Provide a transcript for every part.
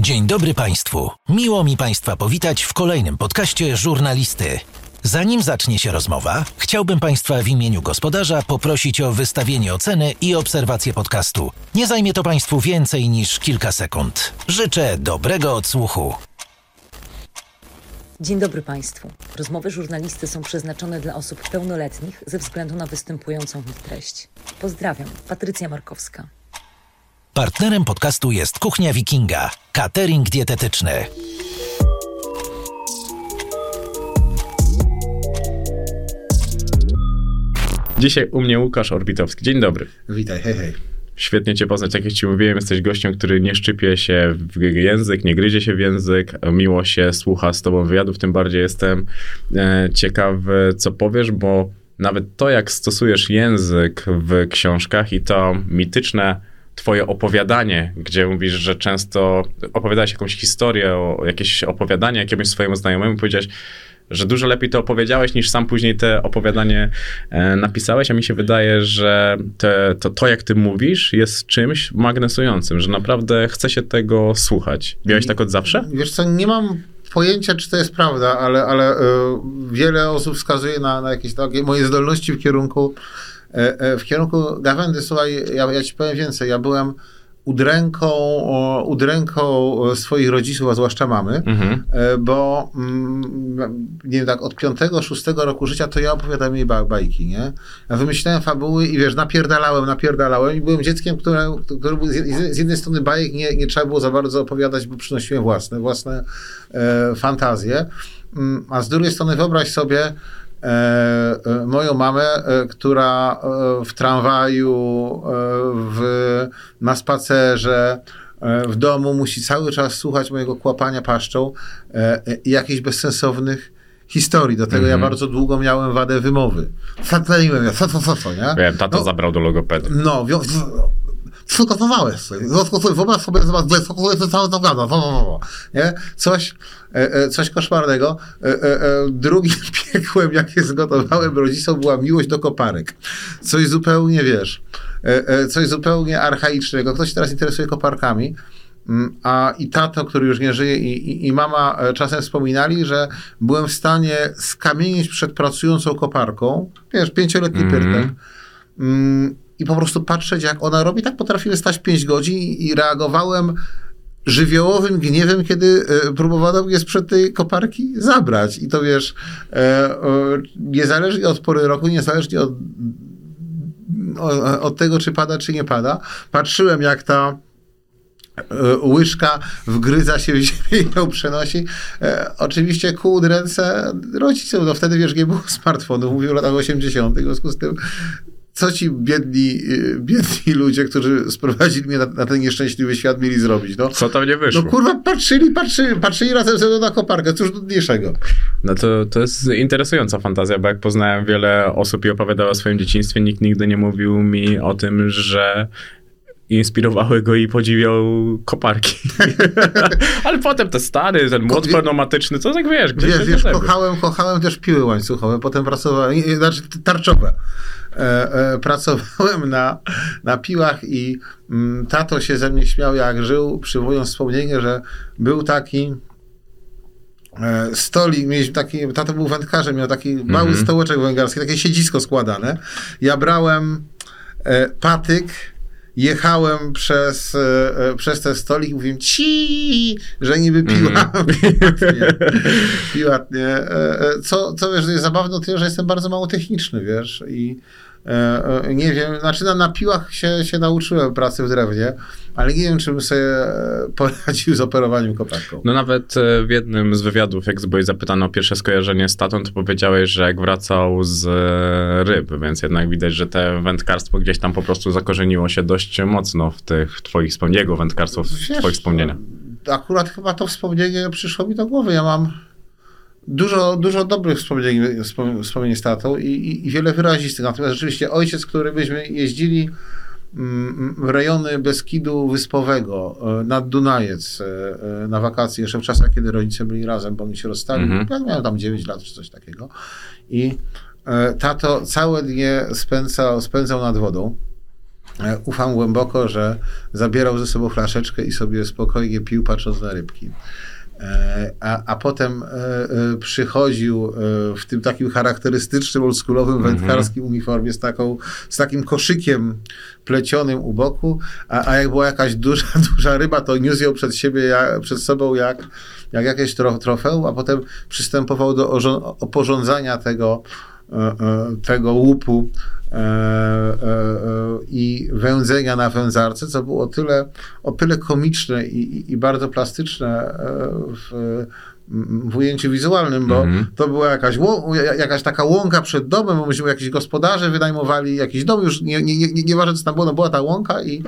Dzień dobry Państwu. Miło mi Państwa powitać w kolejnym podcaście Żurnalisty. Zanim zacznie się rozmowa, chciałbym Państwa w imieniu gospodarza poprosić o wystawienie oceny i obserwację podcastu. Nie zajmie to Państwu więcej niż kilka sekund. Życzę dobrego odsłuchu. Dzień dobry Państwu. Rozmowy żurnalisty są przeznaczone dla osób pełnoletnich ze względu na występującą w nich treść. Pozdrawiam, Patrycja Markowska. Partnerem podcastu jest Kuchnia Wikinga, catering dietetyczny. Dzisiaj u mnie Łukasz Orbitowski. Dzień dobry. Witaj, hej, hej. Świetnie cię poznać. Jak ci mówiłem, jesteś gościem, który nie szczypie się w język, nie gryzie się w język, miło się słucha z tobą wywiadów, tym bardziej jestem e, ciekawy, co powiesz, bo nawet to, jak stosujesz język w książkach i to mityczne twoje opowiadanie, gdzie mówisz, że często opowiadałeś jakąś historię, o jakieś opowiadanie jakiemuś swojemu znajomemu, powiedziałeś, że dużo lepiej to opowiedziałeś, niż sam później te opowiadanie e, napisałeś, a mi się wydaje, że te, to, to, jak ty mówisz, jest czymś magnesującym, że naprawdę chce się tego słuchać. Miałeś tak od zawsze? Wiesz co, nie mam pojęcia, czy to jest prawda, ale, ale y, wiele osób wskazuje na, na jakieś takie moje zdolności w kierunku w kierunku gawędy. Słuchaj, ja, ja ci powiem więcej. Ja byłem udręką, udręką swoich rodziców, a zwłaszcza mamy, mhm. bo mm, nie wiem, tak od piątego, szóstego roku życia to ja opowiadałem jej bajki, nie? Ja wymyślałem fabuły i wiesz, napierdalałem, napierdalałem i byłem dzieckiem, które, które z jednej strony bajek nie, nie trzeba było za bardzo opowiadać, bo przynosiłem własne, własne e, fantazje, mm, a z drugiej strony wyobraź sobie, E, e, moją mamę, e, która w tramwaju, w, na spacerze, w domu musi cały czas słuchać mojego kłapania paszczą i jakichś bezsensownych historii. Do tego mm -hmm. ja mhm. bardzo długo miałem wadę wymowy. Zatleniłem ja, co, co, co, co, nie? Wiem, tato no, zabrał do logopedy. No, przygotowałeś sobie. Wyobraź sobie, zobacz, to cały to gada. Nie? Coś, e, e, coś koszmarnego. E, drugim piekłem, jakie zgotowałem rodzicom, była miłość do koparek. Coś zupełnie, wiesz, coś zupełnie archaicznego. Ktoś się teraz interesuje koparkami. Mm, a i tato, który już nie żyje, i, i, i, mama czasem wspominali, że byłem w stanie skamienić przed pracującą koparką, wiesz, pięcioletni mm -hmm. pyrtek, i po prostu patrzeć, jak ona robi. Tak potrafiłem stać 5 godzin i reagowałem żywiołowym gniewem, kiedy e, próbowano mnie sprzed tej koparki zabrać. I to wiesz, e, niezależnie od pory roku, niezależnie od, od tego, czy pada, czy nie pada, patrzyłem, jak ta e, łyżka wgryza się w ziemię i ją przenosi. oczywiście ku ręce rodziców, no wtedy wiesz, nie było smartfonów, mówił o latach 80., w związku z tym co ci biedni, y, biedni ludzie, którzy sprowadzili mnie na, na, ten nieszczęśliwy świat, mieli zrobić? No, co tam nie wyszło? No kurwa, patrzyli, patrzyli, patrzyli razem ze mną na koparkę, cóż trudniejszego. No to, to jest interesująca fantazja, bo jak poznałem wiele osób i opowiadało o swoim dzieciństwie, nikt nigdy nie mówił mi o tym, że inspirowały go i podziwiał koparki. Ale potem te stary, ten młot pneumatyczny, co tak wiesz? Wiesz, wiesz kochałem, kochałem też piły łańcuchowe, potem pracowałem, znaczy tarczowe. E, e, pracowałem na, na piłach i mm, tato się ze mnie śmiał jak żył, przywołując wspomnienie, że był taki e, stolik, mieliśmy taki, tato był wędkarzem, miał taki mm -hmm. mały stołeczek węgierski, takie siedzisko składane. Ja brałem e, patyk, jechałem przez, e, przez ten stolik i mówiłem ci, że niby piła. Mm. piła, nie. E, e, co, co wiesz, jest zabawne to, że jestem bardzo mało techniczny, wiesz, i E, e, nie wiem, znaczy na, na piłach się, się nauczyłem pracy w drewnie, ale nie wiem, czy bym sobie e, poradził z operowaniem koparką. No nawet w jednym z wywiadów, jak byłeś zapytano o pierwsze skojarzenie z tatą, to powiedziałeś, że jak wracał z ryb, więc jednak widać, że te wędkarstwo gdzieś tam po prostu zakorzeniło się dość mocno w tych twoich wspomnieniach, jego wędkarstwo w Wiesz, twoich wspomnieniach. Akurat chyba to wspomnienie przyszło mi do głowy. Ja mam dużo, dużo dobrych wspomnień, wspomnień z tatą i, i, i wiele wyrazistych. Natomiast rzeczywiście ojciec, który byśmy jeździli mm, w rejony Beskidu Wyspowego, e, nad Dunajec e, e, na wakacje, jeszcze w czasach, kiedy rodzice byli razem, bo oni się rozstali. Mm -hmm. Ja miałem tam 9 lat czy coś takiego. I tato całe dnie spędzał, spędzał nad wodą. ufam głęboko, że zabierał ze sobą flaszeczkę i sobie spokojnie pił, patrząc na rybki. E, A, a potem e, e, przychodził w tym takim charakterystycznym, oldschoolowym, wędkarskim uniformie z, taką, z takim koszykiem plecionym u boku, a, a jak była jakaś duża, duża ryba, to niósł ją przed siebie, jak, przed sobą jak, jak jakieś tro, trofeum, a potem przystępował do oporządzania tego, tego łupu e, e, e, i wędzenia na wędzarce, co było tyle, o tyle komiczne i, i- bardzo plastyczne e, w, w ujęciu wizualnym, bo Mhm. to była jakaś, jakaś taka łąka przed domem, bo myśmy jakiś gospodarze wynajmowali jakiś dom, już nie, nie, nie, nieważne co tam było, no była ta łąka i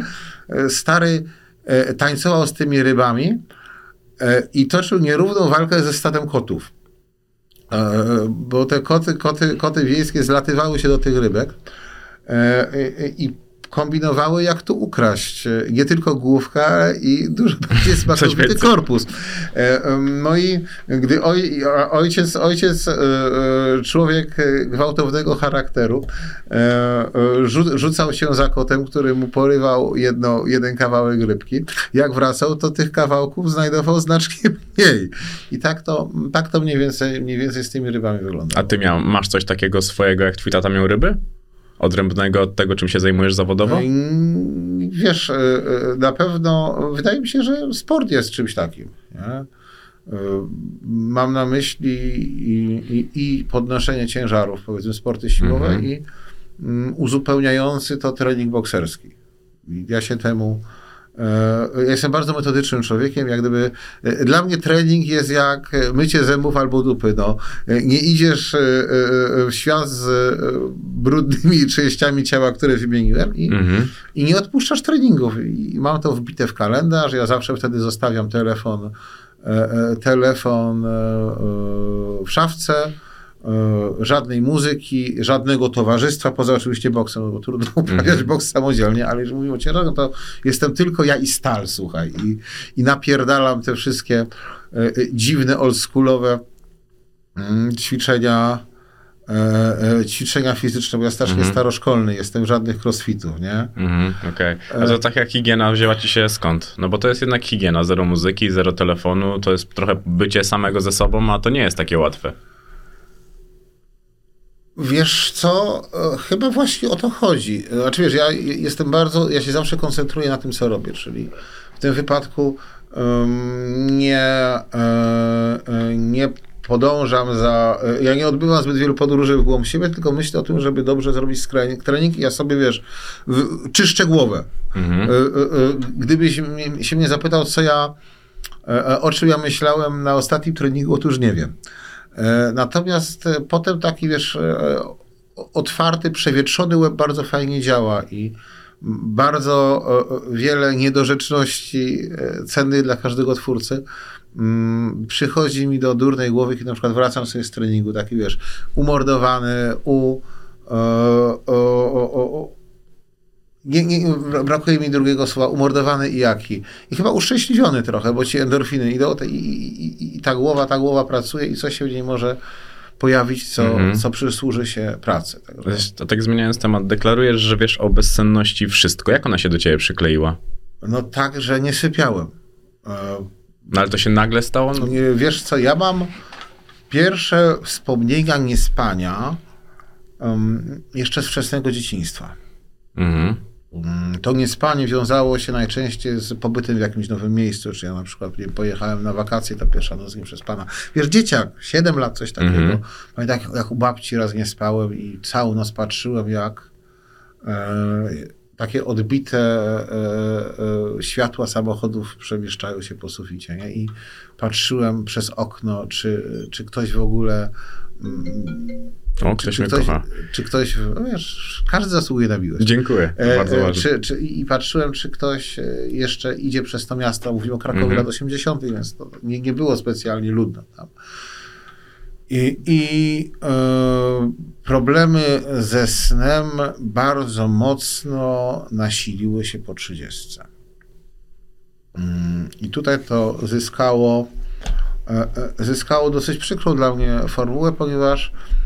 e, stary e, tańcował z tymi rybami e, i toczył nierówną walkę ze stadem kotów. E, bo te koty, koty, koty wiejskie zlatywały się do tych rybek. E, i, i kombinowały, jak tu ukraść. E, Nie tylko główka, ale i dużo bardziej smakowity korpus. E, No i gdy oj, ojciec, ojciec e, człowiek gwałtownego charakteru, rzu- rzucał się za kotem, który mu porywał jedno, jeden kawałek rybki. Jak wracał, to tych kawałków znajdował znacznie mniej. I tak to, tak to mniej, więcej, mniej więcej z tymi rybami wygląda. A ty miał, masz coś takiego swojego, jak twój tata miał ryby? Odrębnego od tego, czym się zajmujesz zawodowo? Wiesz, e, e, na pewno wydaje mi się, że sport jest czymś takim. Nie? E, Mam na myśli i, i, i podnoszenie ciężarów, powiedzmy sporty siłowe Mhm. i mm, uzupełniający to trening bokserski. Ja się temu. E, Ja jestem bardzo metodycznym człowiekiem. Jak gdyby e, dla mnie trening jest jak e, mycie zębów albo dupy. No. Nie idziesz w świat z brudnymi częściami ciała, które wymieniłem i, Mhm. i nie odpuszczasz treningów. I mam to wbite w kalendarz. Ja zawsze wtedy zostawiam telefon, telefon w szafce. E, Żadnej muzyki, żadnego towarzystwa, poza oczywiście boksem, bo trudno uprawiać boks samodzielnie, ale jeżeli mówimy o ciężarze, no to jestem tylko ja i stal, słuchaj. I, i napierdalam te wszystkie e, e, dziwne, oldschoolowe mm, ćwiczenia, e, ćwiczenia fizyczne, bo ja strasznie Mhm. staroszkolny jestem, żadnych crossfitów, nie? Mhm, okej. A to taka higiena wzięła ci się skąd? No bo to jest jednak higiena, zero muzyki, zero telefonu, to jest trochę bycie samego ze sobą, a to nie jest takie łatwe. Wiesz co, e, chyba właśnie o to chodzi. E, Znaczy wiesz, ja jestem bardzo, ja się zawsze koncentruję na tym, co robię, czyli w tym wypadku em, nie, e, e, nie podążam za, ja nie odbywam zbyt wielu podróży w głąb siebie, tylko myślę o tym, żeby dobrze zrobić trening, ja sobie, wiesz, w, czyszczę głowę. Mhm. Gdybyś się mnie zapytał, co ja, o czym ja myślałem na ostatnim treningu, otóż nie wiem. E, Natomiast e, potem taki, wiesz, e, otwarty, przewietrzony łeb bardzo fajnie działa i bardzo wiele niedorzeczności cennych dla każdego twórcy mm, przychodzi mi do durnej głowy, kiedy na przykład wracam sobie z treningu, taki wiesz, umordowany, u... o, o, o, nie, nie, brakuje mi drugiego słowa, umordowany i jaki. I chyba uszczęśliwiony trochę, bo ci endorfiny idą i, i, i, i ta głowa, ta głowa pracuje i coś się w niej może pojawić, co, Mhm. co przysłuży się pracy. Także- To tak zmieniając temat, deklarujesz, że wiesz o bezsenności wszystko. Jak ona się do ciebie przykleiła? No tak, że nie sypiałem. E, No ale to się nagle stało? No, Wiesz co, ja mam pierwsze wspomnienia niespania um, jeszcze z wczesnego dzieciństwa. mhm. Mm, To niespanie wiązało się najczęściej z pobytem w jakimś nowym miejscu, czy ja na przykład nie pojechałem na wakacje, ta pierwsza noc nie przespana. Wiesz, dzieciak, 7 lat, coś takiego. Mhm. Pamiętam, jak, jak u babci raz nie spałem i całą noc patrzyłem, jak e, takie odbite e, e, światła samochodów przemieszczają się po suficie. Nie? I patrzyłem przez okno, czy, czy ktoś w ogóle mm, O, czy, ktoś czy mnie ktoś, kocha. czy ktoś, no wiesz, każdy zasługuje na miłość. Dziękuję, E, bardzo e. Czy, czy, I patrzyłem, czy ktoś e, jeszcze idzie przez to miasto. Mówimy o Krakowie Mhm. lat 80., więc to nie, nie było specjalnie ludno tam. I, i e, problemy ze snem bardzo mocno nasiliły się po 30. Mm, I tutaj to zyskało, e, e, zyskało dosyć przykrą dla mnie formułę, ponieważ mm,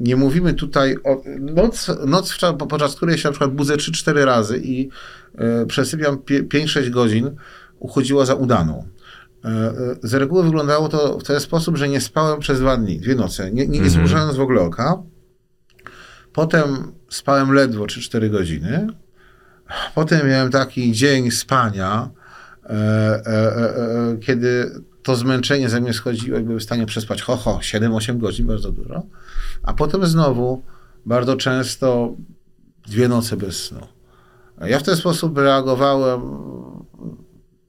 nie mówimy tutaj o noc, noc podczas której się na przykład budzę 3-4 razy i e, przesypiam 5-6 godzin, uchodziła za udaną. E, e, z reguły wyglądało to w ten sposób, że nie spałem przez dwa dni, dwie noce, nie, nie, nie mhm. w ogóle oka. Potem spałem ledwo 3-4 godziny. Potem miałem taki dzień spania, e, e, e, kiedy to zmęczenie ze mnie schodziło i byłem w stanie przespać ho, ho 7-8 godzin, bardzo dużo. A potem znowu bardzo często dwie noce bez snu. Ja w ten sposób reagowałem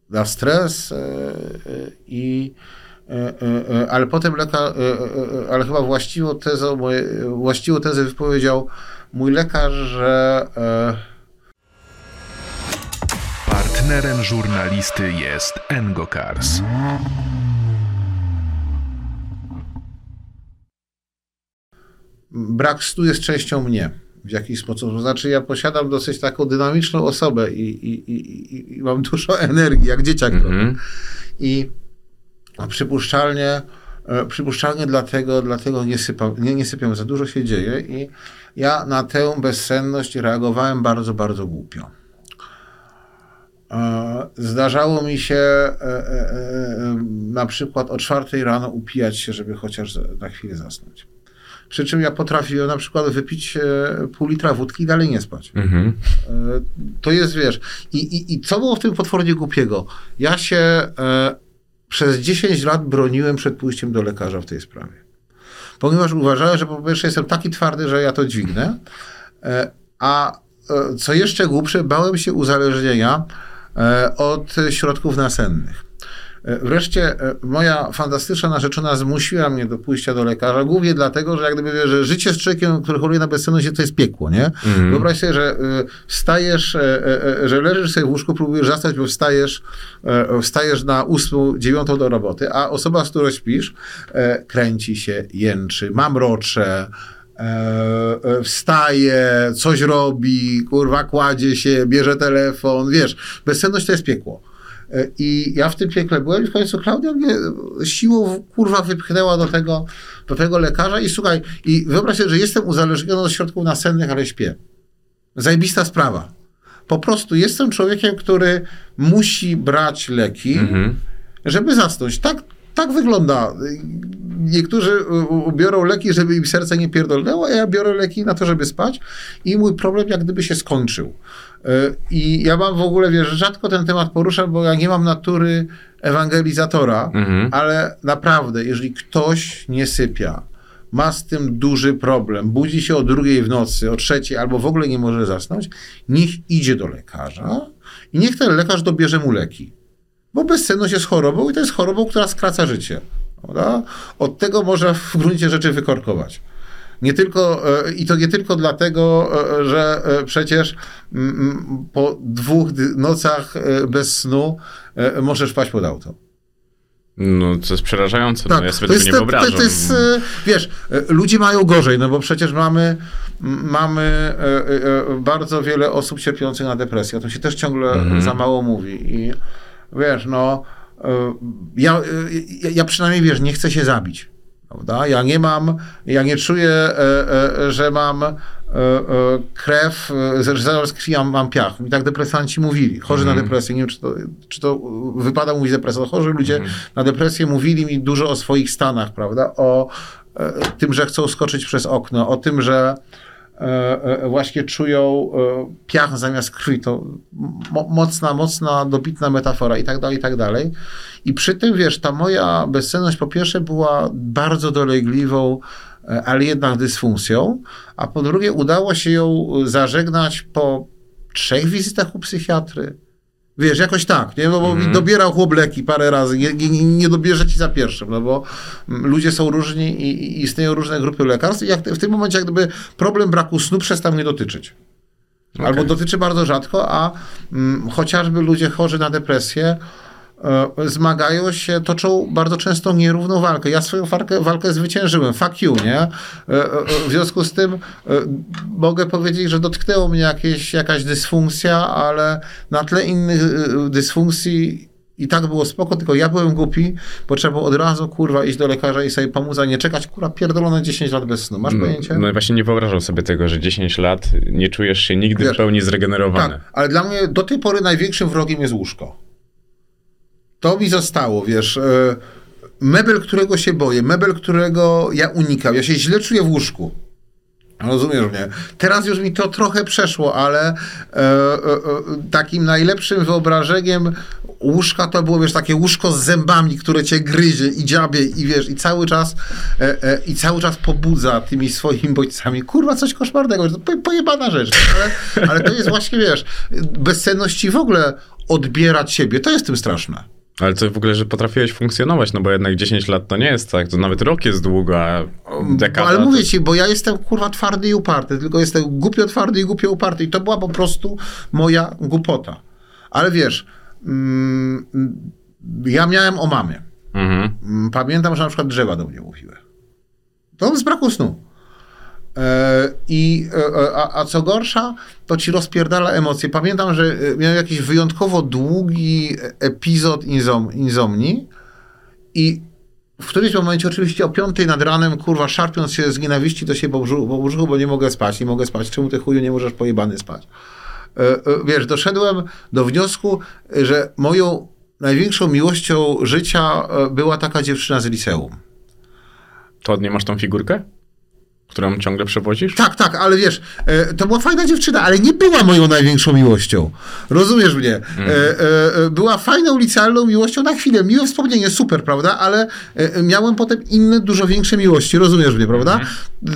na stres e, e, i e, ale potem lekarz, ale chyba właściwą tezę, właściwą tezę wypowiedział mój lekarz, że partnerem żurnalisty jest Engokars. Brak stu jest częścią mnie w jakiś sposób. To znaczy, ja posiadam dosyć taką dynamiczną osobę i, i, i, i mam dużo energii, jak dzieciak. Mm -hmm. I przypuszczalnie, e, przypuszczalnie dlatego, dlatego nie, sypam, nie, nie sypiam, za dużo się dzieje i ja na tę bezsenność reagowałem bardzo, bardzo głupio. E, zdarzało mi się e, na przykład o czwartej rano upijać się, żeby chociaż na chwilę zasnąć. Przy czym ja potrafię na przykład wypić e, pół litra wódki i dalej nie spać. Mhm. E, to jest, wiesz, i, i, i co było w tym potwornie głupiego? Ja się e, przez 10 lat broniłem przed pójściem do lekarza w tej sprawie. Ponieważ uważałem, że po pierwsze jestem taki twardy, że ja to dźwignę, e, a e, co jeszcze głupsze, bałem się uzależnienia e, od środków nasennych. E, wreszcie e, moja fantastyczna narzeczona zmusiła mnie do pójścia do lekarza, głównie dlatego, że jak gdyby wie, że życie z człowiekiem, który choruje na bezsenność, to jest piekło, nie? Mhm. Wyobraź sobie, że e, wstajesz, że leżysz sobie w łóżku, próbujesz zastać, bo wstajesz, wstajesz na ósmą, dziewiątą do roboty, a osoba, z którą śpisz, kręci się, jęczy, mamrocze, wstaje, coś robi, kurwa, kładzie się, bierze telefon, wiesz, bezsenność to jest piekło. I ja w tym piekle byłem i w końcu Klaudia mnie siłą kurwa wypchnęła do tego, do tego lekarza i słuchaj, i wyobraź sobie, że jestem uzależniony od środków nasennych, ale śpię. Zajebista sprawa. Po prostu jestem człowiekiem, który musi brać leki, mhm. żeby zasnąć. Tak, tak wygląda. Niektórzy biorą leki, żeby im serce nie pierdolnęło, a ja biorę leki na to, żeby spać i mój problem jak gdyby się skończył. I ja mam w ogóle, wiesz, rzadko ten temat poruszam, bo ja nie mam natury ewangelizatora, mhm. ale naprawdę, jeżeli ktoś nie sypia, ma z tym duży problem, budzi się o drugiej w nocy, o trzeciej, albo w ogóle nie może zasnąć, niech idzie do lekarza i niech ten lekarz dobierze mu leki. Bo bezsenność jest chorobą i to jest chorobą, która skraca życie. Prawda? Od tego może w gruncie rzeczy wykorkować. Nie tylko, e, I to nie tylko dlatego, e, że e, przecież po dwóch nocach bez snu możesz paść pod auto. No, to jest przerażające, tak, no, ja sobie tego nie wyobrażam. To, to jest, wiesz, ludzie mają gorzej, no bo przecież mamy, mamy bardzo wiele osób cierpiących na depresję, o tym się też ciągle mhm. za mało mówi i wiesz, no, ja, ja przynajmniej, wiesz, nie chcę się zabić. Prawda? Ja nie mam, ja nie czuję, e, e, że mam e, krew, że zamiast krwi mam, mam piach. I tak depresanci mówili. Chorzy mm. na mhm. depresję, nie wiem, czy to, czy to wypada mówić depresja, chorzy ludzie mm. na depresję mówili mi dużo o swoich stanach, prawda? O tym, że chcą skoczyć przez okno, o tym, że właśnie czują piach zamiast krwi. To mocna, mocna, dobitna metafora i tak dalej, i tak dalej. I przy tym, wiesz, ta moja bezsenność po pierwsze była bardzo dolegliwą, e, ale jednak dysfunkcją, a po drugie udało się ją zażegnać po trzech wizytach u psychiatry. Wiesz, jakoś tak, nie? No bo mm. dobierał chłop leki parę razy, nie, nie, nie dobierze ci za pierwszym, no bo mm, ludzie są różni i, i istnieją różne grupy lekarstw i jak, w tym momencie jak gdyby problem braku snu przestał mnie dotyczyć. Okay. Albo dotyczy bardzo rzadko, a mm, chociażby ludzie chorzy na depresję zmagają się, toczą bardzo często nierówną walkę. Ja swoją walkę, walkę zwyciężyłem, fuck you, nie? E, e, w związku z tym mogę powiedzieć, że dotknęło mnie jakieś, jakaś dysfunkcja, ale na tle innych dysfunkcji I tak było spoko, tylko ja byłem głupi, bo trzeba było od razu, kurwa, iść do lekarza i sobie pomóc, a nie czekać, kurwa, pierdolone 10 lat bez snu. Masz pojęcie? No i właśnie nie wyobrażam sobie tego, że 10 lat nie czujesz się nigdy Wiesz, w pełni zregenerowany. Tak, ale dla mnie do tej pory największym wrogiem jest łóżko. To mi zostało, wiesz. e, Mebel, którego się boję, mebel, którego ja unikam. Ja się źle czuję w łóżku. Rozumiesz mnie? Teraz już mi to trochę przeszło, ale e, e, e, takim najlepszym wyobrażeniem łóżka to było, wiesz, takie łóżko z zębami, które cię gryzie i dziabie i wiesz, i cały czas e, e, i cały czas pobudza tymi swoimi bodźcami. Kurwa, coś koszmarnego. To po- pojebana rzecz. Ale, ale to jest właśnie, wiesz, bezsenności w ogóle odbierać siebie. To jest tym straszne. Ale to w ogóle, że potrafiłeś funkcjonować, no bo jednak 10 lat to nie jest tak, to nawet rok jest długo, a dekada... Ale mówię ci, bo ja jestem kurwa twardy i uparty, tylko jestem głupio twardy i głupio uparty i to była po prostu moja głupota. Ale wiesz, mm, ja miałem o mamie. Mhm. Mm, Pamiętam, że na przykład drzewa do mnie mówiły. To z braku snu. E, I, e, a, a co gorsza, to ci rozpierdala emocje. Pamiętam, że e, miałem jakiś wyjątkowo długi epizod insom, insomnii i w którymś momencie, oczywiście o piątej nad ranem, kurwa, szarpiąc się z nienawiści do siebie po brzuchu, bo nie mogę spać, nie mogę spać. Czemu ty chuju nie możesz pojebany spać? E, e, Wiesz, doszedłem do wniosku, że moją największą miłością życia e, była taka dziewczyna z liceum. To nie masz tą figurkę? Którą ciągle przewozisz? Tak, tak, ale wiesz, e, to była fajna dziewczyna, ale nie była moją największą miłością. Rozumiesz mnie? E, e, e, była fajną, licealną miłością na chwilę. Miłe wspomnienie, super, prawda? Ale e, e, miałem potem inne, dużo większe miłości. Rozumiesz mnie, prawda? E,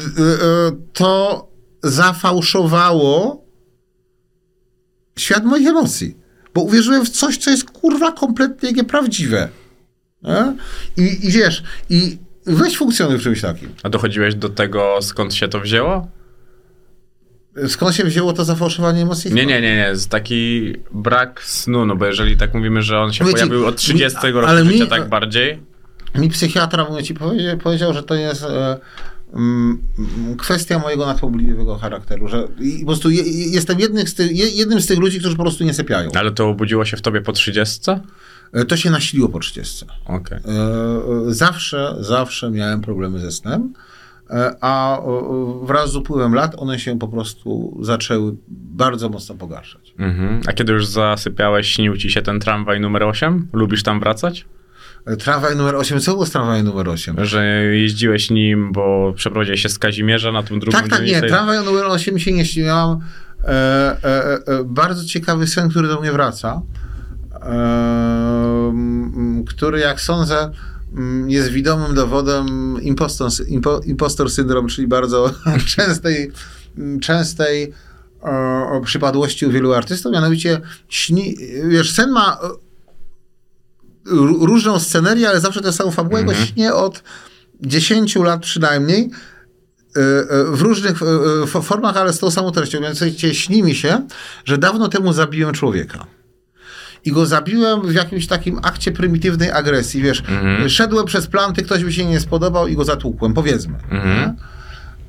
to zafałszowało świat moich emocji. Bo uwierzyłem w coś, co jest kurwa kompletnie nieprawdziwe. I, I wiesz, i weź funkcjonuj w czymś takim. A dochodziłeś do tego, skąd się to wzięło? Skąd się wzięło to zafałszowanie emocji? Nie, nie, nie, nie. Z taki brak snu, no bo jeżeli tak mówimy, że on się ci, pojawił od 30 mi- roku ale mi- życia, tak bardziej. Mi psychiatra mówię ci, powiedział, powiedział, że to jest e, mm, kwestia mojego nadpobliwego charakteru, że i po prostu je, je- jestem jednym z, je- jednym z tych ludzi, którzy po prostu nie sypiają. Ale to obudziło się w tobie po 30? E, To się nasiliło po 30. Okej. E, e, Zawsze, zawsze miałem problemy ze snem, a wraz z upływem lat one się po prostu zaczęły bardzo mocno pogarszać. Mhm. A kiedy już zasypiałeś, śnił ci się ten tramwaj numer 8? Lubisz tam wracać? Tramwaj numer 8, co było z tramwajem numer 8? Że jeździłeś nim, bo przeprowadziłeś się z Kazimierza na tą drugą Tak, tak, nie. dzielnicę? Tramwaj numer 8 mi się nie śnił. Ja mam e, e, e, bardzo ciekawy sen, który do mnie wraca. E, który, jak sądzę, jest widomym dowodem impostor, impo, impostor syndrom, czyli bardzo częstej, częstej przypadłości u wielu artystów. Mianowicie, śni, wiesz, sen ma e, różną scenerię, ale zawsze tę samą fabułę, bo śnie od 10 lat przynajmniej e, e, w różnych fo- formach, ale z tą samą treścią. Mianowicie śni mi się, że dawno temu zabiłem człowieka. I go zabiłem w jakimś takim akcie prymitywnej agresji, wiesz. Szedłem przez planty, ktoś mi się nie spodobał i go zatłukłem, powiedzmy. nie?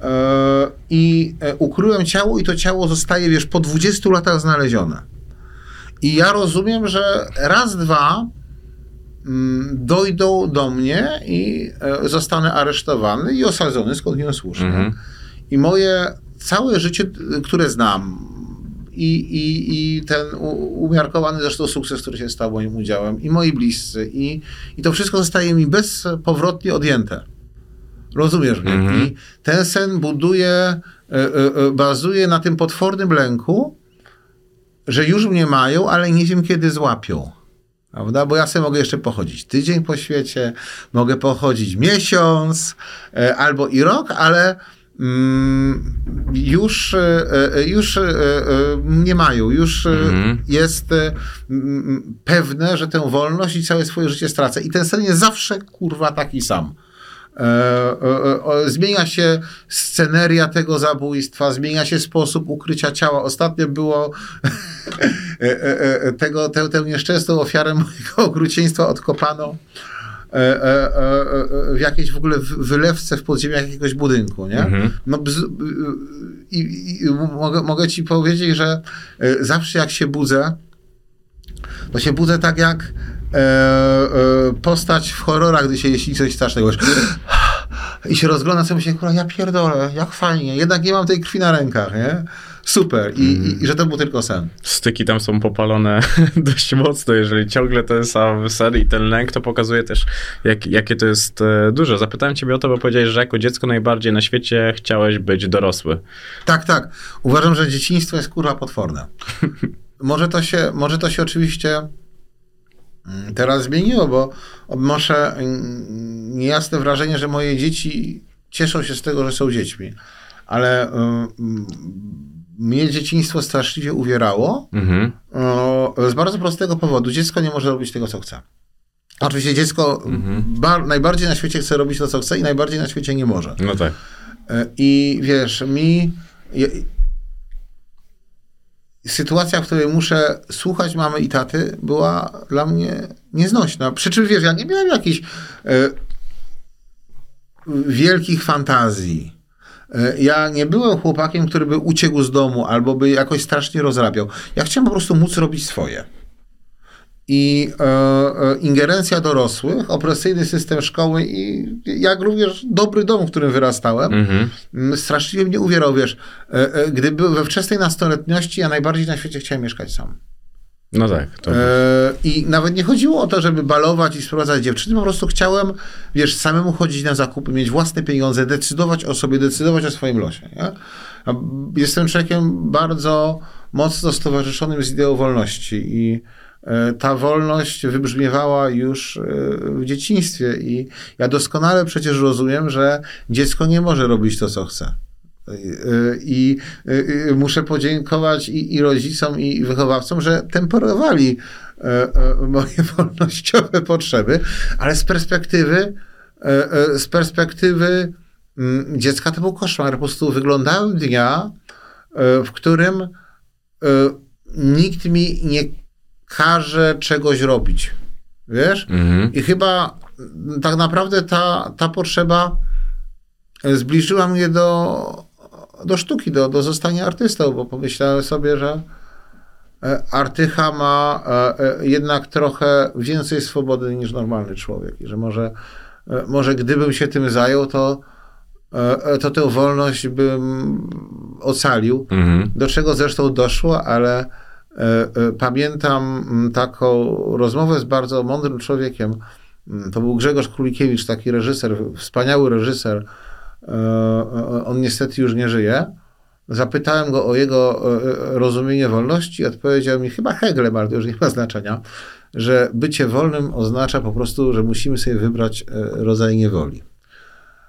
E, I e, ukryłem ciało i to ciało zostaje, wiesz, po 20 latach znalezione. I ja rozumiem, że raz, dwa mm, dojdą do mnie i e, zostanę aresztowany i osadzony skąd słusznie. Mhm. I moje całe życie, które znam, i, i, i ten umiarkowany zresztą sukces, który się stał moim udziałem, i moi bliscy, i, i to wszystko zostaje mi bezpowrotnie odjęte. Rozumiesz mnie? Mhm. I ten sen buduje, e, e, e, bazuje na tym potwornym lęku, że już mnie mają, ale nie wiem kiedy złapią. Prawda? Bo ja sobie mogę jeszcze pochodzić tydzień po świecie, mogę pochodzić miesiąc albo i rok, ale mm, już, e, e, już e, nie mają. Już Mhm. jest mm, pewne, że tę wolność i całe swoje życie stracę. I ten sen jest zawsze kurwa taki sam. Zmienia się sceneria tego zabójstwa, zmienia się sposób ukrycia ciała. Ostatnio było tego, tę, tę nieszczęsną ofiarę mojego okrucieństwa odkopano w jakiejś w ogóle wylewce w podziemiach jakiegoś budynku, nie? Mhm. No, bz, i, i, i mogę, mogę ci powiedzieć, że e, zawsze jak się budzę, to się budzę tak jak e, e, postać w horrorach, gdy się jeśli coś strasznego i się rozgląda sobie myślę, kurwa, ja pierdolę, jak fajnie, jednak nie mam tej krwi na rękach, nie? Super. I, i, i że to był tylko sen. Styki tam są popalone dość mocno, jeżeli ciągle ten sam sen i ten lęk, to pokazuje też, jak, jakie to jest e, duże. Zapytałem ciebie o to, bo powiedziałeś, że jako dziecko najbardziej na świecie chciałeś być dorosły. Tak, tak. Uważam, że dzieciństwo jest kurwa potworne. może, to się, może to się oczywiście mm, teraz zmieniło, bo odnoszę mm, niejasne wrażenie, że moje dzieci cieszą się z tego, że są dziećmi. Ale mm, mnie dzieciństwo straszliwie uwierało Mhm. o, z bardzo prostego powodu. Dziecko nie może robić tego, co chce. Oczywiście dziecko ba- najbardziej na świecie chce robić to, co chce i najbardziej na świecie nie może. No tak. E, I wiesz, mi. Sytuacja, w której muszę słuchać mamy i taty, była dla mnie nieznośna. Przy czym wiesz, ja nie miałem jakichś e, wielkich fantazji. E, Ja nie byłem chłopakiem, który by uciekł z domu albo by jakoś strasznie rozrabiał. Ja chciałem po prostu móc robić swoje. I e, e, ingerencja dorosłych, opresyjny system szkoły i jak również dobry dom, w którym wyrastałem, Mhm. straszliwie mnie uwierał, wiesz. E, e, gdy byłem we wczesnej nastoletniości, ja najbardziej na świecie chciałem mieszkać sam. No tak. To... E, I nawet nie chodziło o to, żeby balować i sprowadzać dziewczyny, po prostu chciałem, wiesz, samemu chodzić na zakupy, mieć własne pieniądze, decydować o sobie, decydować o swoim losie. Nie? Jestem człowiekiem bardzo mocno stowarzyszonym z ideą wolności i e, ta wolność wybrzmiewała już e, w dzieciństwie i ja doskonale przecież rozumiem, że dziecko nie może robić to, co chce. I y, y, muszę podziękować i, i rodzicom, i wychowawcom, że temperowali e, e, moje wolnościowe potrzeby, ale z perspektywy, e, z perspektywy mm, dziecka to był koszmar. Po prostu wyglądałem dnia, w którym nikt mi nie każe czegoś robić. Wiesz? Mhm. I chyba mm, tak naprawdę ta, ta potrzeba zbliżyła mnie do, do sztuki, do, do zostania artystą, bo pomyślałem sobie, że e, artycha ma e, e, jednak trochę więcej swobody niż normalny człowiek i że może, może gdybym się tym zajął, to, to tę wolność bym ocalił. Mhm. Do czego zresztą doszło, ale pamiętam taką rozmowę z bardzo mądrym człowiekiem. To był Grzegorz Królikiewicz, taki reżyser, wspaniały reżyser. E, e, On niestety już nie żyje. Zapytałem go o jego e, rozumienie wolności odpowiedział mi, chyba Heglem, ale to już nie ma znaczenia, że bycie wolnym oznacza po prostu, że musimy sobie wybrać rodzaj niewoli.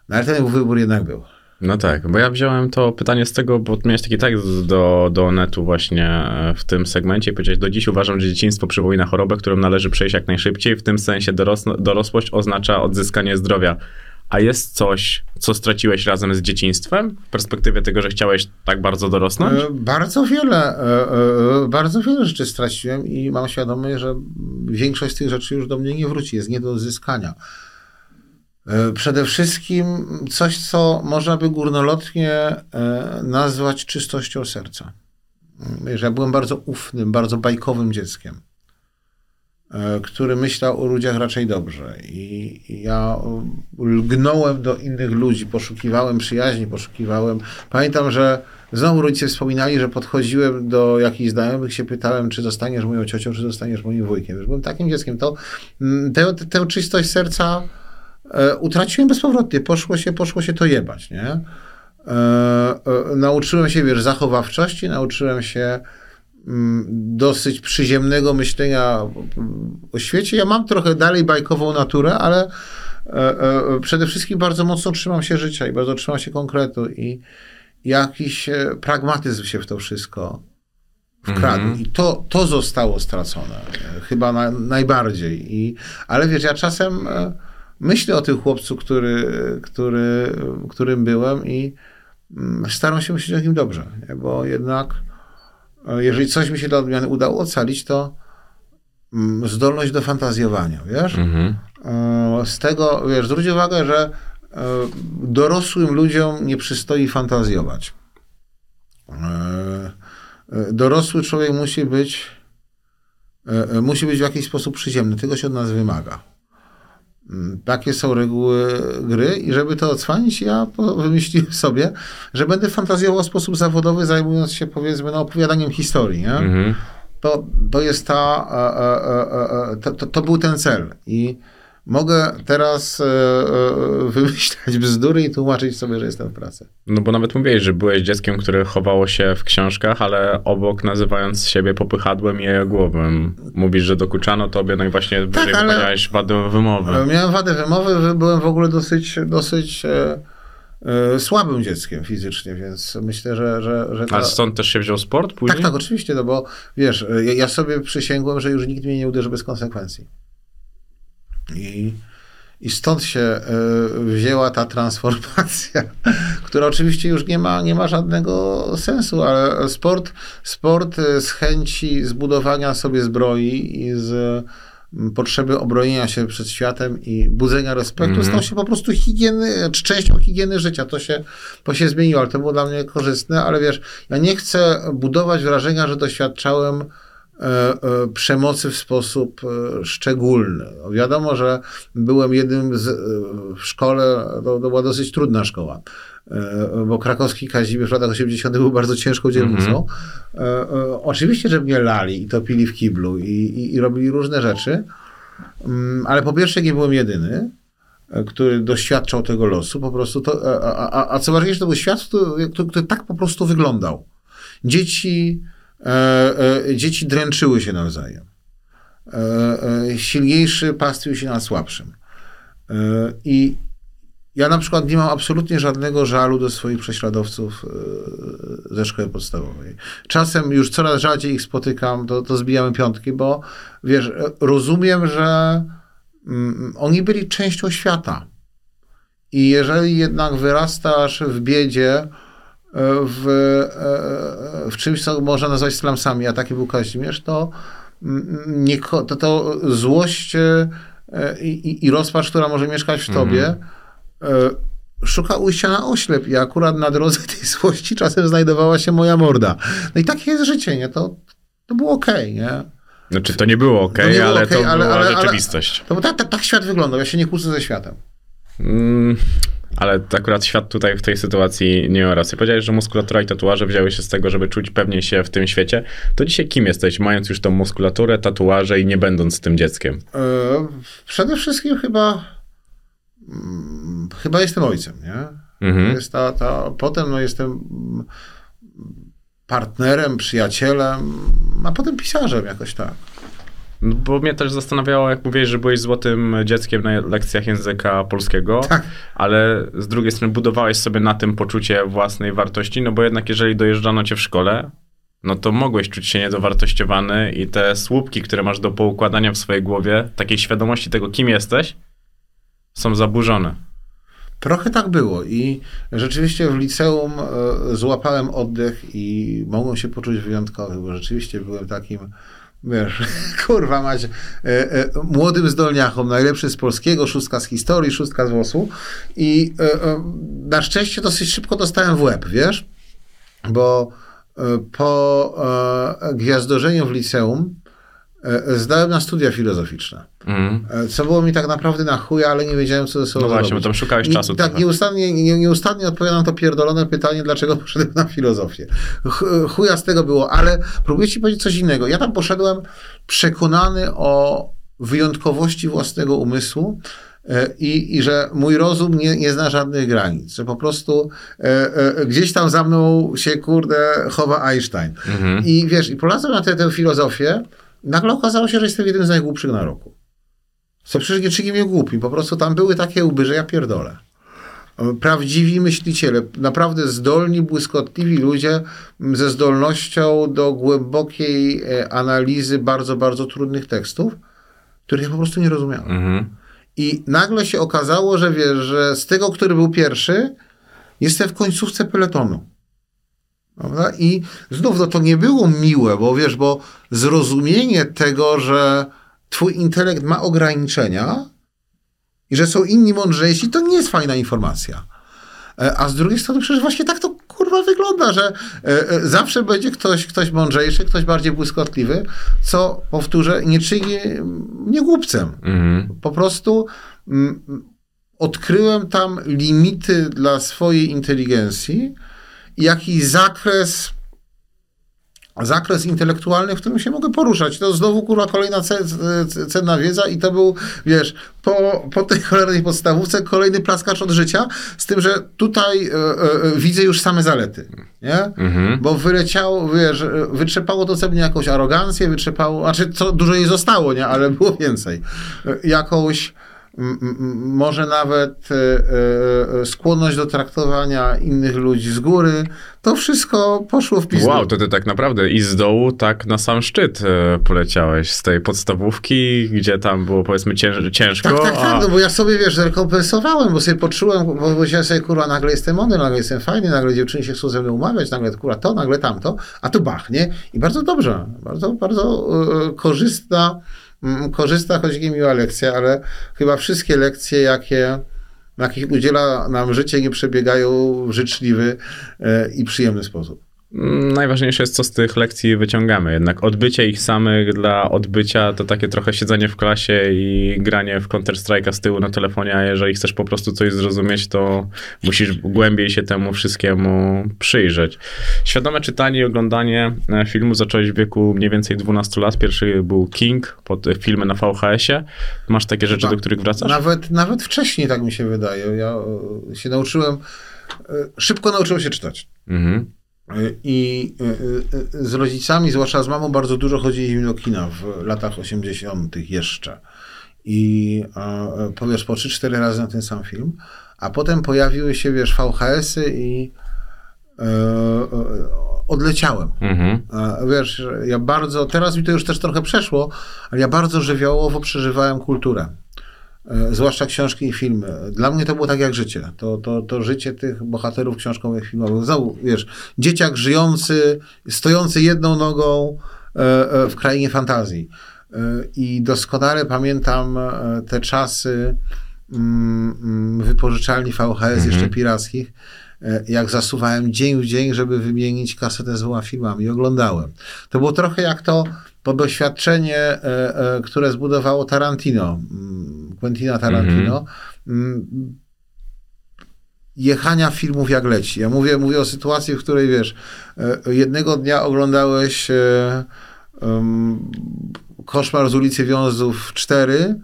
No ale ten wybór jednak był. No tak, bo ja wziąłem to pytanie z tego, bo miałeś taki tekst do, do netu właśnie w tym segmencie i powiedziałeś, do dziś uważam, że dzieciństwo przypomina chorobę, którą należy przejść jak najszybciej, w tym sensie dorosłość oznacza odzyskanie zdrowia. A jest coś, co straciłeś razem z dzieciństwem w perspektywie tego, że chciałeś tak bardzo dorosnąć? E, Bardzo wiele, e, e, bardzo wiele rzeczy straciłem i mam świadomość, że większość z tych rzeczy już do mnie nie wróci, jest nie do odzyskania. Przede wszystkim coś, co można by górnolotnie nazwać czystością serca. Wiesz, ja byłem bardzo ufnym, bardzo bajkowym dzieckiem, który myślał o ludziach raczej dobrze. I ja e, lgnąłem do innych ludzi, poszukiwałem przyjaźni, poszukiwałem. Pamiętam, że znowu rodzice wspominali, że podchodziłem do jakichś znajomych, się pytałem, czy zostaniesz moją ciocią, czy zostaniesz moim wujkiem. Wiesz, byłem takim dzieckiem. To, mm, tę, tę czystość serca e, utraciłem bezpowrotnie. Poszło się, poszło się to jebać, nie? E, e, nauczyłem się, wiesz, zachowawczości, nauczyłem się dosyć przyziemnego myślenia o świecie. Ja mam trochę dalej bajkową naturę, ale e, e, przede wszystkim bardzo mocno trzymam się życia i bardzo trzymam się konkretu i jakiś e, pragmatyzm się w to wszystko wkradł. Mhm. I to, to zostało stracone. Chyba na, najbardziej. I, ale wiesz, ja czasem myślę o tym chłopcu, który, który, którym byłem i mm, staram się myśleć o nim dobrze, bo jednak jeżeli coś mi się dla odmiany udało ocalić, to mm, zdolność do fantazjowania, wiesz? Mhm. E, Z tego, wiesz, zwróć uwagę, że e, dorosłym ludziom nie przystoi fantazjować. E, e, Dorosły człowiek musi być e, e, musi być w jakiś sposób przyziemny. Tego się od nas wymaga. Mm, Takie są reguły gry i żeby to odsłanić, ja wymyśliłem sobie, że będę fantazjował w sposób zawodowy, zajmując się powiedzmy no, opowiadaniem historii. Nie? Mhm. To, to jest ta, e, e, e, to, to, to był ten cel i mogę teraz e, e, wymyślać bzdury i tłumaczyć sobie, że jestem w pracy. No bo nawet mówiłeś, że byłeś dzieckiem, które chowało się w książkach, ale obok nazywając siebie popychadłem i jajogłowym. Mówisz, że dokuczano tobie, no i właśnie wyżej ale- wypowiedziałeś wady wymowy. E, Miałem wadę wymowy, wy- byłem w ogóle dosyć, dosyć słabym dzieckiem fizycznie, więc myślę, że, że, że ta... Ale stąd też się wziął sport później? Tak, tak, oczywiście, no bo wiesz, ja, ja sobie przysięgłem, że już nikt mnie nie uderzy bez konsekwencji. I, i stąd się e, wzięła ta transformacja, która oczywiście już nie ma, nie ma żadnego sensu, ale sport, sport e, z chęci zbudowania sobie zbroi i z mm, potrzeby obronienia się przed światem i budzenia respektu Mhm. stał się po prostu higieny, częścią higieny życia. To się, to się zmieniło, ale to było dla mnie korzystne, ale wiesz, ja nie chcę budować wrażenia, że doświadczałem przemocy w sposób e, szczególny. No, wiadomo, że byłem jednym z, e, w szkole, to, to była dosyć trudna szkoła, e, bo krakowski Kazimierz w latach 80. był bardzo ciężką dzielnicą. E, e, Oczywiście, że mnie lali i topili w kiblu i, i, i robili różne rzeczy, Mm, ale po pierwsze nie byłem jedyny, e, który doświadczał tego losu, po prostu to, a, a, a co ważniejsze, to był świat, który, który, tak po prostu wyglądał. Dzieci, e, e, dzieci dręczyły się nawzajem. E, e, silniejszy pastwił się nad słabszym. E, I ja na przykład nie mam absolutnie żadnego żalu do swoich prześladowców e, ze szkoły podstawowej. Czasem już coraz rzadziej ich spotykam, to, to zbijamy piątki, bo wiesz, e, rozumiem, że mm, oni byli częścią świata. I jeżeli jednak wyrastasz w biedzie, e, w, e, w czymś, co można nazwać slumsami, a taki był Kazimierz, to, nie, to, to złość e, i, i- rozpacz, która może mieszkać w tobie, e, szuka ujścia na oślep i akurat na drodze tej złości czasem znajdowała się moja morda. No i takie jest życie, nie? To, to było okej, nie? Znaczy to nie było ok, To nie było ale okej, to ale- była ale- ale- rzeczywistość. To bo tak, tak, tak świat wyglądał, ja się nie kłócę ze światem. Mm, ale akurat świat tutaj w tej sytuacji nie ma racji. Powiedziałeś, że muskulatura i tatuaże wzięły się z tego, żeby czuć pewnie się w tym świecie. To dzisiaj kim jesteś, mając już tą muskulaturę, tatuaże i nie będąc tym dzieckiem? E, Przede wszystkim chyba mm, chyba jestem ojcem, nie? Mhm. Jest ta, ta, potem no, jestem partnerem, przyjacielem, a potem pisarzem jakoś tak. Bo mnie też zastanawiało, jak mówiłeś, że byłeś złotym dzieckiem na lekcjach języka polskiego, Tak. ale z drugiej strony budowałeś sobie na tym poczucie własnej wartości, no bo jednak jeżeli dojeżdżano cię w szkole, no to mogłeś czuć się niedowartościowany i te słupki, które masz do poukładania w swojej głowie, takiej świadomości tego, kim jesteś, są zaburzone. Trochę tak było i rzeczywiście w liceum e, złapałem oddech i mogłem się poczuć wyjątkowy, bo rzeczywiście byłem takim, wiesz, kurwa mać, e, e, młodym zdolniachom, najlepszy z polskiego, szóstka z historii, szóstka z WOS-u i e, e, na szczęście dosyć szybko dostałem w łeb, wiesz, bo e, po e, gwiazdorzeniu w liceum zdałem na studia filozoficzne. E, Co było mi tak naprawdę na chuja, ale nie wiedziałem, co ze sobą No właśnie, bo tam szukałeś czasu Tak, trochę. nieustannie, nie, nieustannie odpowiadam to pierdolone pytanie, dlaczego poszedłem na filozofię. Ch- Chuja z tego było, ale próbuję ci powiedzieć coś innego. Ja tam poszedłem przekonany o wyjątkowości własnego umysłu e, i, i że mój rozum nie, nie zna żadnych granic, że po prostu e, e, gdzieś tam za mną się, kurde, chowa Einstein. Mhm. I wiesz, i polazłem na tę, tę filozofię, nagle okazało się, że jestem jednym z najgłupszych na roku. Co przecież nie czyni mnie głupi, po prostu tam były takie łby, że ja pierdolę. Prawdziwi myśliciele, naprawdę zdolni, błyskotliwi ludzie ze zdolnością do głębokiej e, analizy bardzo, bardzo trudnych tekstów, których ja po prostu nie rozumiałem. Mhm. I nagle się okazało, że wiesz, że z tego, który był pierwszy, jestem w końcówce peletonu. Prawda? I znów no, to nie było miłe, bo wiesz, bo zrozumienie tego, że twój intelekt ma ograniczenia i że są inni mądrzejsi, to nie jest fajna informacja. E, A z drugiej strony przecież właśnie tak to kurwa wygląda, że e, e, zawsze będzie ktoś, ktoś mądrzejszy, ktoś bardziej błyskotliwy, co, powtórzę, nie czyni mnie głupcem. Mhm. Po prostu mm, odkryłem tam limity dla swojej inteligencji i jakiś zakres zakres intelektualny, w którym się mogę poruszać. To znowu, kurwa, kolejna ce- ce- cenna wiedza i to był, wiesz, po, po tej cholernej podstawówce kolejny plaskacz od życia, z tym, że tutaj e, e, widzę już same zalety, nie? Mhm. Bo wyleciało, wiesz, wytrzepało to sobie jakąś arogancję, wytrzepało, znaczy, co dużo jej zostało, nie? Ale było więcej. E, Jakąś może nawet e, e, skłonność do traktowania innych ludzi z góry, to wszystko poszło w pizdu. Wow, to ty tak naprawdę i z dołu tak na sam szczyt poleciałeś, z tej podstawówki, gdzie tam było powiedzmy cięż, ciężko, Tak, tak, tak, a... no bo ja sobie, wiesz, zrekompensowałem, bo sobie poczułem, bo powiedziałem sobie, kurwa, nagle jestem mądry, nagle jestem fajny, nagle dziewczyny się chcą ze mną umawiać, nagle, kurwa, to, nagle tamto, a tu bach, nie? I bardzo dobrze, bardzo, bardzo korzystna, mm, korzystna, choć nie miła lekcja, ale chyba wszystkie lekcje, jakie jakich udziela nam życie, nie przebiegają w życzliwy e, i przyjemny sposób. Najważniejsze jest, co z tych lekcji wyciągamy. Jednak odbycie ich samych dla odbycia to takie trochę siedzenie w klasie i granie w Counter-Strike'a z tyłu na telefonie, a jeżeli chcesz po prostu coś zrozumieć, to musisz głębiej się temu wszystkiemu przyjrzeć. Świadome czytanie i oglądanie e, filmu zacząłeś w wieku mniej więcej 12 lat. Pierwszy był King, pod filmy na VHS-ie. Masz takie rzeczy, Chyba. do których wracasz? Nawet, nawet wcześniej, tak mi się wydaje. Ja e, się nauczyłem, e, szybko nauczyłem się czytać. Mhm. I y, y, z rodzicami, zwłaszcza z mamą, bardzo dużo chodziliśmy do kina w latach 80. jeszcze. I powiesz po 3-4 razy na ten sam film. A potem pojawiły się, wiesz, VHS-y i e, e, odleciałem. Mhm. Wiesz, ja bardzo, teraz mi to już też trochę przeszło, ale ja bardzo żywiołowo przeżywałem kulturę. E, Zwłaszcza książki i filmy. Dla mnie to było tak jak życie. To, to, to życie tych bohaterów książkowych, filmowych. Znowu, wiesz, dzieciak żyjący, stojący jedną nogą e, e, w krainie fantazji. I doskonale pamiętam te czasy mm, mm, wypożyczalni VHS jeszcze pirackich, jak zasuwałem dzień w dzień, żeby wymienić kasetę z dwoma filmami i oglądałem. To było trochę jak to, to doświadczenie, e, e, które zbudowało Tarantino, mm, Quentina Tarantino, mm, jechania filmów jak leci. Ja mówię, mówię o sytuacji, w której wiesz, e, jednego dnia oglądałeś em, Koszmar z ulicy Wiązów 4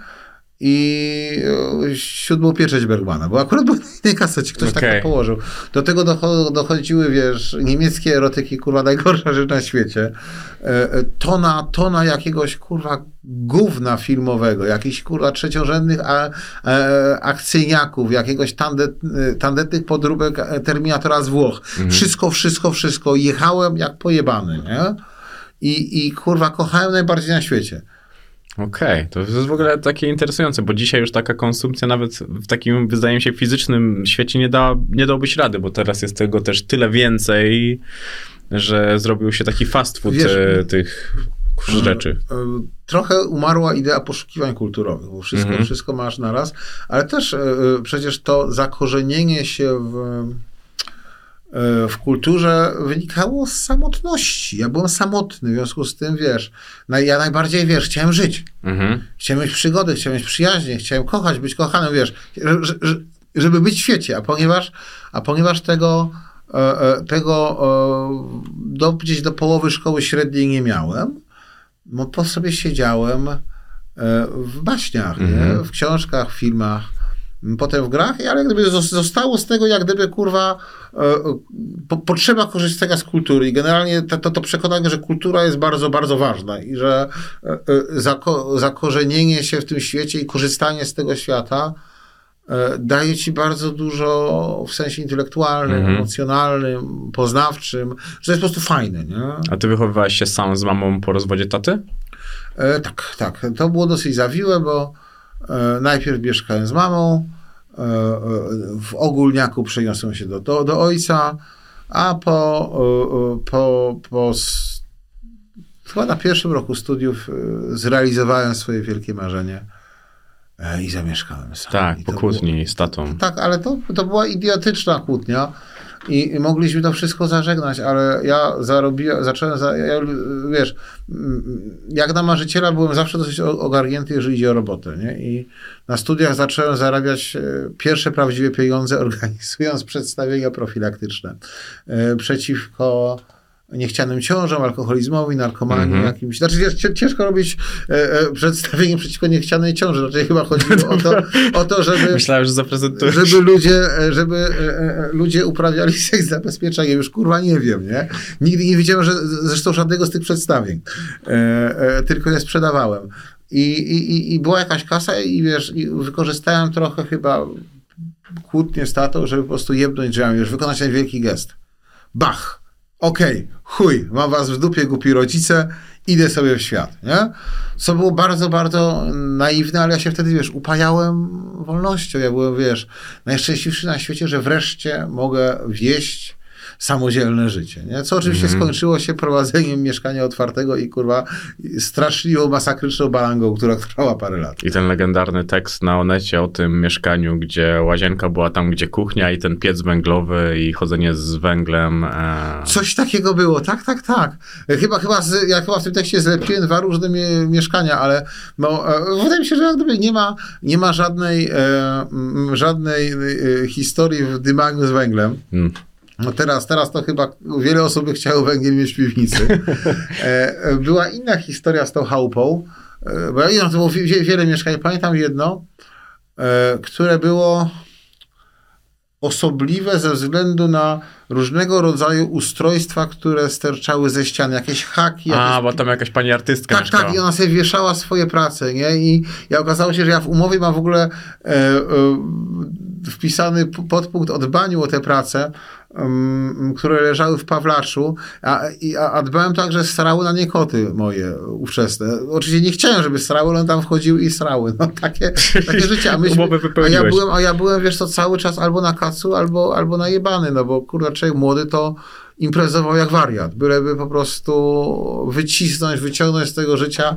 i e, siódmą pieczęć Bergmana, bo akurat był na innej kasecie, ktoś tak Okej. to położył. Do tego docho- dochodziły, wiesz, niemieckie erotyki, kurwa, najgorsza rzecz na świecie. E, e, Tona, tona jakiegoś, kurwa, gówna filmowego, jakichś, kurwa, trzeciorzędnych a, e, akcyjniaków, jakiegoś tandet, tandetnych podróbek Terminatora z Włoch. Wszystko, wszystko, wszystko. Jechałem jak pojebany, nie? I, I, kurwa, kochałem najbardziej na świecie. Okej, to jest w ogóle takie interesujące, bo dzisiaj już taka konsumpcja nawet w takim, wydaje mi się, fizycznym świecie nie, da, nie dałbyś rady, bo teraz jest tego też tyle więcej, że zrobił się taki fast food Wiesz, e, tych rzeczy. E, Trochę umarła idea poszukiwań kulturowych, bo wszystko, Mhm. wszystko masz naraz, ale też e, przecież to zakorzenienie się w, w kulturze wynikało z samotności. Ja byłem samotny, w związku z tym, wiesz, ja najbardziej, wiesz, chciałem żyć. Mhm. Chciałem mieć przygody, chciałem mieć przyjaźnie, chciałem kochać, być kochanym, wiesz, że- że- żeby być w świecie, a ponieważ, a ponieważ tego, e, e, tego e, do, gdzieś do połowy szkoły średniej nie miałem, no to sobie siedziałem e, w baśniach, Mhm. w książkach, w filmach, potem w grach, ale jak gdyby zos- zostało z tego, jak gdyby kurwa e, e, po, potrzeba korzystania z kultury i generalnie to, to, to przekonanie, że kultura jest bardzo, bardzo ważna i że e, zako, zakorzenienie się w tym świecie i korzystanie z tego świata daje ci bardzo dużo w sensie intelektualnym, Mhm. emocjonalnym, poznawczym, że to jest po prostu fajne, nie? A ty wychowywałeś się sam z mamą po rozwodzie taty? E, tak, tak. To było dosyć zawiłe, bo e, najpierw mieszkałem z mamą, w ogólniaku przeniosłem się do, do, do ojca, a po, e, e, po, po chyba na pierwszym roku studiów e, zrealizowałem swoje wielkie marzenie i zamieszkałem sam. Tak, I po kłótni z tatą. tak, ale to, to była idiotyczna kłótnia. I, mogliśmy to wszystko zażegnać, ale ja zarobiłem, zacząłem, za, ja, wiesz, mm, jak na marzyciela byłem zawsze dosyć ogarnięty, jeżeli idzie o robotę, nie? I na studiach zacząłem zarabiać e, pierwsze prawdziwe pieniądze, organizując przedstawienia profilaktyczne e, przeciwko niechcianym ciążom, alkoholizmowi, narkomanii, Mhm. jakimś. Znaczy wiesz, ciężko robić e, e, przedstawienie przeciwko niechcianej ciąży. Znaczy chyba chodziło o to, o to żeby Myślałem, że zaprezentujesz. żeby ludzie, e, żeby e, e, ludzie uprawiali seks zabezpieczenia, już kurwa nie wiem, nie? Nigdy nie widziałem, że zresztą żadnego z tych przedstawień, e, tylko je sprzedawałem. I, i, i- była jakaś kasa i wiesz, i wykorzystałem trochę chyba kłótnię z tatą, żeby po prostu jebnąć drzwiami, już wykonać ten wielki gest. Bach! Okej, chuj, mam was w dupie, głupi rodzice, idę sobie w świat, nie? Co było bardzo, bardzo naiwne, ale ja się wtedy, wiesz, upajałem wolnością. Ja byłem, wiesz, najszczęśliwszy na świecie, że wreszcie mogę wieść samodzielne życie, nie? Co oczywiście skończyło się prowadzeniem mieszkania otwartego i, kurwa, straszliwą, masakryczną balangą, która trwała parę lat. I ten legendarny tekst na Onecie o tym mieszkaniu, gdzie łazienka była tam, gdzie kuchnia i ten piec węglowy i chodzenie z węglem. E... Coś takiego było, tak, tak, tak. Chyba, chyba z, ja chyba w tym tekście zlepiłem dwa różne mie- mieszkania, ale no, e, wydaje mi się, że jak gdyby nie ma, nie ma żadnej, e, m, żadnej e, historii w dymagu z węglem. Mm. No teraz, teraz to chyba wiele osób by chciało węgiel mieć w piwnicy. E, e, była inna historia z tą chałupą, e, bo ja, to było wie, wiele mieszkań. Pamiętam jedno, które było osobliwe ze względu na różnego rodzaju ustrojstwa, które sterczały ze ściany, jakieś haki, jakieś A, bo tam jakaś pani artystka tak, mieszkała. tak, i ona sobie wieszała swoje prace, nie? I, i okazało się, że ja w umowie mam w ogóle e, e, wpisany podpunkt o dbaniu o te prace, które leżały w Pawlaczu, a, a, a dbałem tak, że srały na nie koty moje ówczesne. Oczywiście nie chciałem, żeby srały, ale one tam wchodziły i srały. No, takie, takie życie. A, myśmy, a, ja byłem, a ja byłem, wiesz co, cały czas albo na kacu, albo, albo najebany, no bo kurwa, człowiek młody to imprezował jak wariat, byleby po prostu wycisnąć, wyciągnąć z tego życia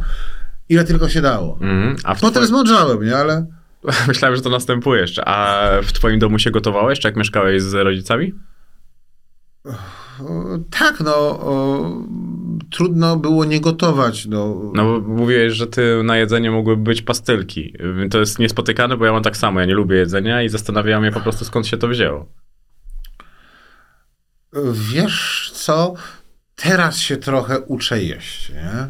ile tylko się dało. Mhm. A Potem twoim- zmądrzałem, nie, ale Myślałem, że to następuje jeszcze. A w twoim domu się gotowałeś, czy jak mieszkałeś z rodzicami? Tak, no o, trudno było nie gotować, no. No bo mówiłeś, że ty na jedzenie mogłyby być pastylki. To jest niespotykane, bo ja mam tak samo. Ja nie lubię jedzenia i zastanawiałem się po prostu skąd się to wzięło. Wiesz co, teraz się trochę uczę jeść, nie?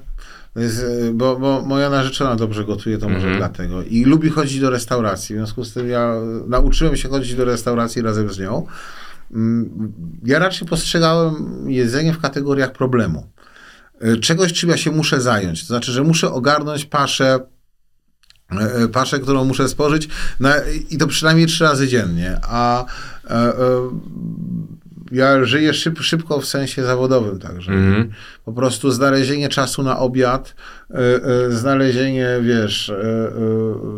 Jest, e, bo, bo moja narzeczona dobrze gotuje, to może Mhm. dlatego. I lubi chodzić do restauracji, w związku z tym ja nauczyłem się chodzić do restauracji razem z nią. Ja raczej postrzegałem jedzenie w kategoriach problemu. E, Czegoś, czym ja się muszę zająć. To znaczy, że muszę ogarnąć paszę, e, e, paszę, którą muszę spożyć na, i to przynajmniej trzy razy dziennie. A e, e, ja żyję szyb, szybko w sensie zawodowym także. Mhm. Po prostu znalezienie czasu na obiad, e, e, znalezienie, wiesz, e, e,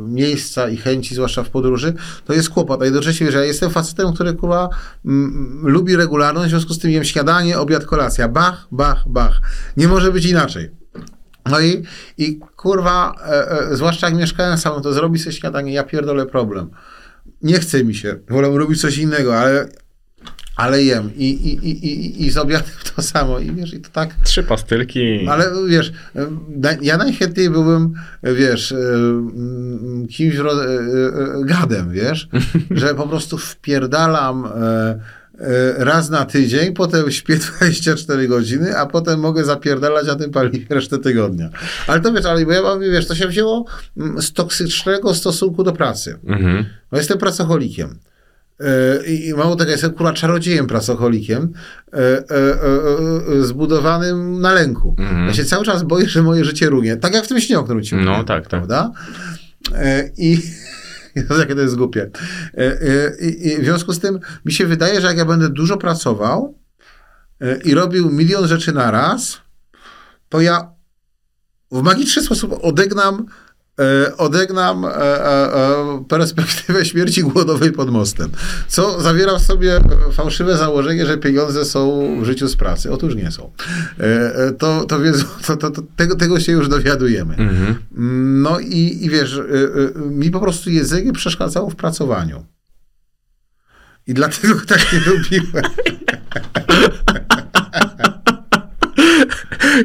miejsca i chęci, zwłaszcza w podróży, to jest kłopot. A jednocześnie, wiesz, ja jestem facetem, który kurwa mm, lubi regularność, w związku z tym jem śniadanie, obiad, kolacja. Bach, bach, bach. Nie może być inaczej. No i, i kurwa, e, e, zwłaszcza jak mieszkałem sam, to zrobi sobie śniadanie, ja pierdolę problem. Nie chce mi się, wolę robić coś innego, ale, ale jem. I, i, i, i, I z obiadem to samo. I wiesz, i to tak... Trzy pastylki. Ale wiesz, ja najchętniej byłbym, wiesz, e, mm, kimś e, e, gadem, wiesz, że po prostu wpierdalam raz na tydzień, potem śpię 24 godziny, a potem mogę zapierdalać na tym paliwie resztę tygodnia. Ale to wiesz, ale bo ja mam, wiesz, to się wzięło mm, z toksycznego stosunku do pracy. Mhm. No jestem pracocholikiem. E, I mało tego, jestem kurwa czarodziejem pracocholikiem, e, e, zbudowanym na lęku. Mhm. Ja się cały czas boję, że moje życie runie. Tak jak w tym śnie, o którym ci No, mówiłem, tak, tak. Prawda? E, I jakie to jest głupie. I, w związku z tym mi się wydaje, że jak ja będę dużo pracował i robił milion rzeczy na raz, to ja w magiczny sposób odegnam, odegnam e, e, e, perspektywę śmierci głodowej pod mostem. Co zawiera w sobie fałszywe założenie, że pieniądze są w życiu z pracy. Otóż nie są. E, e, to, to, wiedzą, to, to, to tego, tego się już dowiadujemy. Mhm. No i, i wiesz, mi po prostu jedzenie przeszkadzało w pracowaniu. I dlatego go tak nie lubiłem.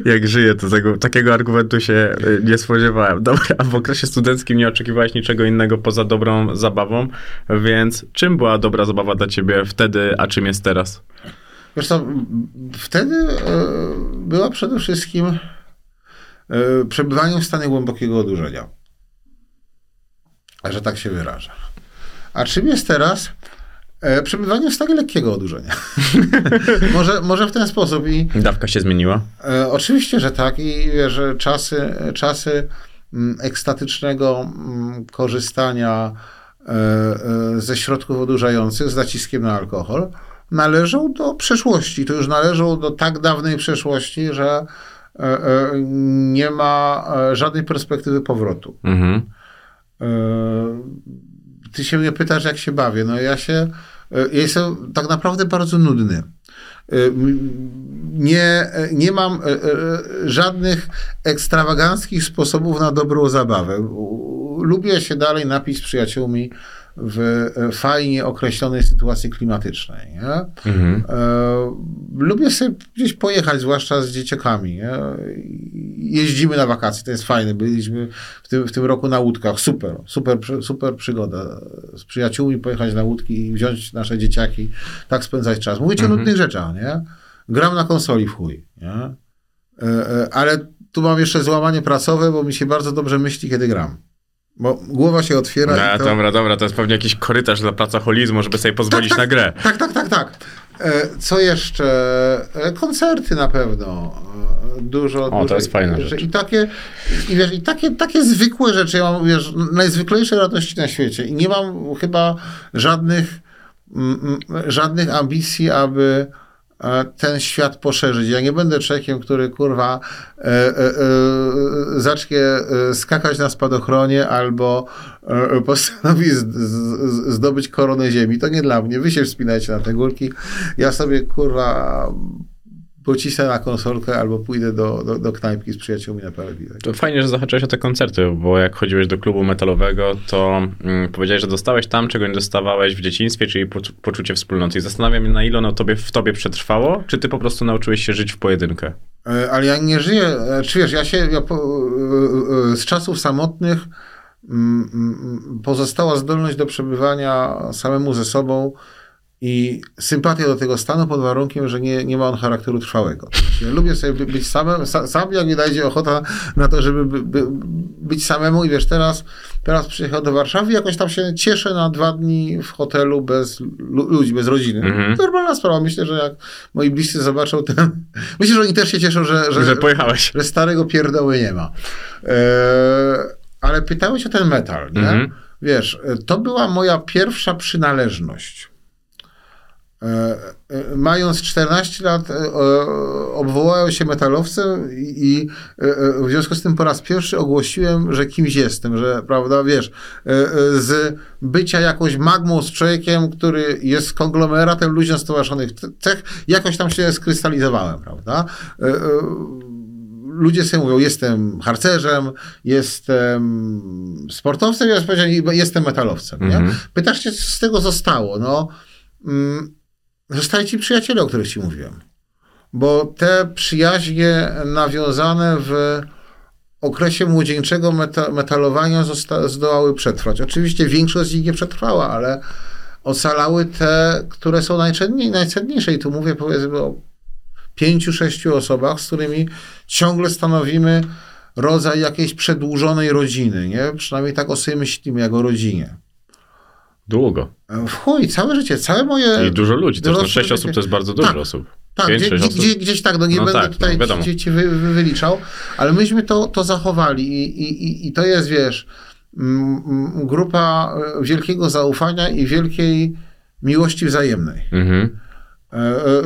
Jak żyję, to tego, takiego argumentu się y, nie spodziewałem. Dobra, a w okresie studenckim nie oczekiwałeś niczego innego poza dobrą zabawą, więc czym była dobra zabawa dla ciebie wtedy, a czym jest teraz? Wiesz co, wtedy e, była przede wszystkim e, przebywanie w stanie głębokiego odurzenia. Że tak się wyrażę. A czym jest teraz? E, przebywanie w stanie lekkiego odurzenia. może, może w ten sposób. I Dawka się zmieniła? E, oczywiście, że tak i że czasy, czasy mm, ekstatycznego mm, korzystania e, e, ze środków odurzających z naciskiem na alkohol należą do przeszłości. To już należą do tak dawnej przeszłości, że e, e, nie ma żadnej perspektywy powrotu. Mhm. Ty się mnie pytasz, jak się bawię. No ja się, e, ja jestem tak naprawdę bardzo nudny. E, Nie, e, nie mam żadnych ekstrawaganckich sposobów na dobrą zabawę. Lubię się dalej napić z przyjaciółmi w e, fajnie określonej sytuacji klimatycznej. Nie? Mhm. E, lubię sobie gdzieś pojechać, zwłaszcza z dzieciakami. Nie? Jeździmy na wakacje, to jest fajne. Byliśmy w tym, w tym roku na łódkach. Super, super, super przygoda. Z przyjaciółmi pojechać na łódki i wziąć nasze dzieciaki, tak spędzać czas. Mówicie o nudnych rzeczach, nie? Gram na konsoli w chuj, nie? E, e, ale tu mam jeszcze złamanie pracowe, bo mi się bardzo dobrze myśli, kiedy gram. Bo głowa się otwiera No, i to... Dobra, dobra, to jest pewnie jakiś korytarz dla pracoholizmu, żeby sobie pozwolić tak, na grę. Tak, tak, tak, tak. E, Co jeszcze? E, Koncerty na pewno. E, Dużo. O, to dużo jest fajna rzeczy. rzecz. I takie, i wiesz, i takie, takie zwykłe rzeczy. Ja mam, wiesz, najzwyklejsze radości na świecie. I nie mam chyba żadnych, mm, mm, żadnych ambicji, aby ten świat poszerzyć. Ja nie będę człowiekiem, który kurwa e, e, e, zacznie e, skakać na spadochronie albo e, postanowi z, z, zdobyć koronę ziemi. To nie dla mnie. Wy się wspinajcie na te górki. Ja sobie kurwa pocisnę na konsolkę albo pójdę do, do, do knajpki z przyjaciółmi na parę piwek. To fajnie, że zahaczyłeś o te koncerty, bo jak chodziłeś do klubu metalowego, to mm, powiedziałeś, że dostałeś tam, czego nie dostawałeś w dzieciństwie, czyli po, poczucie wspólnoty. I zastanawiam się, na ile ono tobie, w tobie przetrwało, czy ty po prostu nauczyłeś się żyć w pojedynkę? E, Ale ja nie żyję, e, czy wiesz, ja się ja po, e, z czasów samotnych mm, mm, pozostała zdolność do przebywania samemu ze sobą i sympatia do tego stanu pod warunkiem, że nie, nie ma on charakteru trwałego. Ja lubię sobie by- być samym, sa, sam jak mi dajdzie ochota na to, żeby by, by, być samemu i wiesz, teraz, teraz przyjechał do Warszawy jakoś tam się cieszę na dwa dni w hotelu bez lu- ludzi, bez rodziny. Mhm. Normalna sprawa. Myślę, że jak moi bliscy zobaczą ten... Myślę, że oni też się cieszą, że, że, Że pojechałeś. że starego pierdoły nie ma. E, ale pytałeś o ten metal, nie? Mhm. Wiesz, to była moja pierwsza przynależność. Mając 14 lat, e, e, obwołałem się metalowcem i e, w związku z tym po raz pierwszy ogłosiłem, że kimś jestem, że, prawda, wiesz, z bycia jakąś magmą, z człowiekiem, który jest konglomeratem ludziom stowarzyszonych cech, jakoś tam się skrystalizowałem, prawda? Ludzie sobie mówią, jestem harcerzem, jestem sportowcem, ja powiedziałem, jestem metalowcem. Nie? Mhm. Pytasz się, co z tego zostało? No, mm, zostali ci przyjaciele, o których ci mówiłem. Bo te przyjaźnie nawiązane w okresie młodzieńczego meta, metalowania zdołały przetrwać. Oczywiście większość z nich nie przetrwała, ale ocalały te, które są najcenniej, najcenniejsze. I tu mówię powiedzmy o pięciu, sześciu osobach, z którymi ciągle stanowimy rodzaj jakiejś przedłużonej rodziny, nie? Przynajmniej tak o sobie myślimy, jak o rodzinie. Długo. W chuj, całe życie, całe moje... I dużo ludzi też. No, dorosłe sześć życie. osób to jest bardzo dużo Tak. osób. Tak, gdzie, gdzieś tak, no nie No będę tak, tutaj no ci, ci wy, wy, wyliczał, ale myśmy to, to zachowali i, i, i- to jest, wiesz, mm, mm, grupa e, wielkiego zaufania i wielkiej miłości wzajemnej. Mhm. E,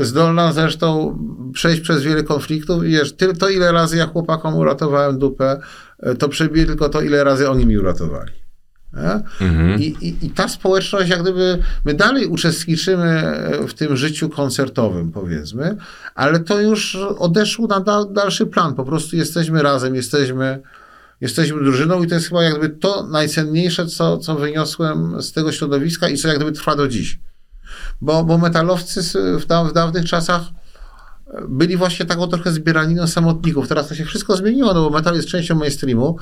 e, Zdolna zresztą przejść przez wiele konfliktów. I wiesz, ty- to ile razy ja chłopakom uratowałem dupę, e, to przebije tylko to, ile razy oni mi uratowali. Mhm. I, i, I ta społeczność, jak gdyby, my dalej uczestniczymy e, w tym życiu koncertowym, powiedzmy, ale to już odeszło na da, dalszy plan. Po prostu jesteśmy razem, jesteśmy, jesteśmy drużyną i to jest chyba jak gdyby to najcenniejsze, co, co wyniosłem z tego środowiska i co jak gdyby trwa do dziś. bo, bo metalowcy w, da, w dawnych czasach e, byli właśnie taką trochę zbieraniną samotników. Teraz to się wszystko zmieniło, no bo metal jest częścią mainstreamu,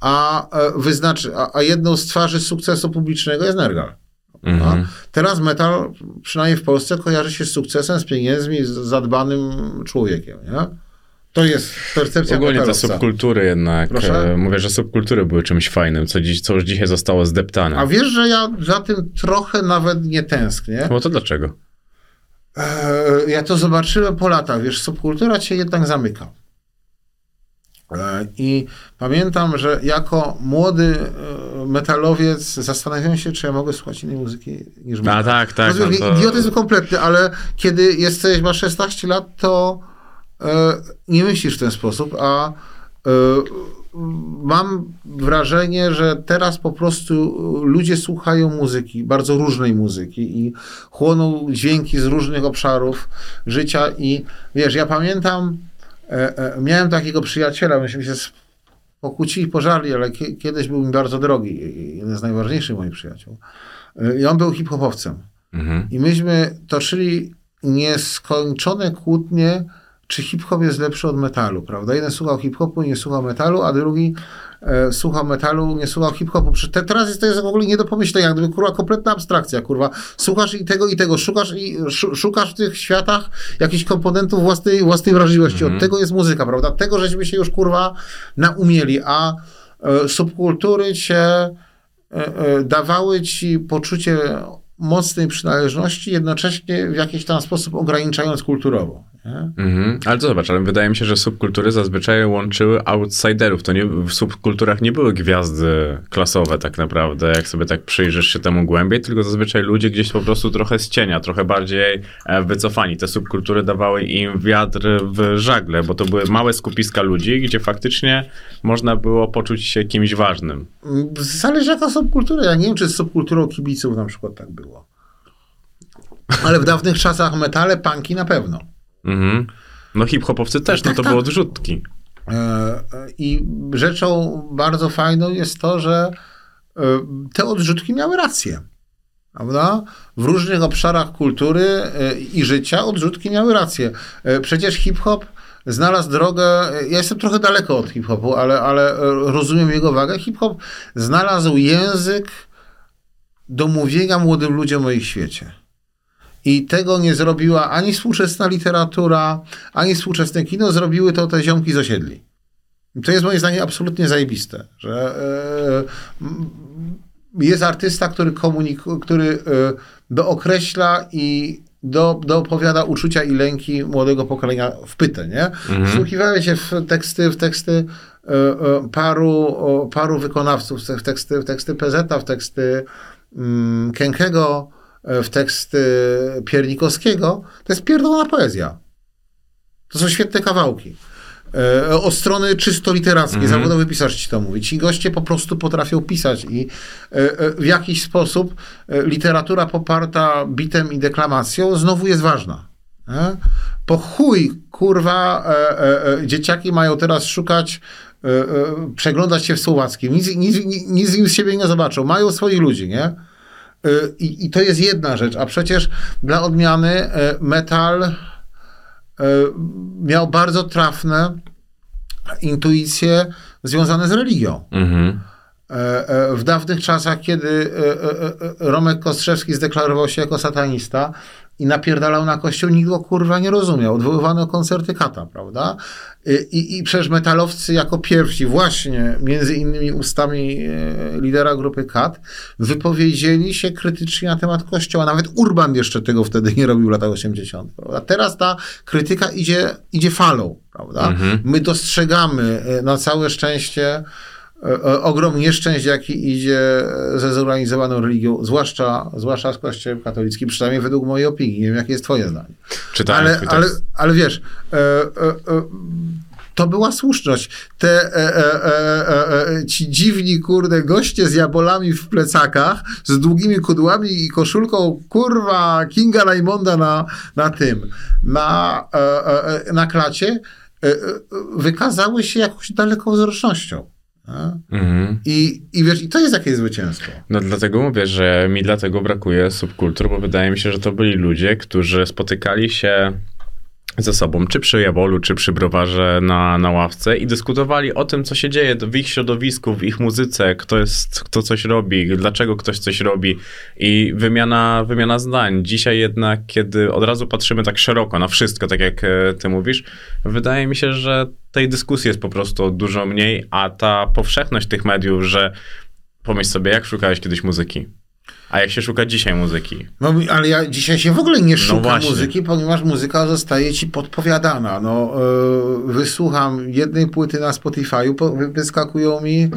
a, e, wyznaczy, a, a jedną z twarzy sukcesu publicznego jest Nergal. Mhm. Teraz metal, przynajmniej w Polsce, kojarzy się z sukcesem, z pieniędzmi, z zadbanym człowiekiem. Nie? To jest percepcja Ogólnie te metalowca. subkultury jednak, Proszę? e, mówię, że subkultury były czymś fajnym, co, dziś, co już dzisiaj zostało zdeptane. A wiesz, że ja za tym trochę nawet nie tęsknię. No to dlaczego? E, Ja to zobaczyłem po latach, wiesz, subkultura cię jednak zamyka. E, I pamiętam, że jako młody e, metalowiec zastanawiałem się, czy ja mogę słuchać innej muzyki niż metal. A tak, tak. Rozumiem, no to... Idiotyzm kompletny, ale kiedy jesteś, masz 16 lat, to e, nie myślisz w ten sposób, a mam wrażenie, że teraz po prostu ludzie słuchają muzyki, bardzo różnej muzyki i chłoną dźwięki z różnych obszarów życia i wiesz, ja pamiętam, miałem takiego przyjaciela, myśmy się pokłócili, pożarli, ale kie- kiedyś był mi bardzo drogi, jeden z najważniejszych moich przyjaciół. E, I on był hip-hopowcem. Mhm. I myśmy toczyli nieskończone kłótnie, czy hip-hop jest lepszy od metalu, prawda? Jeden słuchał hip-hopu, nie słuchał metalu, a drugi e, słuchał metalu, nie słuchał hip-hopu. Te, teraz jest to jest w ogóle nie do pomyślenia, gdyby kurwa kompletna abstrakcja, kurwa. Słuchasz i tego, i tego, szukasz i szu, szukasz w tych światach jakichś komponentów własnej, własnej wrażliwości. Od tego jest muzyka, prawda? Tego żeśmy się już kurwa naumieli, a e, subkultury cię e, e, dawały ci poczucie mocnej przynależności, jednocześnie w jakiś tam sposób ograniczając kulturowo. Nie? Mhm. Ale to zobacz, ale wydaje mi się, że subkultury zazwyczaj łączyły outsiderów. To nie, w subkulturach nie były gwiazdy klasowe tak naprawdę, jak sobie tak przyjrzysz się temu głębiej, tylko zazwyczaj ludzie gdzieś po prostu trochę z cienia, trochę bardziej e, wycofani. Te subkultury dawały im wiatr w żagle, bo to były małe skupiska ludzi, gdzie faktycznie można było poczuć się kimś ważnym. Zależy jaka subkultura. Ja nie wiem, czy z subkulturą kibiców na przykład tak było. Ale w dawnych czasach metale, punki na pewno. Mhm. No hip-hopowcy też, no Tak, to tak. były odrzutki. E, e, I rzeczą bardzo fajną jest to, że e, te odrzutki miały rację. Prawda? W różnych obszarach kultury i życia odrzutki miały rację. Przecież hip-hop znalazł drogę. Ja jestem trochę daleko od hip-hopu, ale, ale rozumiem jego wagę. Hip-hop znalazł język do mówienia młodym ludziom o ich świecie. I tego nie zrobiła ani współczesna literatura, ani współczesne kino, zrobiły to te ziomki z osiedli. To jest moim zdaniem absolutnie zajebiste, że m, jest artysta, który komunik- który e, dookreśla i do, doopowiada uczucia i lęki młodego pokolenia w pytę, nie? Wsłuchiwałem się w teksty, w teksty e, paru, o, paru wykonawców, w teksty, w teksty PZ, w teksty mm, Kenkego, e, w teksty Piernikowskiego. To jest pierdolona poezja. To są świetne kawałki. E, o strony czysto literackiej, zawodowy pisarz ci to mówi. Ci goście po prostu potrafią pisać i e, e, w jakiś sposób e, literatura poparta bitem i deklamacją znowu jest ważna. Nie? Po chuj, kurwa, e, e, e, dzieciaki mają teraz szukać, e, e, przeglądać się w Słowackim. Nic, nic, nic, nic z siebie nie zobaczą. Mają swoich ludzi, nie? E, I, I to jest jedna rzecz, a przecież dla odmiany e, metal e, miał bardzo trafne intuicje związane z religią. Mhm. W dawnych czasach, kiedy Romek Kostrzewski zdeklarował się jako satanista i napierdalał na kościół, nikt go kurwa nie rozumiał. Odwoływano koncerty kata, prawda? I, i, przecież metalowcy jako pierwsi, właśnie między innymi ustami e, lidera grupy kat, wypowiedzieli się krytycznie na temat kościoła. Nawet Urban jeszcze tego wtedy nie robił w latach 80. Prawda? Teraz ta krytyka idzie, idzie falą, prawda? My dostrzegamy e, na całe szczęście ogrom nieszczęść, jaki idzie ze zorganizowaną religią, zwłaszcza, zwłaszcza z Kościołem katolickim, przynajmniej według mojej opinii. Nie wiem, jakie jest twoje zdanie. Czytałem Ale, ale, ale wiesz, e, e, e, to była słuszność. Te e, e, e, e, ci dziwni, kurde, goście z jabolami w plecakach, z długimi kudłami i koszulką, kurwa, Kinga Raimonda na, na tym, na, e, e, e, na klacie, e, e, wykazały się jakąś dalekowzrocznością. Mhm. I, I wiesz, i to jest jakieś zwycięstwo. No dlatego mówię, że mi dlatego brakuje subkultur, bo wydaje mi się, że to byli ludzie, którzy spotykali się ze sobą, czy przy Jawolu, czy przy browarze na, na ławce i dyskutowali o tym, co się dzieje w ich środowisku, w ich muzyce, kto jest, kto coś robi, dlaczego ktoś coś robi i wymiana, wymiana zdań. Dzisiaj jednak, kiedy od razu patrzymy tak szeroko na wszystko, tak jak e, ty mówisz, wydaje mi się, że tej dyskusji jest po prostu dużo mniej, a ta powszechność tych mediów, że pomyśl sobie, jak szukałeś kiedyś muzyki, a jak się szuka dzisiaj muzyki. No, ale ja dzisiaj się w ogóle nie szukam właśnie. muzyki, ponieważ muzyka zostaje ci podpowiadana. No, e, wysłucham jednej płyty na Spotify'u, po- wy- wyskakują mi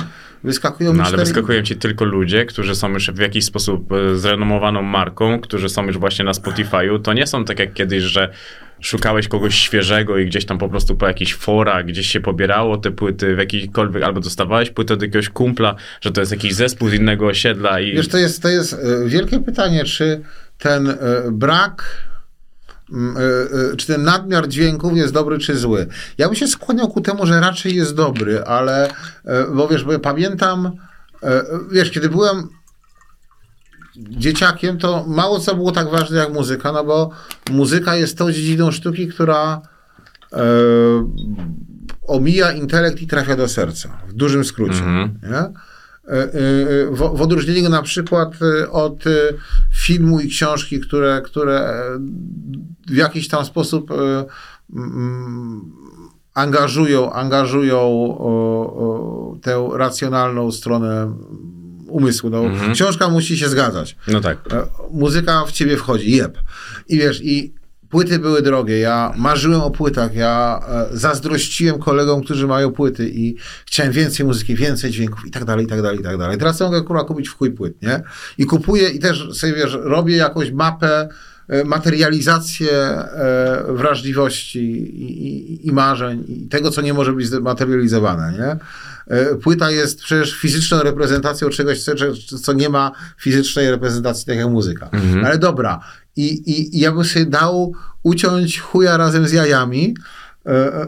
wyskakują No ale cztery... wyskakują ci tylko ludzie, którzy są już w jakiś sposób e, zrenomowaną marką, którzy są już właśnie na Spotify'u. To nie są tak jak kiedyś, że szukałeś kogoś świeżego i gdzieś tam po prostu po jakichś forach, gdzieś się pobierało te płyty w jakikolwiek, albo dostawałeś płytę od jakiegoś kumpla, że to jest jakiś zespół z innego osiedla i... Wiesz, to jest, to jest e, wielkie pytanie, czy ten e, brak, e, czy ten nadmiar dźwięków jest dobry czy zły. Ja bym się skłaniał ku temu, że raczej jest dobry, ale, bo wiesz, bo pamiętam, wiesz, kiedy byłem dzieciakiem, to mało co było tak ważne jak muzyka, no bo muzyka jest tą dziedziną sztuki, która e, omija intelekt i trafia do serca, w dużym skrócie. E, e, W, w odróżnieniu na przykład e, od filmu i książki, które, które w jakiś tam sposób mm, angażują, angażują tę racjonalną stronę umysłu. No, Książka musi się zgadzać. No tak. E, muzyka w ciebie wchodzi, jeb. I wiesz, i płyty były drogie, ja marzyłem o płytach, ja e, zazdrościłem kolegom, którzy mają płyty i chciałem więcej muzyki, więcej dźwięków i tak dalej, i tak dalej, i tak dalej. Teraz mogę kurwa kupić w chuj płyt, nie? I kupuję i też sobie, wiesz, robię jakąś mapę, e, materializację wrażliwości i, i, i marzeń i tego, co nie może być zmaterializowane, nie? E, Płyta jest przecież fizyczną reprezentacją czegoś, co, nie ma fizycznej reprezentacji, tak jak muzyka. Ale dobra. I, i, I ja bym sobie dał uciąć chuja razem z jajami, e, e,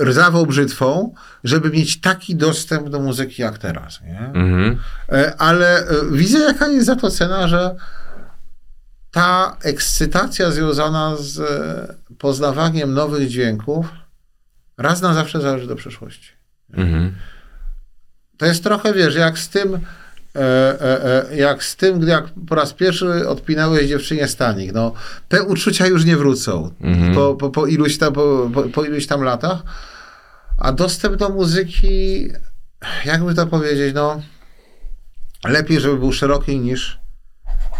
e, rzawą brzytwą, żeby mieć taki dostęp do muzyki jak teraz. Mhm. E, Ale widzę, jaka jest za to cena, że ta ekscytacja związana z poznawaniem nowych dźwięków raz na zawsze zależy do przyszłości. Mhm. To jest trochę, wiesz, jak z tym, e, e, e, jak z tym, gdy jak po raz pierwszy odpinałeś dziewczynie stanik. No, te uczucia już nie wrócą Mhm. po, po, po, iluś tam, po, po, iluś tam latach. A dostęp do muzyki, jakby to powiedzieć, no, lepiej, żeby był szeroki niż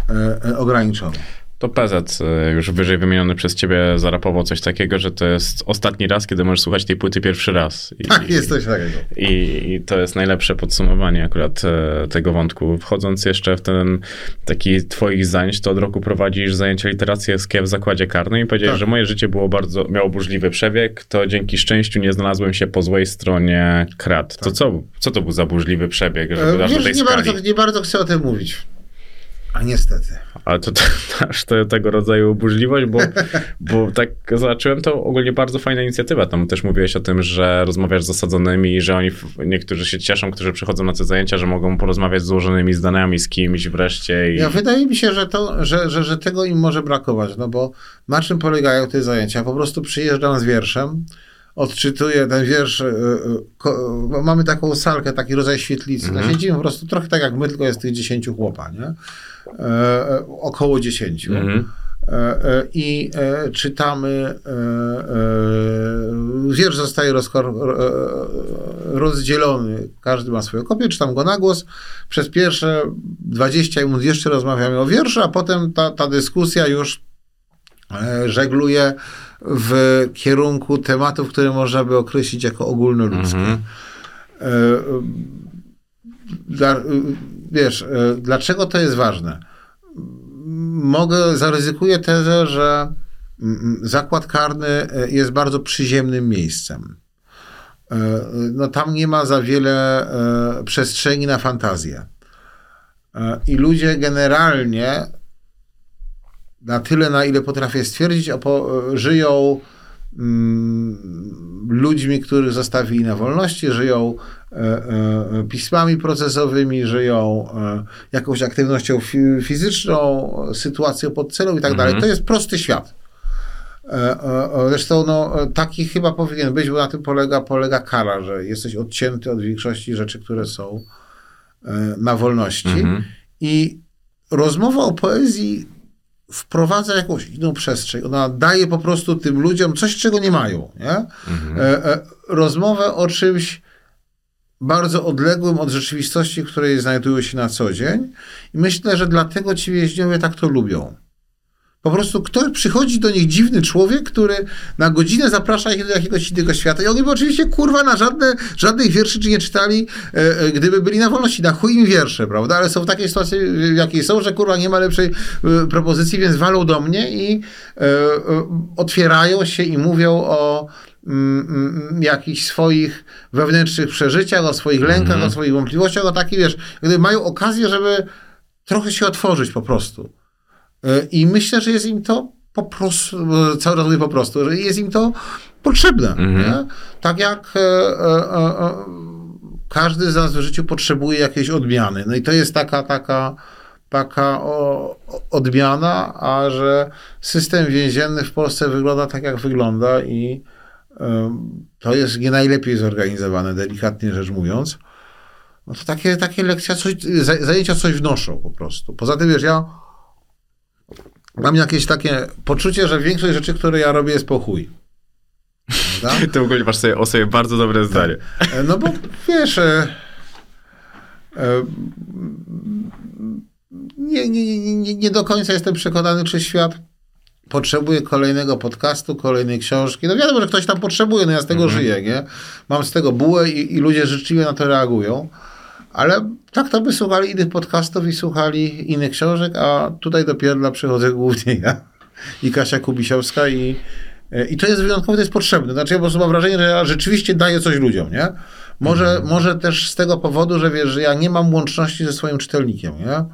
e, e, ograniczony. To PZ y, już wyżej wymieniony przez ciebie zarapował coś takiego, że to jest ostatni raz, kiedy możesz słuchać tej płyty pierwszy raz. I, Tak, jest coś takiego. I, I to jest najlepsze podsumowanie akurat e, tego wątku. Wchodząc jeszcze w ten taki twoich zajęć, to od roku prowadzisz zajęcia literackie w zakładzie karnym i powiedziałeś, Tak. że moje życie było bardzo, miało burzliwy przebieg, to dzięki szczęściu nie znalazłem się po złej stronie krat. To co, co to był za burzliwy przebieg, żeby E, Wiesz, nie skali? bardzo, nie bardzo chcę o tym mówić. A niestety. Ale to, to tego rodzaju burzliwość, bo, bo tak zobaczyłem, to ogólnie bardzo fajna inicjatywa. Tam też mówiłeś o tym, że rozmawiasz z zasadzonymi i że oni, niektórzy się cieszą, którzy przychodzą na te zajęcia, że mogą porozmawiać z złożonymi zdaniami z kimś wreszcie. I... Ja, wydaje mi się, że, to, że, że, że tego im może brakować, no bo na czym polegają te zajęcia? Po prostu przyjeżdżam z wierszem, odczytuję ten wiersz, ko, bo mamy taką salkę, taki rodzaj świetlicy. No siedzimy po prostu trochę tak jak my, tylko jest tych 10 chłopa, nie? E, e, około 10. Mhm. E, I czytamy, wiersz zostaje rozdzielony, każdy ma swoją kopię, czytam go na głos. Przez pierwsze 20 minut jeszcze rozmawiamy o wierszu, a potem ta, ta dyskusja już żegluje w kierunku tematów, które można by określić jako ogólnoludzkie. Mhm. Dla, wiesz, e, dlaczego to jest ważne? Mogę, zaryzykuję tezę, że mm, zakład karny e, jest bardzo przyziemnym miejscem. No tam nie ma za wiele przestrzeni na fantazję. I ludzie generalnie na tyle, na ile potrafię stwierdzić, żyją mm, ludźmi, których zostawili na wolności, żyją pismami procesowymi, żyją e, jakąś aktywnością fi- fizyczną, sytuacją pod celą i tak dalej. To jest prosty świat. E, e, e, Zresztą no, e, taki chyba powinien być, bo na tym polega, polega kara, że jesteś odcięty od większości rzeczy, które są e, na wolności. I rozmowa o poezji wprowadza jakąś inną przestrzeń. Ona daje po prostu tym ludziom coś, czego nie mają. Nie? E, e, rozmowę o czymś bardzo odległym od rzeczywistości, w której znajdują się na co dzień. I myślę, że dlatego ci więźniowie tak to lubią. Po prostu ktoś przychodzi do nich dziwny człowiek, który na godzinę zaprasza ich do jakiegoś innego świata. I oni by oczywiście kurwa na żadne, żadnych wierszy czy nie czytali, e, e, gdyby byli na wolności. Na chuj im wiersze, prawda? Ale są w takiej sytuacji, w jakiej są, że kurwa nie ma lepszej e, propozycji, więc walą do mnie i e, e, otwierają się i mówią o jakichś swoich wewnętrznych przeżyciach, o swoich lękach, o swoich wątpliwościach, o takich, wiesz, gdy mają okazję, żeby trochę się otworzyć po prostu. E, I myślę, że jest im to po prostu, e, cały czas mówię po prostu, że jest im to potrzebne. Nie? Tak jak e, e, e, e, każdy z nas w życiu potrzebuje jakiejś odmiany. No i to jest taka, taka, taka o, odmiana, a że system więzienny w Polsce wygląda tak, jak wygląda i to jest nie najlepiej zorganizowane, delikatnie rzecz mówiąc. No to takie, takie lekcje, coś, za- zajęcia coś wnoszą po prostu. Poza tym, wiesz, ja mam jakieś takie poczucie, że większość rzeczy, które ja robię, jest po chuj. Prawda? Ty w ogóle masz sobie o sobie bardzo dobre zdanie. E, No bo wiesz, e, e, nie, nie, nie, nie, nie do końca jestem przekonany, czy świat potrzebuje kolejnego podcastu, kolejnej książki. No wiadomo, że ktoś tam potrzebuje, no ja z tego żyję, nie? Mam z tego bułę i, i ludzie życzliwie na to reagują. Ale tak to by słuchali innych podcastów i słuchali innych książek, a tutaj do pierdla przychodzę głównie ja i Kasia Kubisiowska i, i to jest wyjątkowe, to jest potrzebne. Znaczy ja po prostu mam wrażenie, że ja rzeczywiście daję coś ludziom, nie? Może, może też z tego powodu, że wiesz, że ja nie mam łączności ze swoim czytelnikiem, nie?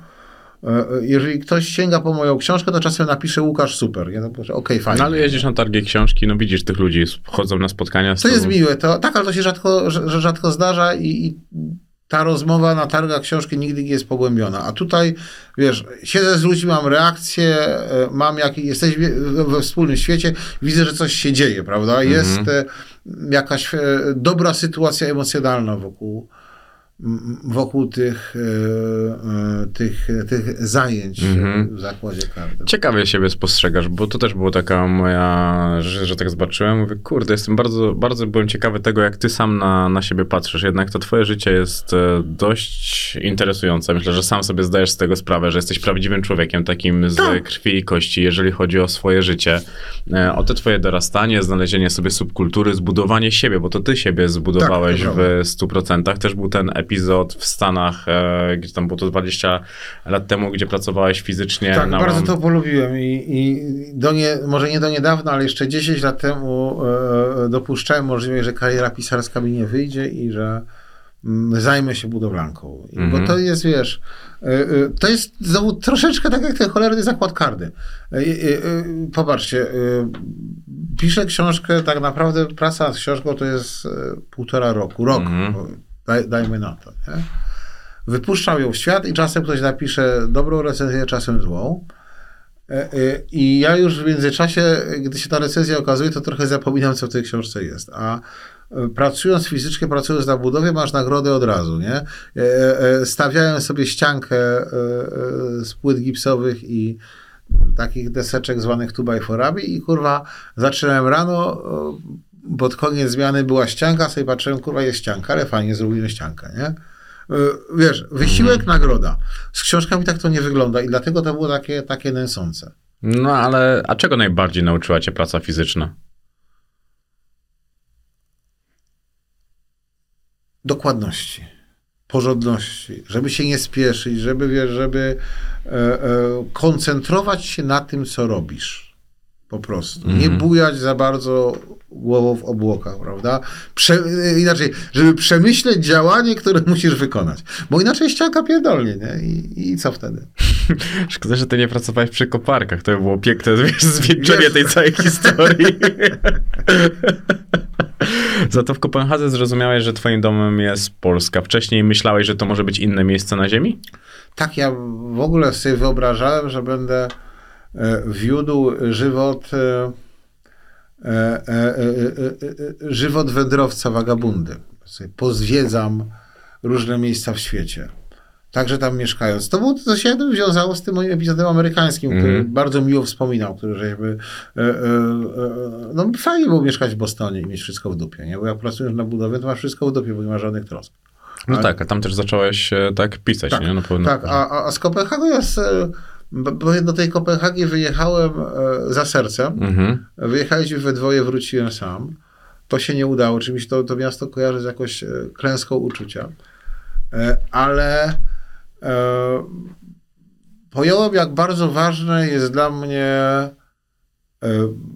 E, e, Jeżeli ktoś sięga po moją książkę, to czasem napisze Łukasz super. Ja okej, fajnie. No ale jeździsz na targi książki, no widzisz tych ludzi, chodzą na spotkania. z To jest miłe, to, tak, ale to się rzadko, rzadko zdarza i, i ta rozmowa na targach książki nigdy nie jest pogłębiona. A tutaj, wiesz, siedzę z ludźmi, mam reakcję, e, mam jak, jesteśmy we- wspólnym świecie, widzę, że coś się dzieje, prawda? Jest e, jakaś dobra sytuacja emocjonalna wokół, wokół tych, e, e, tych, tych zajęć w zakładzie karty. Ciekawie siebie spostrzegasz, bo to też była taka moja, że, że tak zobaczyłem, mówię, kurde, jestem bardzo, bardzo byłem ciekawy tego, jak ty sam na, na siebie patrzysz. Jednak to twoje życie jest e, dość interesujące. Myślę, że sam sobie zdajesz z tego sprawę, że jesteś prawdziwym człowiekiem, takim z Tak. krwi i kości, jeżeli chodzi o swoje życie. O te twoje dorastanie, znalezienie sobie subkultury, zbudowanie siebie, bo to ty siebie zbudowałeś Tak, w 100%. Też był ten epizod w Stanach, e, gdzie tam było to 20 lat temu, gdzie pracowałeś fizycznie. Tak, na bardzo to polubiłem i, i do nie, może nie do niedawna, ale jeszcze 10 lat temu e, dopuszczałem możliwość, że kariera pisarska mi nie wyjdzie i że mm, zajmę się budowlanką. I, Mhm. Bo to jest, wiesz, e, e, to jest znowu troszeczkę tak jak ten cholerny zakład kardy. E, e, e, Popatrzcie, e, piszę książkę, tak naprawdę praca nad książką to jest e, półtora roku, rok, Mhm. Daj, dajmy na to, nie? Wypuszczam ją w świat i czasem ktoś napisze dobrą recenzję, czasem złą. E, e, I ja już w międzyczasie, gdy się ta recenzja okazuje, to trochę zapominam, co w tej książce jest. A e, pracując fizycznie, pracując na budowie, masz nagrodę od razu, nie? Stawiałem sobie ściankę z płyt gipsowych i takich deseczek zwanych 2x4 i kurwa, zaczynałem rano, pod koniec zmiany była ścianka, sobie patrzyłem, kurwa, jest ścianka, ale fajnie, zrobimy ściankę, nie? E, Wiesz, wysiłek, nagroda. Z książkami tak to nie wygląda i dlatego to było takie, takie nęsące. No ale, a czego najbardziej nauczyła cię praca fizyczna? Dokładności, porządności, żeby się nie spieszyć, żeby, wiesz, żeby e, e, koncentrować się na tym, co robisz. Po prostu. Nie bujać za bardzo głową w obłokach, prawda? Prze, e, inaczej, żeby przemyśleć działanie, które musisz wykonać. Bo inaczej ścianka pierdolnie, nie? I, i co wtedy? Szkoda, że ty nie pracowałeś przy koparkach. To by było piękne wiesz, zwieńczenie Wiesz- tej całej historii. Za to w Kopenhadze zrozumiałeś, że twoim domem jest Polska. Wcześniej myślałeś, że to może być inne miejsce na ziemi? Tak, ja w ogóle sobie wyobrażałem, że będę e, wiódł żywot, e, e, e, e, e, e, żywot wędrowca, wagabundy. Pozwiedzam różne miejsca w świecie. Także tam mieszkając. To, było, to się wiązało z tym moim epizodem amerykańskim, który Mhm. bardzo miło wspominał, który żeśmy... No fajnie było mieszkać w Bostonie i mieć wszystko w dupie, nie? Bo jak pracujesz na budowie, to masz wszystko w dupie, bo nie ma żadnych trosk. No Ale- tak, a tam też zacząłeś tak pisać, Tak, nie? No, pewno, Tak, a, a- z Kopenhagi jest... Bo do tej Kopenhagi wyjechałem e, za sercem. Mhm. Wyjechaliśmy we dwoje, wróciłem sam. To się nie udało. Oczywiście to, to miasto kojarzy z jakąś e, klęską uczucia. E, Ale e, pojąłem, jak bardzo ważne jest dla mnie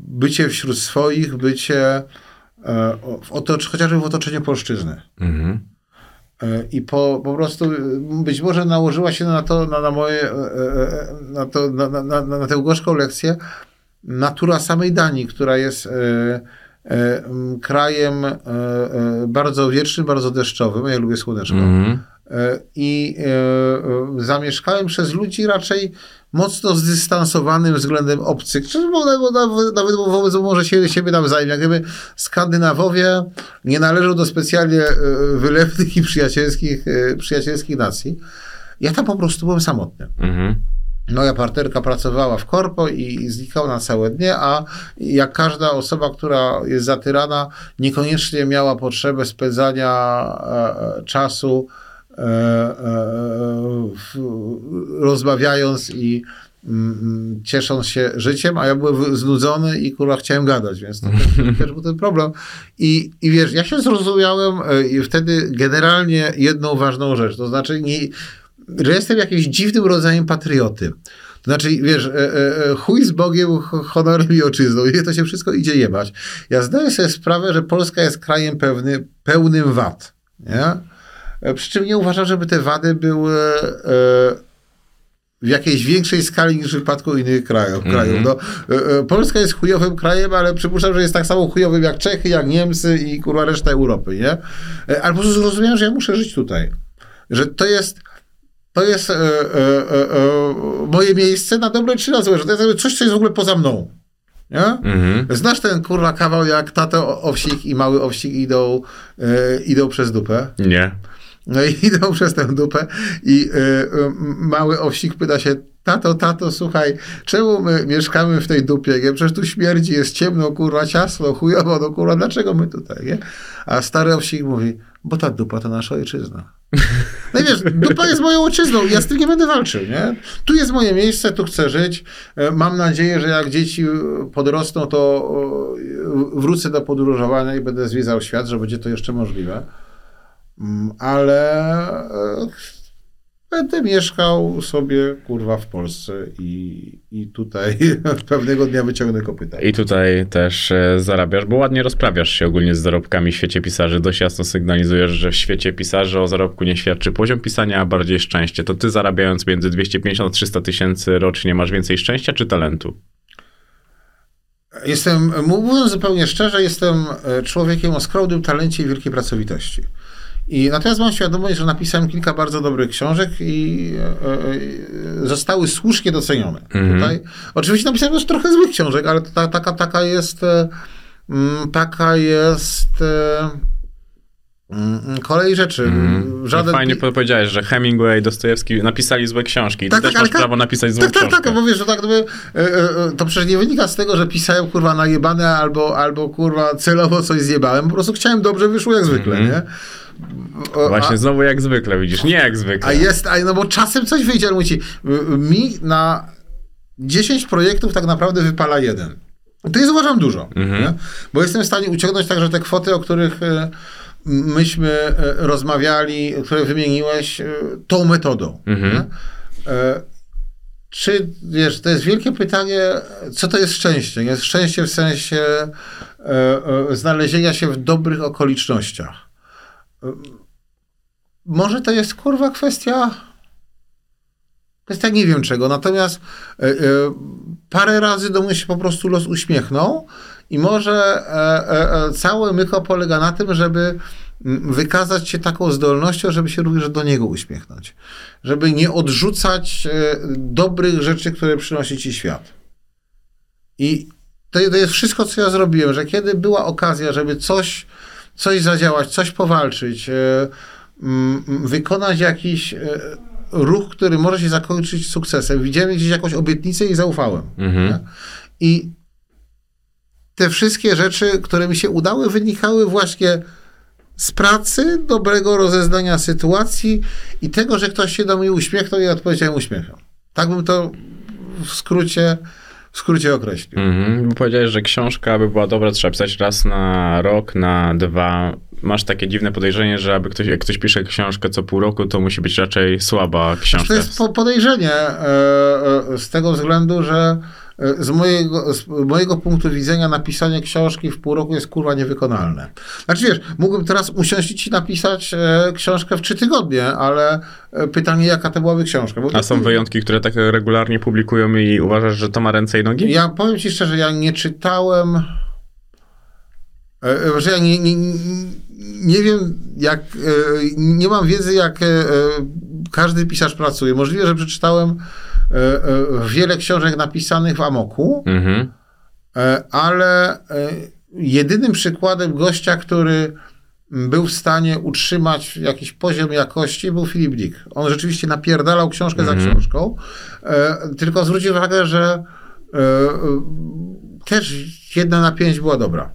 bycie wśród swoich, bycie w otocz- chociażby w otoczeniu polszczyzny. Mhm. E, I po, po prostu e, być może nałożyła się na to, na, na moje, e, na, to, na, na, na, na tę gorzką lekcję natura samej Danii, która jest krajem bardzo wiecznym, bardzo deszczowym. Ja lubię słoneczko. Mhm. E, I zamieszkałem przez ludzi raczej mocno zdystansowanym względem obcych, czy nawet, wobec może się, siebie nawzajem. Jak gdyby Skandynawowie nie należą do specjalnie e, wylewnych i przyjacielskich, e, przyjacielskich nacji. Ja tam po prostu byłem samotny. Mhm. Moja partnerka pracowała w korpo i znikała na całe dnie, a jak każda osoba, która jest zatyrana, niekoniecznie miała potrzebę spędzania e, e, czasu rozmawiając i mm, ciesząc się życiem, a ja byłem znudzony i kurwa chciałem gadać, więc to też, też był ten problem. I, I wiesz, ja się zrozumiałem e, i wtedy generalnie jedną ważną rzecz, to znaczy nie, że jestem jakimś dziwnym rodzajem patrioty. To znaczy, wiesz, e, e, e, chuj z Bogiem, honorem i ojczyzną. I to się wszystko idzie jebać. Ja zdaję sobie sprawę, że Polska jest krajem pewny, pełnym wad. Nie? E, Przy czym nie uważam, żeby te wady były e, w jakiejś większej skali niż w przypadku innych krajów. krajów. No, e, Polska jest chujowym krajem, ale przypuszczam, że jest tak samo chujowym jak Czechy, jak Niemcy i kurwa reszta Europy, nie? Ale po prostu zrozumiałem, że ja muszę żyć tutaj. Że to jest to jest e, e, e, moje miejsce na dobre czy na złe, że to jest coś, co jest w ogóle poza mną. Nie? Mhm. Znasz ten kurwa kawał, jak tato owsik i mały owsik idą, idą przez dupę? Nie. No i idą przez tę dupę i y, y, mały owsik pyta się, tato, tato, słuchaj, czemu my mieszkamy w tej dupie, nie? Przecież tu śmierdzi, jest ciemno, kurwa, ciasno, chujowo, no kurwa, dlaczego my tutaj, nie? A stary owsik mówi, bo ta dupa to nasza ojczyzna. No i wiesz, dupa jest moją ojczyzną ja z tym nie będę walczył, nie? Tu jest moje miejsce, tu chcę żyć. E, Mam nadzieję, że jak dzieci podrosną, to e, wrócę do podróżowania i będę zwiedzał świat, że będzie to jeszcze możliwe. Mm, ale e, będę mieszkał sobie kurwa w Polsce i, i tutaj pewnego dnia wyciągnę kopyta. I tutaj też e, zarabiasz, bo ładnie rozprawiasz się ogólnie z zarobkami w świecie pisarzy. Dość jasno sygnalizujesz, że w świecie pisarzy o zarobku nie świadczy poziom pisania, a bardziej szczęście. To ty zarabiając między 250 a 300 tysięcy rocznie masz więcej szczęścia czy talentu? Jestem, mówiąc zupełnie szczerze, jestem e, człowiekiem o skromnym talencie i wielkiej pracowitości. I natomiast mam świadomość, że napisałem kilka bardzo dobrych książek i e, e, zostały słusznie docenione. Mhm. Tutaj, oczywiście napisałem też trochę złych książek, ale ta, taka, taka jest e, mm, taka jest e, mm, kolej rzeczy. Mhm. Żaden Fajnie pi- powiedziałeś, że Hemingway, Dostojewski napisali złe książki. Tak, ty też tak, ale masz prawo napisać tak, tak, książkę. tak, bo wiesz, że tak gdyby, e, e, to przecież nie wynika z tego, że pisałem kurwa najebane albo, albo kurwa celowo coś zjebałem, po prostu chciałem dobrze, wyszło jak zwykle, Mhm. nie? Właśnie a, znowu jak zwykle, widzisz, nie jak zwykle. a jest, a, no bo czasem coś wyjdzie, ale mówię ci, mi na 10 projektów tak naprawdę wypala jeden. To jest uważam dużo, Mhm. bo jestem w stanie uciągnąć także te kwoty, o których e, myśmy e, rozmawiali, które wymieniłeś, e, tą metodą. Mhm. Czy, wiesz, to jest wielkie pytanie, co to jest szczęście? Jest szczęście w sensie znalezienia się w dobrych okolicznościach. Może to jest, kurwa, kwestia kwestia nie wiem czego, natomiast e, e, parę razy do mnie się po prostu los uśmiechnął i może e, e, e, całe myko polega na tym, żeby wykazać się taką zdolnością, żeby się również do niego uśmiechnąć. Żeby nie odrzucać e, dobrych rzeczy, które przynosi ci świat. I to, to jest wszystko, co ja zrobiłem, że kiedy była okazja, żeby coś, coś zadziałać, coś powalczyć, e, wykonać jakiś e, ruch, który może się zakończyć sukcesem. Widziałem gdzieś jakąś obietnicę i zaufałem. Mhm. I te wszystkie rzeczy, które mi się udały, wynikały właśnie z pracy, dobrego rozeznania sytuacji i tego, że ktoś się do mnie uśmiechnął i odpowiedziałem uśmiechem. Tak bym to w skrócie, w skrócie określił. Mhm. Bo powiedziałeś, że książka, aby była dobra, trzeba pisać raz na rok, na dwa. Masz takie dziwne podejrzenie, że aby ktoś, jak ktoś pisze książkę co pół roku, to musi być raczej słaba książka. To jest po- podejrzenie e, e, z tego względu, że z mojego, z mojego punktu widzenia napisanie książki w pół roku jest kurwa niewykonalne. Znaczy wiesz, mógłbym teraz usiąść i ci napisać e, książkę w trzy tygodnie, ale e, pytanie jaka to byłaby książka. Bo A są wyjątki, które tak regularnie publikują i uważasz, że to ma ręce i nogi? Ja powiem ci szczerze, ja nie czytałem, e, e, że ja nie, nie, nie- wiem, jak, nie mam wiedzy, jak każdy pisarz pracuje. Możliwe, że przeczytałem wiele książek napisanych w Amoku, Mhm. e, ale e, jedynym przykładem gościa, który był w stanie utrzymać jakiś poziom jakości, był Filip Dick. On rzeczywiście napierdalał książkę za książką, e, tylko zwróć uwagę, że e, e, też jedna na pięć była dobra.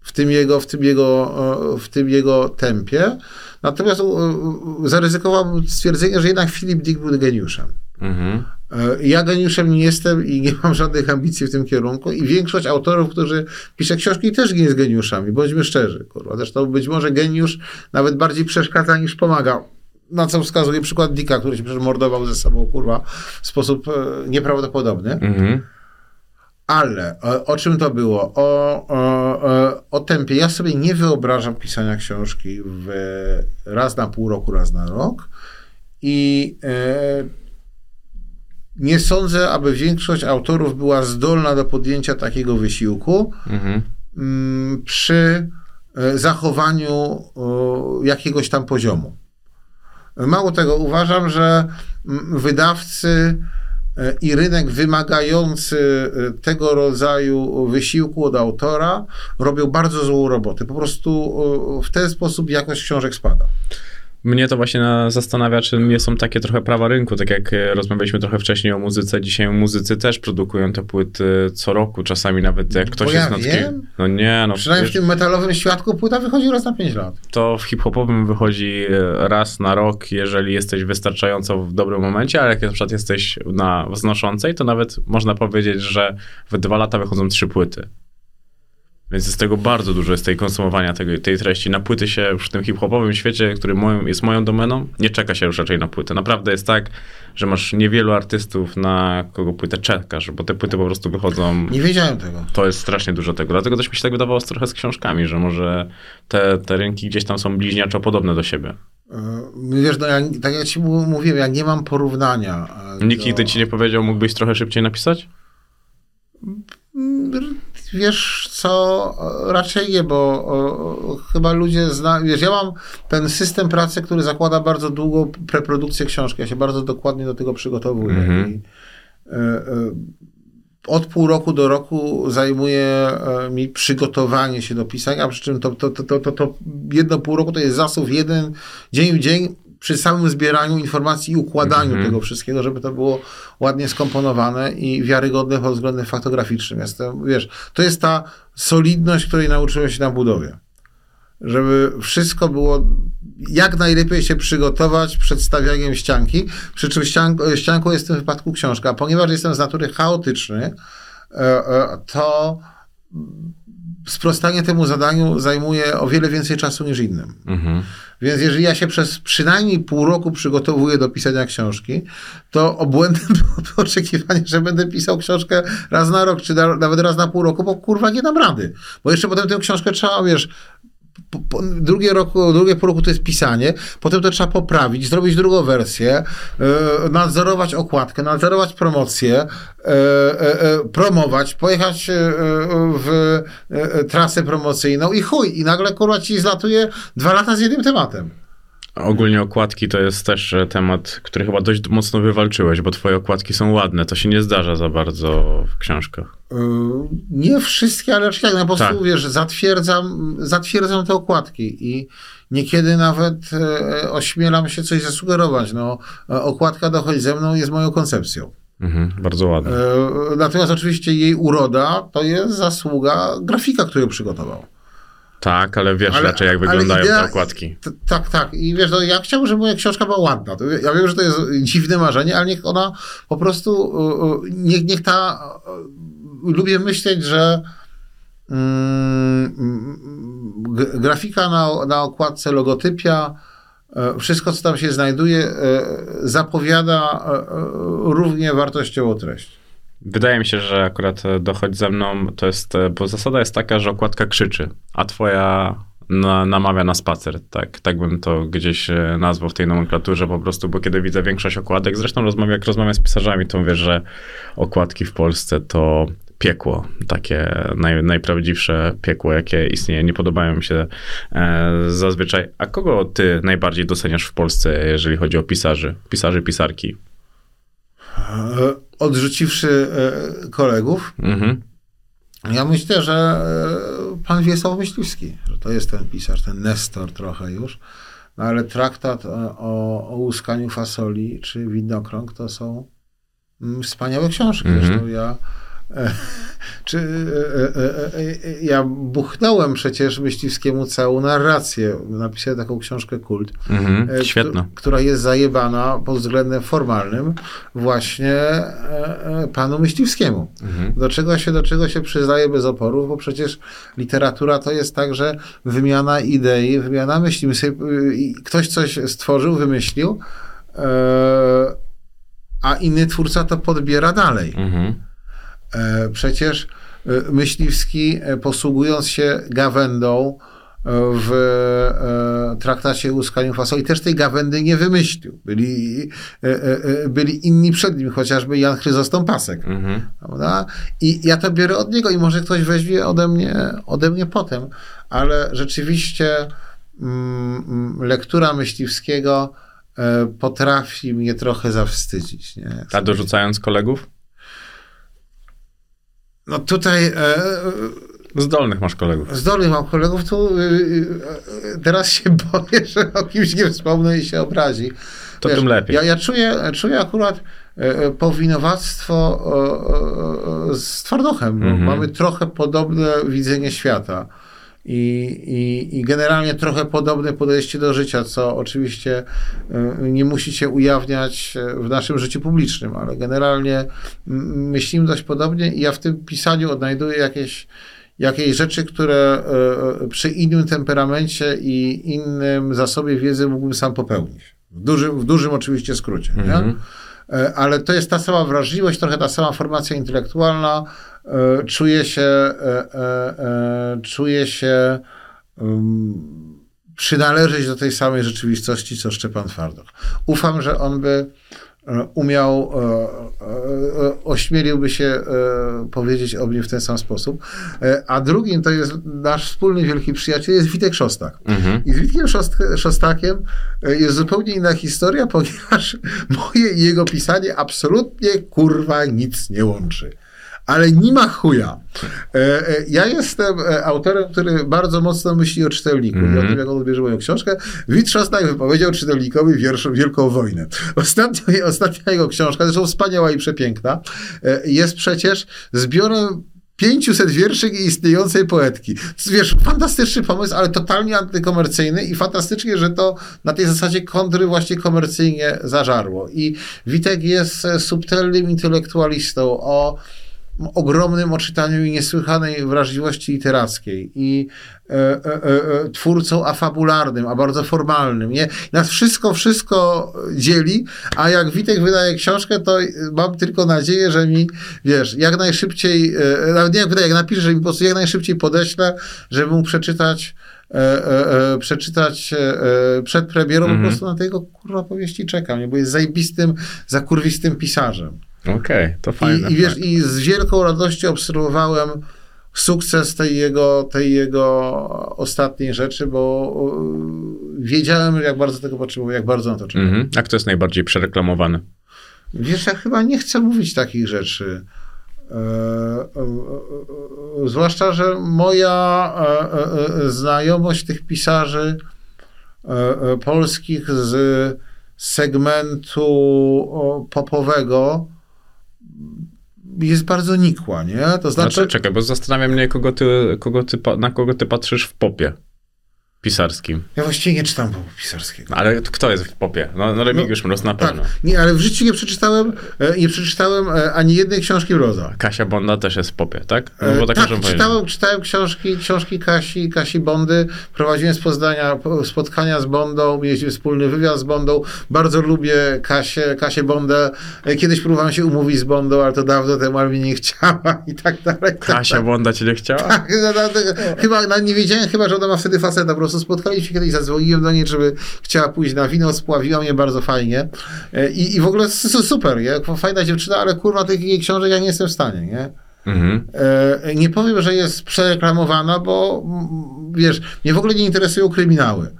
W tym jego, w tym jego, e, w tym jego tempie. Natomiast e, e, zaryzykowałbym stwierdzenie, że jednak Filip Dick był geniuszem. Mhm. E, Ja geniuszem nie jestem i nie mam żadnych ambicji w tym kierunku i większość autorów, którzy pisze książki też nie jest geniuszami, bądźmy szczerzy, kurwa. Zresztą być może geniusz nawet bardziej przeszkadza niż pomaga. Na co wskazuje przykład Dicka, który się przemordował ze sobą, kurwa, w sposób e, nieprawdopodobny. Mhm. Ale o, o czym to było? O, o, e, o tempie. Ja sobie nie wyobrażam pisania książki w, raz na pół roku, raz na rok. I e, nie sądzę, aby większość autorów była zdolna do podjęcia takiego wysiłku Mhm. mm, przy e, zachowaniu jakiegoś tam poziomu. Mało tego, uważam, że mm, wydawcy e, i rynek wymagający e, tego rodzaju wysiłku od autora robią bardzo złą robotę. Po prostu w ten sposób jakość książek spada. Mnie to właśnie na- zastanawia, czy nie są takie trochę prawa rynku, tak jak e, rozmawialiśmy trochę wcześniej o muzyce. Dzisiaj muzycy też produkują te płyty co roku, czasami nawet jak ktoś Bo jest ja na takiej... wiem. No nie, no Przynajmniej w wiesz, tym metalowym świadku płyta wychodzi raz na 5 lat. to w hip-hopowym wychodzi e, raz na rok, jeżeli jesteś wystarczająco w dobrym momencie, ale jak na przykład jesteś na wznoszącej, to nawet można powiedzieć, że w dwa lata wychodzą trzy płyty. Więc jest tego bardzo dużo, jest tej konsumowania tego, tej treści. Na płyty się już w tym hip-hopowym świecie, który moją, jest moją domeną, nie czeka się już raczej na płytę. Naprawdę jest tak, że masz niewielu artystów, na kogo płytę czekasz, bo te płyty po prostu wychodzą Nie wiedziałem tego. to jest strasznie dużo tego. Dlatego też mi się tak wydawało trochę z książkami, że może te, te rynki gdzieś tam są bliźniaczo podobne do siebie. E, Wiesz, no ja, tak jak ci mówiłem, ja nie mam porównania. e, Nikt do- nigdy ci nie powiedział, mógłbyś trochę szybciej napisać? Wiesz co, raczej nie, bo o, chyba ludzie znają, wiesz, ja mam ten system pracy, który zakłada bardzo długą preprodukcję książki, ja się bardzo dokładnie do tego przygotowuję Mhm. i e, e, od pół roku do roku zajmuje e, mi przygotowanie się do pisania, przy czym to, to, to, to, to, to jedno pół roku to jest zasób jeden dzień w dzień przy samym zbieraniu informacji i układaniu Mhm. tego wszystkiego, żeby to było ładnie skomponowane i wiarygodne pod względem faktograficznym. Jestem, wiesz, to jest ta solidność, której nauczyłem się na budowie. Żeby wszystko było jak najlepiej się przygotować przed stawianiem ścianki, przy czym ścian, ścianką jest w tym wypadku książka. Ponieważ jestem z natury chaotyczny, e, e, to sprostanie temu zadaniu zajmuje o wiele więcej czasu niż innym. Mhm. Więc jeżeli ja się przez przynajmniej pół roku przygotowuję do pisania książki, to obłędem byłoby oczekiwanie, że będę pisał książkę raz na rok, czy na, nawet raz na pół roku, bo kurwa nie dam rady. Bo jeszcze potem tę książkę trzeba, wiesz, po, po, drugie, roku, drugie pół roku to jest pisanie, potem to trzeba poprawić, zrobić drugą wersję, e, nadzorować okładkę, nadzorować promocję, e, e, promować, pojechać w trasę promocyjną i chuj, i nagle kurwa ci zlatuje dwa lata z jednym tematem. Ogólnie okładki to jest też e, temat, który chyba dość mocno wywalczyłeś, bo twoje okładki są ładne. To się nie zdarza za bardzo w książkach. Yy, Nie wszystkie, ale raczej tak, no po prostu Tak. wiesz, zatwierdzam, zatwierdzam te okładki i niekiedy nawet e, ośmielam się coś zasugerować. No, e, okładka dochodzi ze mną jest moją koncepcją. Mhm, bardzo ładne. E, Natomiast oczywiście jej uroda to jest zasługa grafika, który ją przygotował. Tak, ale wiesz ale- raczej jak wyglądają idea- te okładki. Tak, tak. I wiesz, no, ja chciałbym, żeby moja książka była ładna. Ja wiem, że to jest dziwne marzenie, ale niech ona po prostu, y, y, niech, niech ta, y, lubię myśleć, że mm, grafika na, na okładce, logotypia, wszystko, co tam się znajduje, zapowiada równie wartościową treść. Wydaje mi się, że akurat e, dochodź ze mną to jest, e, bo zasada jest taka, że okładka krzyczy, a twoja na, namawia na spacer. Tak, tak bym to gdzieś e, nazwał w tej nomenklaturze po prostu, bo kiedy widzę większość okładek, zresztą rozmawiam, jak rozmawiam z pisarzami, to mówię, że okładki w Polsce to piekło, takie naj, najprawdziwsze piekło, jakie istnieje. Nie podobają mi się e, zazwyczaj. A kogo ty najbardziej doceniasz w Polsce, jeżeli chodzi o pisarzy, pisarzy, pisarki? E, Odrzuciwszy e, kolegów, Mhm. Ja myślę, że e, pan Wiesław Myśliwski, że to jest ten pisarz, ten Nestor trochę już, no ale traktat o, o łuskaniu fasoli czy widnokrąg to są mm, wspaniałe książki. Mhm. Zresztą ja czy, e, e, e, e, ja buchnąłem przecież Myśliwskiemu całą narrację. Napisałem taką książkę Kult. Mhm. która jest zajebana pod względem formalnym właśnie panu Myśliwskiemu. Mhm. Do czego się, do czego się przyznaje bez oporów, bo przecież literatura to jest także wymiana idei, wymiana myśli. Ktoś coś stworzył, wymyślił, a inny twórca to podbiera dalej. Mhm. E, Przecież e, Myśliwski, e, posługując się gawędą w traktacie o łuskaniu fasoli, też tej gawędy nie wymyślił. Byli, byli inni przed nim, chociażby Jan Chryzostom Pasek. Mhm. Prawda? I ja to biorę od niego i może ktoś weźmie ode mnie, ode mnie potem, ale rzeczywiście mm, lektura Myśliwskiego potrafi mnie trochę zawstydzić. Nie? A dorzucając kolegów? No tutaj e, Zdolnych masz kolegów. zdolnych mam kolegów, tu y, y, teraz się boję, że o kimś nie wspomnę i się obrazi. To tym lepiej. Ja, ja czuję, czuję akurat e, e, powinowactwo e, z Twardochem, bo Mhm. mamy trochę podobne widzenie świata. I, i, I generalnie trochę podobne podejście do życia, co oczywiście e, nie musi się ujawniać e, w naszym życiu publicznym, ale generalnie mm, myślimy dość podobnie i ja w tym pisaniu odnajduję jakieś, jakieś rzeczy, które e, przy innym temperamencie i innym zasobie wiedzy mógłbym sam popełnić. W dużym, w dużym oczywiście skrócie. Mhm. Ale to jest ta sama wrażliwość, trochę ta sama formacja intelektualna. E, Czuję się, e, e, czuję się przynależeć do tej samej rzeczywistości, co Szczepan Twardok. Ufam, że on by umiał, ośmieliłby się powiedzieć o mnie w ten sam sposób. A drugim to jest nasz wspólny wielki przyjaciel, jest Witek Szostak. Mhm. I z Witkiem Szost- Szostakiem jest zupełnie inna historia, ponieważ moje i jego pisanie absolutnie kurwa nic nie łączy. Ale nie ma chuja. E, e, Ja jestem e, autorem, który bardzo mocno myśli o czytelniku i o tym, jak on odbierze moją książkę. Wit Szostak wypowiedział czytelnikowi wiersz Wielką Wojnę. Ostatnia, ostatnia jego książka, zresztą wspaniała i przepiękna, jest przecież zbiorem 500 wierszy istniejącej poetki. Wiesz, fantastyczny pomysł, ale totalnie antykomercyjny i fantastycznie, że to na tej zasadzie kontry właśnie komercyjnie zażarło. I Witek jest subtelnym intelektualistą o ogromnym oczytaniu i niesłychanej wrażliwości literackiej i e, e, e, e, twórcą afabularnym, a bardzo formalnym. Nie? Nas wszystko, wszystko dzieli, a jak Witek wydaje książkę, to mam tylko nadzieję, że mi, wiesz, jak najszybciej, e, nawet nie jak wydaje, jak napisze, że mi po prostu jak najszybciej podeślę, żeby mógł przeczytać e, e, e, przeczytać e, e, przed premierą, Mhm. po prostu na tego kurwa powieści czekam, nie? bo jest zajbistym, zakurwistym pisarzem. Okej, to fajne. I, i wiesz, i z wielką radością obserwowałem sukces tej jego, tej jego ostatniej rzeczy, bo wiedziałem, jak bardzo tego potrzebuję, jak bardzo na to czekam. Mhm. A kto jest najbardziej przereklamowany? Wiesz, ja chyba nie chcę mówić takich rzeczy. E, e, e, e, zwłaszcza, że moja e, e, znajomość tych pisarzy polskich z segmentu popowego jest bardzo nikła, nie? To Znaczy, znaczy, czekaj, bo zastanawia mnie, kogo ty, kogo ty, na kogo ty patrzysz w popie pisarskim. ja właściwie nie czytam popu pisarskiego. Ale kto jest w popie? No, no Remigiusz Mróz na Tak, pewno. nie, ale w życiu nie przeczytałem, e, nie przeczytałem e, ani jednej książki Mroza. Kasia Bonda też jest w popie, tak? No, E, bo tak, tak, czytałem, czytałem książki, książki Kasi, Kasi Bondy, prowadziłem z Poznania po- spotkania z Bondą, mieliśmy wspólny wywiad z Bondą, bardzo lubię Kasię, Kasię Bondę, kiedyś próbowałem się umówić z Bondą, ale to dawno temu, ale mi nie chciała i tak dalej. tak Kasia dalej. Bonda cię nie chciała? Tak, no, no, no, chyba no, nie wiedziałem chyba, że ona ma wtedy faceta. Po prostu spotkaliśmy się kiedyś, zadzwoniłem do niej, żeby chciała pójść na wino, spławiła mnie bardzo fajnie. E, I, i w ogóle super, nie? fajna dziewczyna, ale kurwa tych jej książek ja nie jestem w stanie, nie? Mhm. E, Nie powiem, że jest przereklamowana, bo wiesz, mnie w ogóle nie interesują kryminały.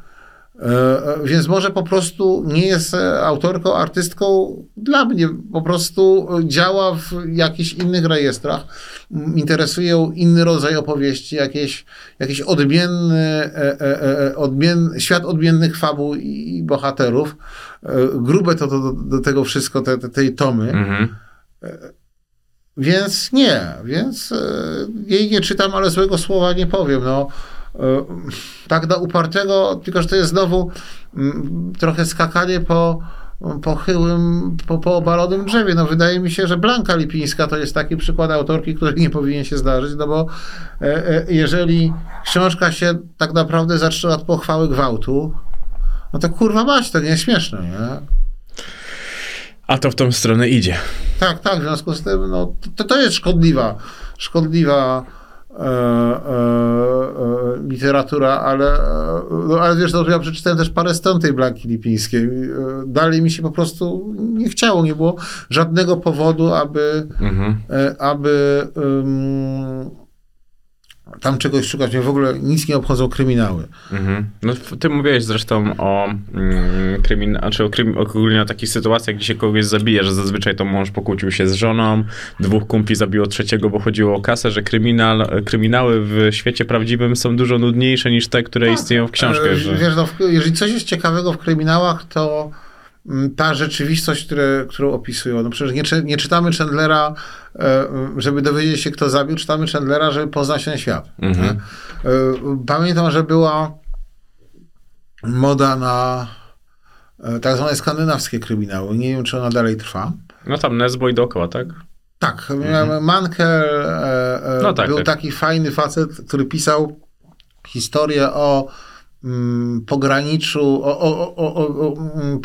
E, e, Więc może po prostu nie jest e, autorką, artystką dla mnie. Po prostu działa w jakichś innych rejestrach. M, Interesuje ją inny rodzaj opowieści, jakieś, jakiś odmienny, e, e, e, odmien, świat odmiennych fabuł i bohaterów. Grube to do, do tego wszystko, te, te, tej tomy. Mhm. Więc nie, więc jej nie czytam, ale złego słowa nie powiem. No, tak do upartego, tylko że to jest znowu mm, trochę skakanie po pochyłym, po, po obalonym drzewie. No wydaje mi się, że Blanka Lipińska to jest taki przykład autorki, który nie powinien się zdarzyć, no bo e, e, jeżeli książka się tak naprawdę zaczyna od pochwały gwałtu, no to kurwa mać, to nie jest śmieszne, nie? A to w tą stronę idzie. Tak, tak, w związku z tym, no, to, to jest szkodliwa, szkodliwa e, e, e, literatura, ale, e, no, ale wiesz, no, ja przeczytałem też parę stron tej Blanki Lipińskiej. E, dalej mi się po prostu nie chciało, nie było żadnego powodu, aby, Mhm. e, aby ym, tam czegoś szukać. Mnie w ogóle nic nie obchodzą kryminały. Mhm. No, ty mówiłeś zresztą o mm, krymin, znaczy o, krym, ogólnie o takich sytuacjach, gdzie się kogoś zabija, że zazwyczaj to mąż pokłócił się z żoną, dwóch kumpli zabiło trzeciego, bo chodziło o kasę, że kryminal, kryminały w świecie prawdziwym są dużo nudniejsze niż te, które istnieją w E, książkach. Że... Wiesz, no, jeżeli coś jest ciekawego w kryminałach, to ta rzeczywistość, które, którą opisują. No przecież nie, nie czytamy Chandlera, e, żeby dowiedzieć się, kto zabił, czytamy Chandlera, żeby poznać ten świat. Mhm. E, Pamiętam, że była moda na e, tak zwane skandynawskie kryminały. Nie wiem, czy ona dalej trwa. No tam Nesbo i dookoła, tak? Tak, miałem Mankel, No tak, był tak. taki fajny facet, który pisał historię o mm, pograniczu, o, o, o, o, o mm,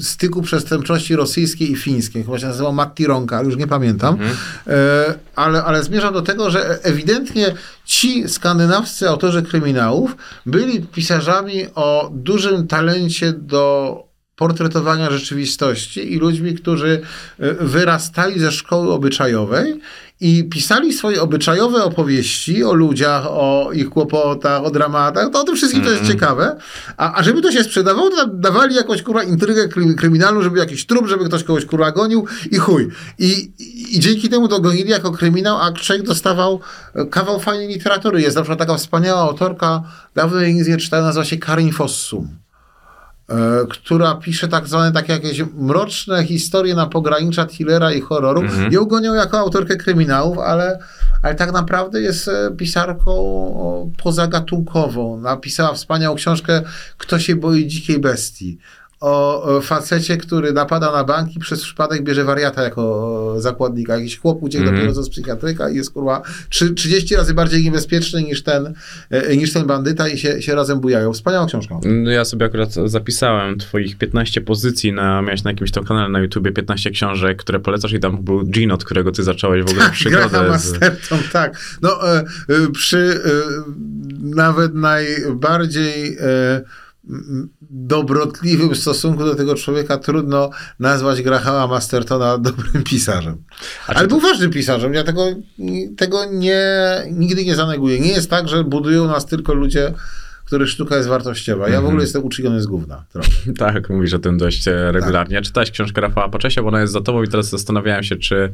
styku przestępczości rosyjskiej i fińskiej. Chyba się nazywał Matti Ronka, już nie pamiętam. E, ale, ale zmierzam do tego, że ewidentnie ci skandynawscy autorzy kryminałów byli pisarzami o dużym talencie do portretowania rzeczywistości i ludźmi, którzy e, wyrastali ze szkoły obyczajowej i pisali swoje obyczajowe opowieści o ludziach, o ich kłopotach, o dramatach. To o tym wszystkim to jest ciekawe. A, a żeby to się sprzedawało, to dawali jakąś kurwa intrygę kry- kryminalną, żeby jakiś trup, żeby ktoś kogoś kurwa gonił i chuj. I, i, i dzięki temu to gonili jako kryminał, a człowiek dostawał e, kawał fajnej literatury. Jest na przykład taka wspaniała autorka, dawno jej nic nie czytałem, nazywa się Karin Fossum która pisze tak zwane takie jakieś mroczne historie na pogranicza thrillera i horroru. Ją gonią jako autorkę kryminałów, ale, ale tak naprawdę jest e, pisarką pozagatunkową. Napisała wspaniałą książkę Kto się boi dzikiej bestii. O facecie, który napada na banki, przez przypadek bierze wariata jako zakładnika. Jakiś chłop uciekł Mhm. dopiero z psychiatryka i jest kurwa trzy- 30 razy bardziej niebezpieczny niż ten, e, niż ten bandyta i się, się razem bujają. Wspaniała książka. No Ja sobie akurat zapisałem twoich 15 pozycji, na, miałeś na jakimś tam kanale na YouTubie 15 książek, które polecasz i tam był Gin, od którego ty zacząłeś w ogóle Graham przygodę. Z... Masterton, tak. No, e, e, przy nawet najbardziej dobrotliwym stosunku do tego człowieka trudno nazwać Grahama Mastertona dobrym pisarzem. Ale to- był ważnym pisarzem. Ja tego, tego nie, nigdy nie zaneguję. Nie jest tak, że budują nas tylko ludzie, których sztuka jest wartościowa. Ja w Mhm. ogóle jestem uczyniony z gówna. Tak, mówisz o tym dość e, regularnie. Tak. Czytałeś książkę Rafała Paczesia, bo ona jest za tobą i teraz zastanawiałem się, czy,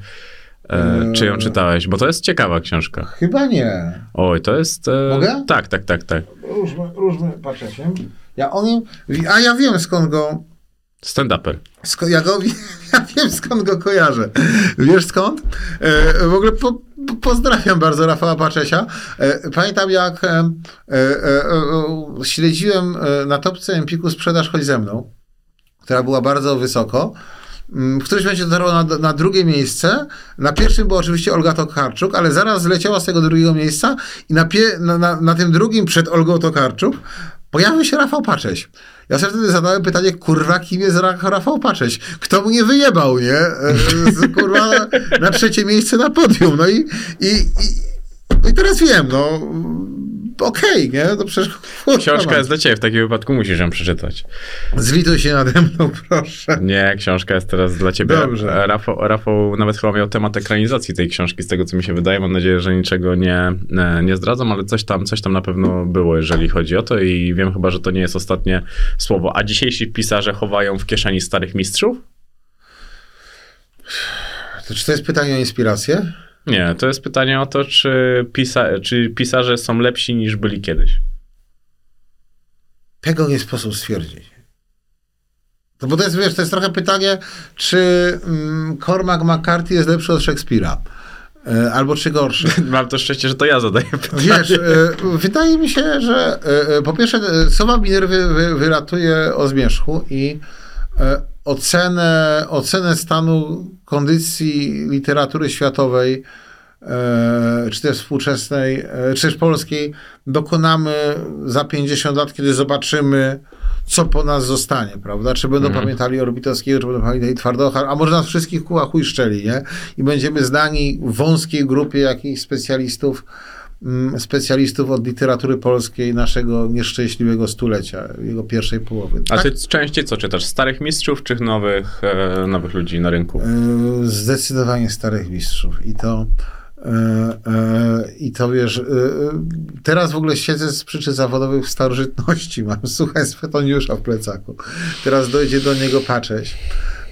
e, czy ją czytałeś, bo to jest ciekawa książka. Chyba nie. Oj, to jest... E, Mogę? Tak, tak, tak, tak. Różmy, różmy patrzecie. Ja o nim, a ja wiem skąd go, Stand-uper. Sko- ja, go, ja wiem skąd go kojarzę. Wiesz skąd? E, w ogóle po, po, pozdrawiam bardzo Rafała Paczesia. E, pamiętam jak e, e, e, e, śledziłem na topce Empiku sprzedaż Chodź ze mną, która była bardzo wysoko. Mm, W którymś momencie dotarło na, na drugie miejsce. Na pierwszym była oczywiście Olga Tokarczuk, ale zaraz zleciała z tego drugiego miejsca i na, pie, na, na, na tym drugim przed Olgą Tokarczuk pojawił się Rafał Pacześ. Ja sobie wtedy zadałem pytanie, kurwa, kim jest Ra- Rafał Pacześ? Kto mu nie wyjebał, nie? E, kurwa, na, na trzecie miejsce na podium. No i, i, i, i teraz wiem, no okej, nie? To przecież... Książka jest dla ciebie, w takim wypadku musisz ją przeczytać. Zlituj się nade mną, proszę. Nie, książka jest teraz dla ciebie. Dobrze. Rafał, Rafał nawet chyba miał temat ekranizacji tej książki, z tego co mi się wydaje. Mam nadzieję, że niczego nie, nie, nie zdradzam, ale coś tam, coś tam na pewno było, jeżeli chodzi o to i wiem chyba, że to nie jest ostatnie słowo. A dzisiejsi pisarze chowają w kieszeni starych mistrzów? To czy to jest pytanie o inspirację? Nie, to jest pytanie o to, czy, pisa- czy pisarze są lepsi niż byli kiedyś. Tego nie sposób stwierdzić. No bo to jest, wiesz, to jest trochę pytanie, czy mm, Cormac McCarthy jest lepszy od Szekspira. E, albo czy gorszy. Mam to szczęście, że to ja zadaję pytanie. Wiesz, e, wydaje mi się, że e, po pierwsze Sowa Miner wy, wy, wyratuje o zmierzchu i ocenę, ocenę stanu kondycji literatury światowej e, czy też współczesnej, e, czy też polskiej dokonamy za 50 lat, kiedy zobaczymy, co po nas zostanie, prawda? Czy będą pamiętali Orbitowskiego, czy będą pamiętali Twardocha, a może nas wszystkich kuła chuj szczeli, nie? I będziemy znani w wąskiej grupie jakichś specjalistów, mm, specjalistów od literatury polskiej naszego nieszczęśliwego stulecia, jego pierwszej połowy. A Tak, ty częściej co czytasz? Starych mistrzów czy nowych, e, nowych ludzi na rynku? e, zdecydowanie starych mistrzów i to e, e, i to wiesz, e, teraz w ogóle siedzę z przyczyn zawodowych w starożytności, mam słuchaj Swetoniusza w plecaku. Teraz dojdzie do niego Pacześ.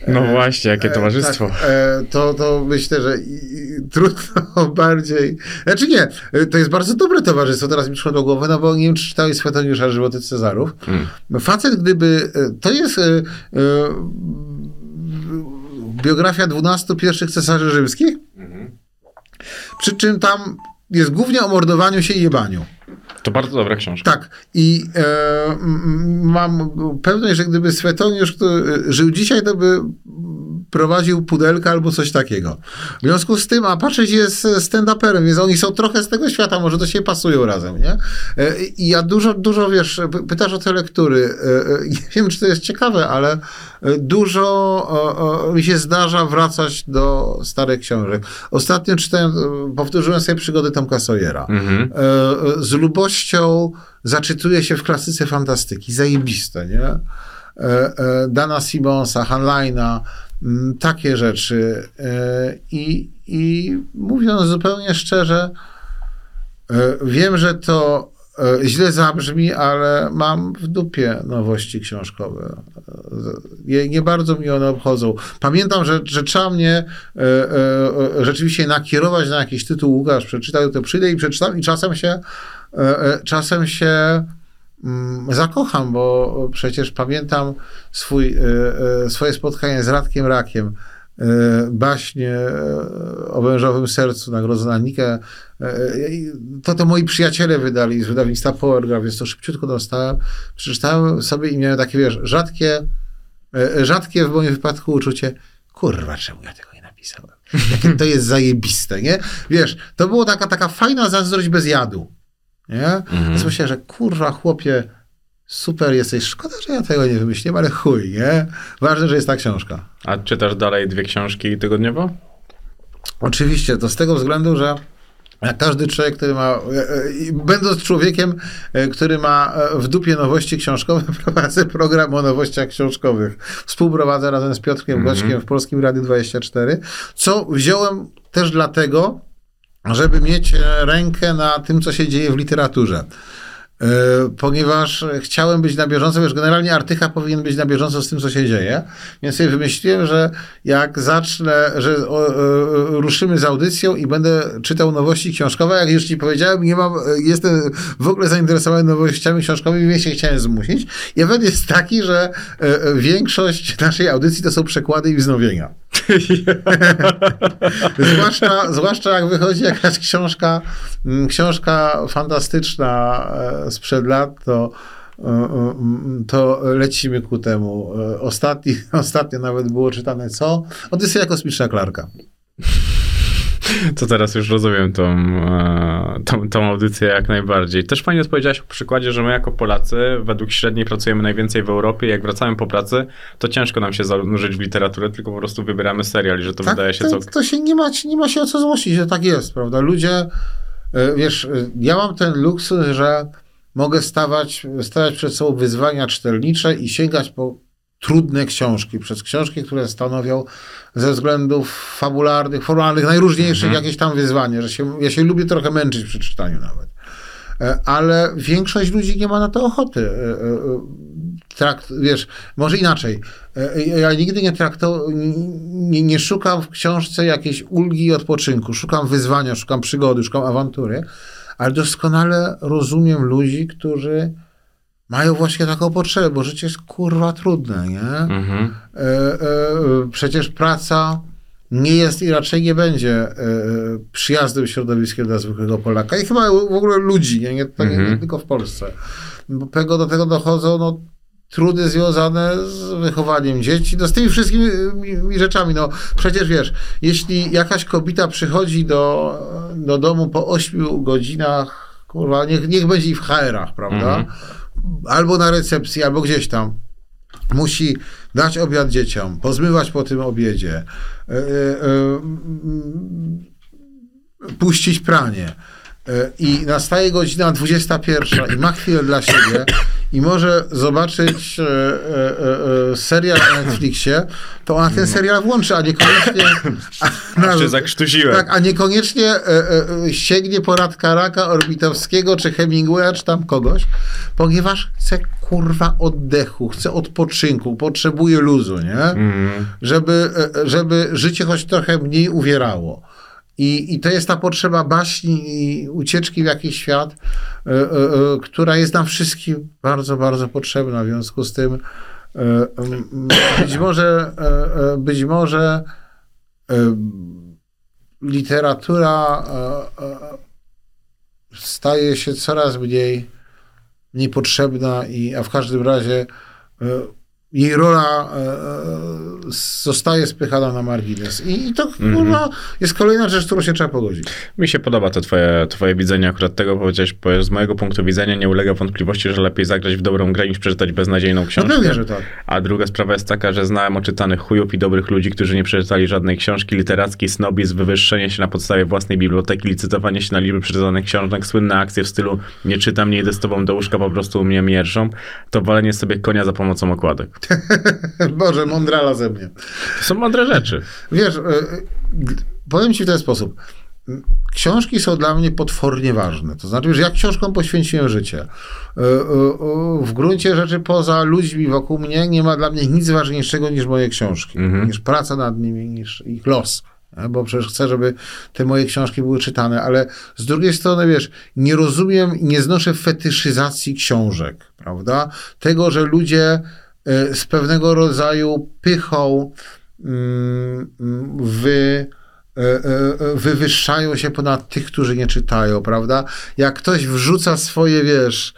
No właśnie, jakie towarzystwo. Tak, e, to, to myślę, że i, i, trudno bardziej. Znaczy nie, e, to jest bardzo dobre towarzystwo, teraz mi przyszło do głowy, no bo nie wiem, czy czytałeś Swetoniusza Żywoty Cezarów. Mm. Facet, gdyby. e, To jest e, e, biografia 12 pierwszych cesarzy rzymskich, przy czym tam jest głównie o mordowaniu się i jebaniu. To bardzo dobra książka. Tak. I e, mam pewność, że gdyby Swetoniusz który żył dzisiaj, to by prowadził pudelka albo coś takiego. W związku z tym, a patrzeć jest stand-uperem, więc oni są trochę z tego świata, może to się pasują razem, nie? E, I ja dużo, dużo, wiesz, py- pytasz o te lektury. E, e, Nie wiem, czy to jest ciekawe, ale e, dużo mi się zdarza wracać do starych książek. Ostatnio czytałem, powtórzyłem sobie przygody Tomka Sawyera. Mhm. E, z lubością zaczytuje się w klasyce fantastyki. Zajebiste, nie? E, e, Dana Simonsa, Hanlina, m, takie rzeczy. I, I mówiąc zupełnie szczerze, wiem, że to źle zabrzmi, ale mam w dupie nowości książkowe. E, Nie, nie bardzo mi one obchodzą. Pamiętam, że, że trzeba mnie e, e, e, rzeczywiście nakierować na jakiś tytuł. Łukasz przeczytał, to przyjdę i przeczytam i czasem się e, e, czasem się mm, zakocham, bo przecież pamiętam swój, e, e, swoje spotkanie z Radkiem Rakiem, e, baśnie e, o wężowym sercu, nagrodzona Nikę. E, To to moi przyjaciele wydali z wydawnictwa Powergraph, więc to szybciutko dostałem. Przeczytałem sobie i miałem takie, wiesz, rzadkie e, rzadkie w moim wypadku uczucie, kurwa, czemu ja tego nie napisałem? Jakie to jest zajebiste, nie? Wiesz, to była taka, taka fajna zazdrość bez jadu, nie? Mhm. Więc myślę, że kurwa, chłopie, super jesteś, szkoda, że ja tego nie wymyśliłem, ale chuj, nie? Ważne, że jest ta książka. A czytasz dalej dwie książki tygodniowo? Oczywiście, to z tego względu, że jak każdy człowiek, który ma, e, e, będąc człowiekiem, e, który ma w dupie nowości książkowe, prowadzę program o nowościach książkowych. Współprowadzę razem z Piotrkiem Goćkiem w Polskim Radiu 24, co wziąłem też dlatego, żeby mieć rękę na tym, co się dzieje w literaturze. E, Ponieważ chciałem być na bieżąco, wiesz, generalnie Artycha powinien być na bieżąco z tym, co się dzieje, więc sobie wymyśliłem, że jak zacznę, że o, e, ruszymy z audycją i będę czytał nowości książkowe, jak już ci powiedziałem, nie mam, e, jestem w ogóle zainteresowany nowościami książkowymi, więc się chciałem zmusić. I efekt jest taki, że większość naszej audycji to są przekłady i wznowienia. zwłaszcza, zwłaszcza jak wychodzi jakaś książka, książka fantastyczna sprzed lat, to, e, e, to lecimy ku temu. E, Ostatni, ostatnio nawet było czytane co? Odyseja kosmiczna Clarka. To teraz już rozumiem tą, tą, tą audycję jak najbardziej. Też fajnie powiedziałeś o przykładzie, że my jako Polacy według średniej pracujemy najwięcej w Europie. Jak wracamy po pracy, to ciężko nam się zanurzyć w literaturę, tylko po prostu wybieramy serial i że to wydaje się to, całkiem... to się nie ma, nie ma się o co złościć, że tak jest, prawda? Ludzie, wiesz, ja mam ten luksus, że mogę stawać, stawiać przed sobą wyzwania czytelnicze i sięgać po trudne książki, przez książki, które stanowią ze względów fabularnych, formalnych, najróżniejszych jakieś tam wyzwanie, że się, ja się lubię trochę męczyć przy czytaniu nawet. E, Ale większość ludzi nie ma na to ochoty. E, e, Trakt, wiesz, może inaczej. Ja nigdy nie trakto, nie, nie szukam w książce jakiejś ulgi i odpoczynku. Szukam wyzwania, szukam przygody, szukam awantury, ale doskonale rozumiem ludzi, którzy mają właśnie taką potrzebę, bo życie jest kurwa trudne, nie? Mhm. E, e, przecież praca nie jest i raczej nie będzie e, przyjaznym środowiskiem dla zwykłego Polaka i chyba w ogóle ludzi, nie, nie, nie, nie tylko w Polsce. Bo tego, do tego dochodzą no, trudy związane z wychowaniem dzieci, no, z tymi wszystkimi y, rzeczami. No, przecież wiesz, jeśli jakaś kobieta przychodzi do, do domu po 8 godzinach, kurwa, niech, niech będzie i w HR-ach, prawda? Albo na recepcji, albo gdzieś tam musi dać obiad dzieciom, pozmywać po tym obiedzie, e, mm, puścić pranie. E, I nastaje godzina 21 i ma chwilę dla siebie i może zobaczyć e, e, e, serial na Netflixie, to ona ten serial włączy, a niekoniecznie... A, się zakrztusiłem. tak, a niekoniecznie sięgnie poradka Raka, Orbitowskiego, czy Hemingwaya, czy tam kogoś, ponieważ chce kurwa oddechu, chce odpoczynku, potrzebuje luzu, nie? Żeby, e, żeby życie choć trochę mniej uwierało. I, I to jest ta potrzeba baśni i ucieczki w jakiś świat, e, e, e, która jest nam wszystkim bardzo, bardzo potrzebna. W związku z tym e, być może, e, e, być może e, literatura e, e, staje się coraz mniej niepotrzebna, i, a w każdym razie jej rola e, e, zostaje spychana na margines. I, i to kurwa, jest kolejna rzecz, z którą się trzeba pogodzić. Mi się podoba to twoje, twoje widzenie akurat tego, powiedziałeś, bo z mojego punktu widzenia nie ulega wątpliwości, że lepiej zagrać w dobrą grę niż przeczytać beznadziejną No książkę. pewnie, że tak. A druga sprawa jest taka, że znałem oczytanych chujów i dobrych ludzi, którzy nie przeczytali żadnej książki, literacki snobizm, wywyższenie się na podstawie własnej biblioteki, licytowanie się na liczby przeczytanych książek, słynne akcje w stylu nie czytam, nie idę z tobą do łóżka, po prostu mnie mierżą, to walenie sobie konia za pomocą okładek. Boże, mądrala ze mnie. To są mądre rzeczy. Wiesz, e, powiem ci w ten sposób. Książki są dla mnie potwornie ważne. To znaczy, że ja książkom poświęciłem życie. E, e, W gruncie rzeczy poza ludźmi wokół mnie nie ma dla mnie nic ważniejszego niż moje książki, niż praca nad nimi, niż ich los. Bo przecież chcę, żeby te moje książki były czytane, ale z drugiej strony, wiesz, nie rozumiem nie znoszę fetyszyzacji książek, prawda? Tego, że ludzie z pewnego rodzaju pychą mm, w e, e, wywyższają się ponad tych, którzy nie czytają, prawda? Jak ktoś wrzuca swoje, wiesz,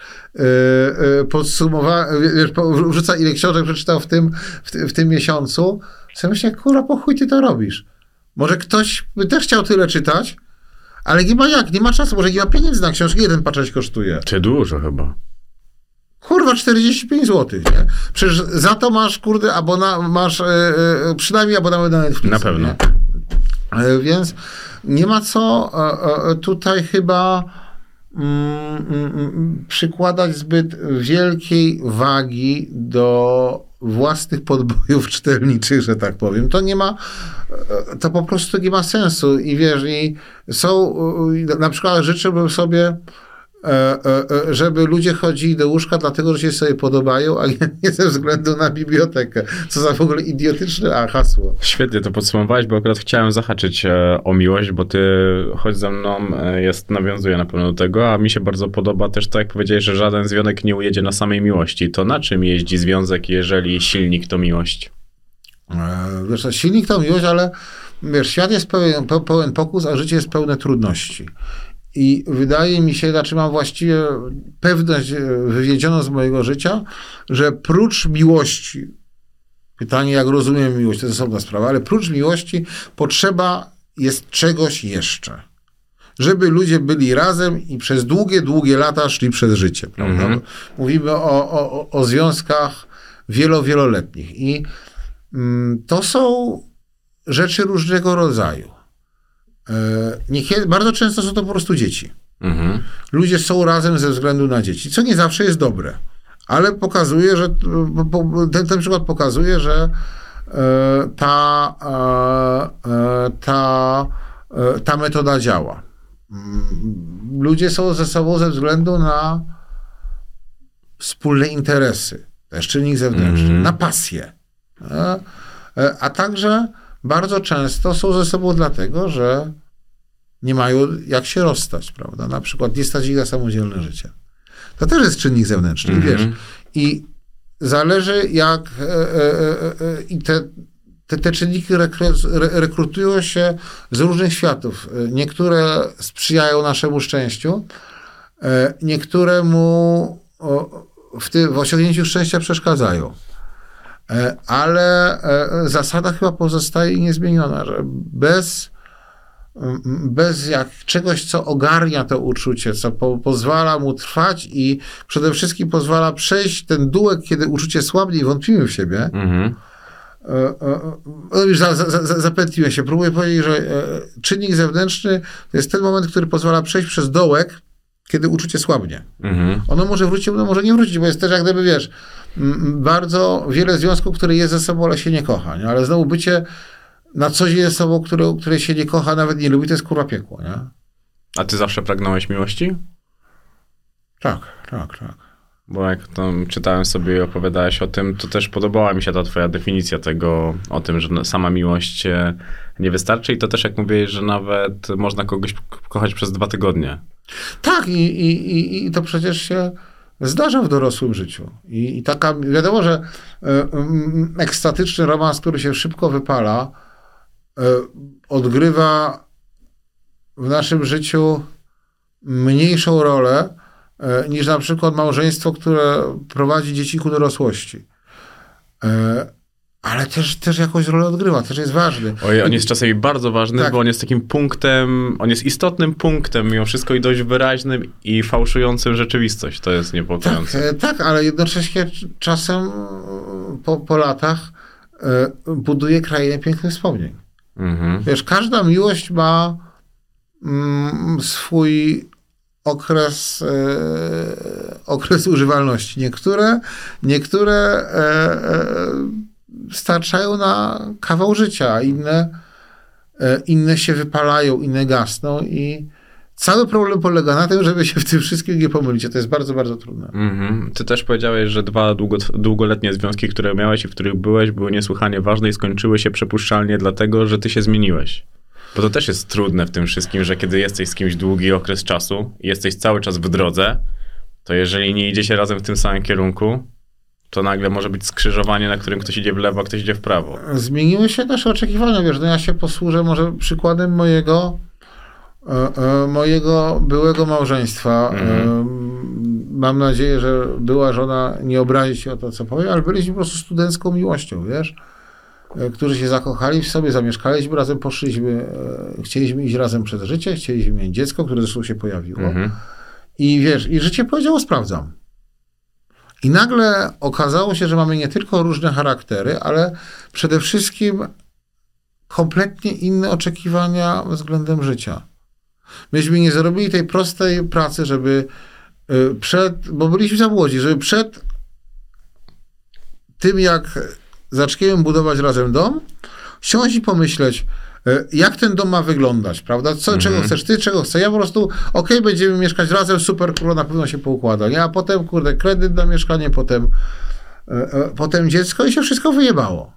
podsumowanie, wiesz, wrzuca ile książek przeczytał w tym, w, w tym miesiącu, to myślę, kurwa, po chuj ty to robisz? Może ktoś by też chciał tyle czytać, ale nie ma jak, nie ma czasu, może nie ma pieniędzy na książki, jeden patrzeć kosztuje. Czy dużo chyba. Kurwa, 45 zł, nie? Przecież za to masz, kurde, abona, masz e, przynajmniej abonament na Netflix. Na pewno. E, Więc nie ma co e, tutaj chyba mm, mm, mm, przykładać zbyt wielkiej wagi do własnych podbojów czytelniczych, że tak powiem. To nie ma, to po prostu nie ma sensu. I wiesz, i są, na przykład życzyłbym sobie, żeby ludzie chodzili do łóżka dlatego, że się sobie podobają, a nie, ze względu na bibliotekę. Co za w ogóle idiotyczne a, hasło. Świetnie to podsumowałeś, bo akurat chciałem zahaczyć e, o miłość, bo ty, choć ze mną, e, jest, nawiązuje na pewno do tego, a mi się bardzo podoba też to, jak powiedziałeś, że żaden związek nie ujedzie na samej miłości. To na czym jeździ związek, jeżeli silnik to miłość? E, Wiesz, silnik to miłość, ale wiesz, świat jest pełen, pe- pełen pokus, a życie jest pełne trudności. I wydaje mi się, znaczy mam właściwie pewność e, wywiedzioną z mojego życia, że prócz miłości, pytanie jak rozumiem miłość, to jest osobna sprawa, ale prócz miłości potrzeba jest czegoś jeszcze. Żeby ludzie byli razem i przez długie, długie lata szli przez życie. Prawda? Mhm. Mówimy o, o, o- o związkach wielo, wieloletnich. I mm, to są rzeczy różnego rodzaju. E, Niekiedy, bardzo często są to po prostu dzieci. Mhm. Ludzie są razem ze względu na dzieci, co nie zawsze jest dobre, ale pokazuje, że po- ten, ten przykład pokazuje, że e, ta, e, e, ta, e, ta metoda działa. Mm, Ludzie są ze sobą ze względu na wspólne interesy, jest czynnik zewnętrzny, Mhm. na pasję. E, e, A także bardzo często są ze sobą dlatego, że nie mają jak się rozstać, prawda? Na przykład nie stać ich na samodzielne życie. To też jest czynnik zewnętrzny, Mhm. wiesz. I zależy jak e, e, e, e, i te, te, te czynniki rekru- re, rekrutują się z różnych światów. E, Niektóre sprzyjają naszemu szczęściu, e, niektóre mu w, ty, w osiągnięciu szczęścia przeszkadzają. E, Ale e, zasada chyba pozostaje niezmieniona, że bez m, bez jak czegoś, co ogarnia to uczucie, co po, pozwala mu trwać i przede wszystkim pozwala przejść ten dułek, kiedy uczucie słabnie i wątpimy w siebie. Mhm. E, No już za, za, za, zapętliłem się. Próbuję powiedzieć, że czynnik zewnętrzny to jest ten moment, który pozwala przejść przez dołek, kiedy uczucie słabnie. Mhm. Ono może wrócić, ono może nie wrócić, bo jest też jak gdyby, wiesz, bardzo wiele związków, które jest ze sobą, ale się nie kocha, nie? ale znowu bycie na co dzień ze sobą, które, które się nie kocha, nawet nie lubi, to jest kurwa piekło, nie? A ty zawsze pragnąłeś miłości? Tak, tak, tak. Bo jak tam czytałem sobie i opowiadałeś o tym, to też podobała mi się ta twoja definicja tego, o tym, że sama miłość e, nie wystarczy i to też jak mówiłeś, że nawet można kogoś kochać przez dwa tygodnie. Tak, i, i, i, i to przecież się zdarza w dorosłym życiu. I, i taka, wiadomo, że mm, ekstatyczny romans, który się szybko wypala, e, odgrywa w naszym życiu mniejszą rolę e, niż na przykład małżeństwo, które prowadzi dzieci ku dorosłości. Ale też, też jakąś rolę odgrywa, też jest ważny. Oj, on jest czasami bardzo ważny, Tak. bo on jest takim punktem, on jest istotnym punktem mimo wszystko i dość wyraźnym i fałszującym rzeczywistość. To jest Tak, niepokojące. e, tak, ale jednocześnie czasem po, po latach e, buduje krainę pięknych wspomnień. Mhm. Wiesz, każda miłość ma mm, swój okres, e, okres używalności. Niektóre, niektóre e, starczają na kawał życia, a inne, e, inne się wypalają, inne gasną i cały problem polega na tym, żeby się w tym wszystkim nie pomylić. To jest bardzo, bardzo trudne. Mhm. Ty też powiedziałeś, że dwa długo, długoletnie związki, które miałeś i w których byłeś, były niesłychanie ważne i skończyły się przepuszczalnie dlatego, że ty się zmieniłeś. Bo to też jest trudne w tym wszystkim, że kiedy jesteś z kimś długi okres czasu jesteś cały czas w drodze, to jeżeli nie idziecie razem w tym samym kierunku, to nagle może być skrzyżowanie, na którym ktoś idzie w lewo, a ktoś idzie w prawo. Zmieniły się nasze oczekiwania, wiesz, no ja się posłużę może przykładem mojego e, e, mojego byłego małżeństwa. E, mam nadzieję, że była żona nie obrazi się o to, co powie, ale byliśmy po prostu studencką miłością, wiesz, którzy się zakochali w sobie, zamieszkaliśmy razem, poszliśmy, chcieliśmy iść razem przez życie, chcieliśmy mieć dziecko, które zresztą się pojawiło. Mhm. I wiesz, i życie powiedziało, sprawdzam. I nagle okazało się, że mamy nie tylko różne charaktery, ale przede wszystkim kompletnie inne oczekiwania względem życia. Myśmy nie zrobili tej prostej pracy, żeby y, przed, bo byliśmy za młodzi, żeby przed tym, jak zaczniemy budować razem dom, siąść i pomyśleć, jak ten dom ma wyglądać, prawda? Co, Czego chcesz ty, czego chcę? Ja po prostu, okej, będziemy mieszkać razem, super, królo, na pewno się poukłada, nie? A potem, kurde, kredyt na mieszkanie, potem, y, y, potem dziecko i się wszystko wyjebało.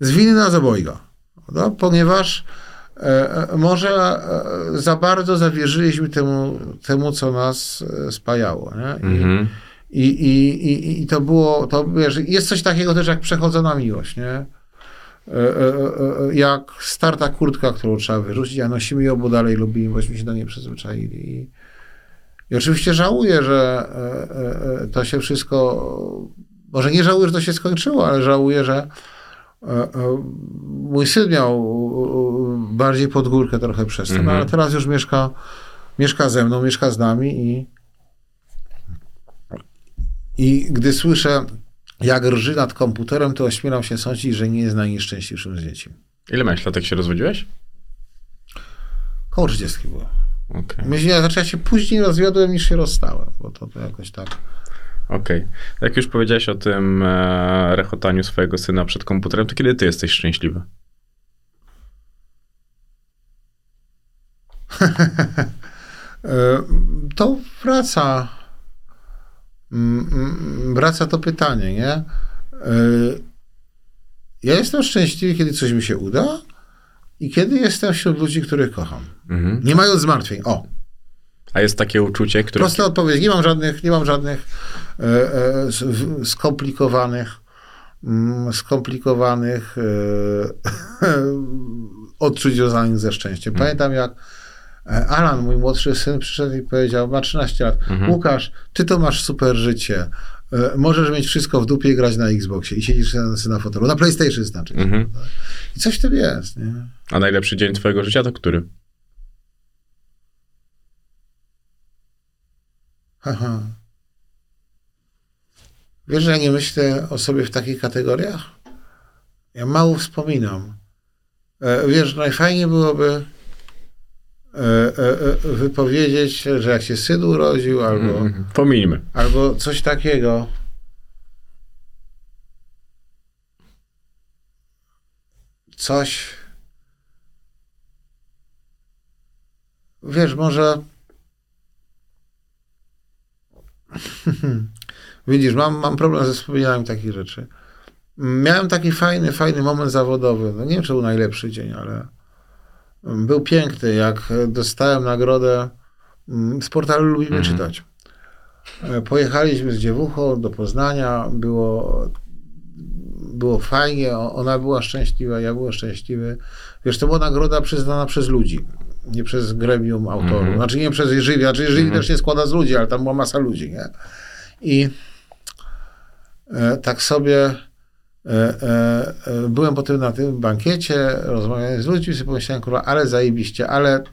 Z winy nas obojga, prawda? Ponieważ e, e, może e, za bardzo zawierzyliśmy temu, temu co nas e, spajało, nie? I, Mhm. i, i, i, I to było, to wiesz, jest coś takiego też jak przechodzona miłość, nie? E, e, e, Jak starta kurtka, którą trzeba wyrzucić, a nosimy ją, bo dalej lubimy, bośmy się do niej przyzwyczaili. I, i oczywiście żałuję, że to się wszystko, może nie żałuję, że to się skończyło, ale żałuję, że mój syn miał bardziej pod górkę trochę przez to, no, Mhm. ale teraz już mieszka, mieszka ze mną, mieszka z nami i i gdy słyszę, jak rży nad komputerem, to ośmielam się sądzić, że nie jest najnieszczęśliwszym z dzieci. Ile miałeś lat, jak się rozwodziłeś? Koło 30 było. Okej. Myślę, ja znaczy ja się później rozwiodłem niż się rozstałem, bo to, to jakoś tak. Okej. Jak już powiedziałeś o tym e, rechotaniu swojego syna przed komputerem, to kiedy ty jesteś szczęśliwy? E, To wraca. Mm, mm, Wraca to pytanie, nie? E, Ja jestem szczęśliwy, kiedy coś mi się uda i kiedy jestem wśród ludzi, których kocham. Mhm. Nie mając zmartwień. O, A jest takie uczucie, które... Prosta odpowiedź. Nie mam żadnych, nie mam żadnych e, e, skomplikowanych, mm, skomplikowanych e, odczuć związanych ze szczęściem. Pamiętam, jak Alan, mój młodszy syn, przyszedł i powiedział, ma 13 lat, Łukasz, ty to masz super życie. E, Możesz mieć wszystko w dupie i grać na Xboxie i siedzisz na, na fotelu. Na PlayStation znaczy. Mhm. I coś w tym jest, nie? A najlepszy dzień twojego życia to który? Aha. Wiesz, że ja nie myślę o sobie w takich kategoriach? Ja mało wspominam. E, wiesz, najfajniej byłoby e, e, e, wypowiedzieć, że jak się syn urodził, albo, Mhm. Pomińmy. albo coś takiego. Coś. Wiesz, może. Widzisz, mam, mam problem ze wspominaniem takich rzeczy. Miałem taki fajny, fajny moment zawodowy. No nie wiem, czy był najlepszy dzień, ale był piękny, jak dostałem nagrodę mm, z portalu Lubimy Mhm. Czytać. E, Pojechaliśmy z dziewuchą do Poznania, było, było fajnie, ona była szczęśliwa, ja byłem szczęśliwy. Wiesz, to była nagroda przyznana przez ludzi, nie przez gremium autorów. Mhm. Znaczy nie przez jury, znaczy jury też się składa z ludzi, ale tam była masa ludzi, nie? I e, tak sobie byłem potem na tym bankiecie, rozmawiałem z ludźmi, sobie pomyślałem, kurwa, ale zajebiście, ale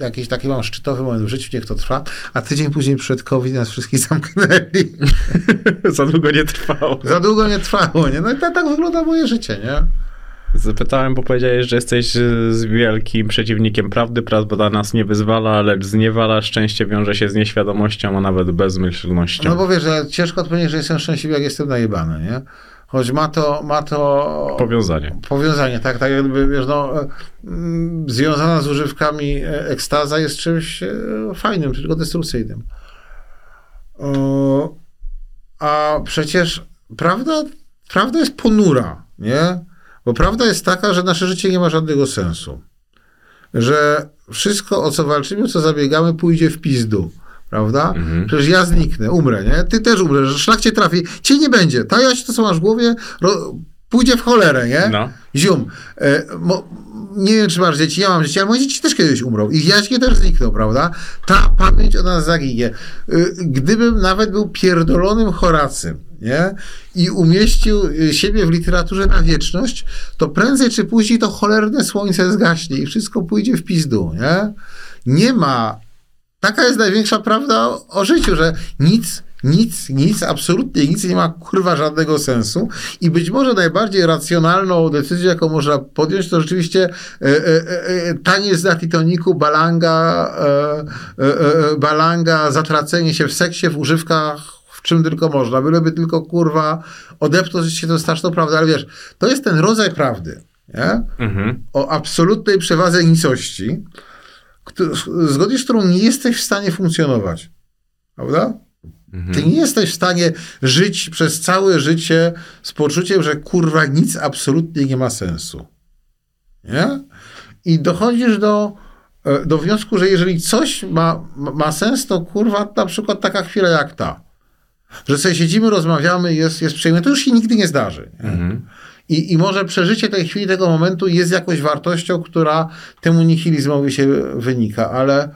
jakiś taki mam szczytowy moment w życiu, niech to trwa, a tydzień później przed COVID nas wszystkich zamknęli. Za długo nie trwało. Za długo nie trwało, nie? No i tak, tak wygląda moje życie, nie? Zapytałem, bo powiedziałeś, że jesteś e, z wielkim przeciwnikiem prawdy. Prawda nas nie wyzwala, lecz zniewala. Szczęście wiąże się z nieświadomością, a nawet bezmyślnością. No bo wiesz, że ciężko odpowiedzieć, że jestem szczęśliwy, jak jestem najebany, nie? Choć ma to, ma to Powiązanie. powiązanie, tak, tak jakby, wiesz, no, mm, związana z używkami e, ekstaza jest czymś e, fajnym, tylko destrukcyjnym. A przecież prawda, prawda jest ponura, nie? Bo prawda jest taka, że nasze życie nie ma żadnego sensu. Że wszystko, o co walczymy, o co zabiegamy, pójdzie w pizdu. Prawda? Mhm. Przecież ja zniknę, umrę, nie? Ty też umrzesz, szlak cię trafi. Cię nie będzie. Ta jaś, to co masz w głowie, ro, pójdzie w cholerę, nie? No. Zium. E, mo, nie wiem, czy masz dzieci, ja mam dzieci, ale moje dzieci też kiedyś umrą. I jaśkie też znikną, prawda? Ta pamięć o nas zaginie. Y, Gdybym nawet był pierdolonym Horacym, nie? I umieścił y, siebie w literaturze na wieczność, to prędzej czy później to cholerne słońce zgaśnie i wszystko pójdzie w pizdu, nie? Nie ma Taka jest największa prawda o, o życiu, że nic, nic, nic, absolutnie nic nie ma kurwa żadnego sensu. I być może najbardziej racjonalną decyzją, jaką można podjąć, to rzeczywiście e, e, e, taniec na Titanicu, balanga, e, e, e, balanga, zatracenie się w seksie, w używkach, w czym tylko można. Byleby tylko kurwa odepnąć się to straszną prawdę, ale wiesz, to jest ten rodzaj prawdy, nie? Mhm. o absolutnej przewadze nicości, zgodnie z którą nie jesteś w stanie funkcjonować. Prawda? Ty nie jesteś w stanie żyć przez całe życie z poczuciem, że kurwa nic absolutnie nie ma sensu. Nie? I dochodzisz do, e, do wniosku, że jeżeli coś ma, ma- sens, to kurwa na przykład taka chwila jak ta. Że sobie siedzimy, rozmawiamy, jest, jest przyjemne, to już się nigdy nie zdarzy. Nie? I, I może przeżycie tej chwili, tego momentu jest jakąś wartością, która temu nihilizmowi się wynika, ale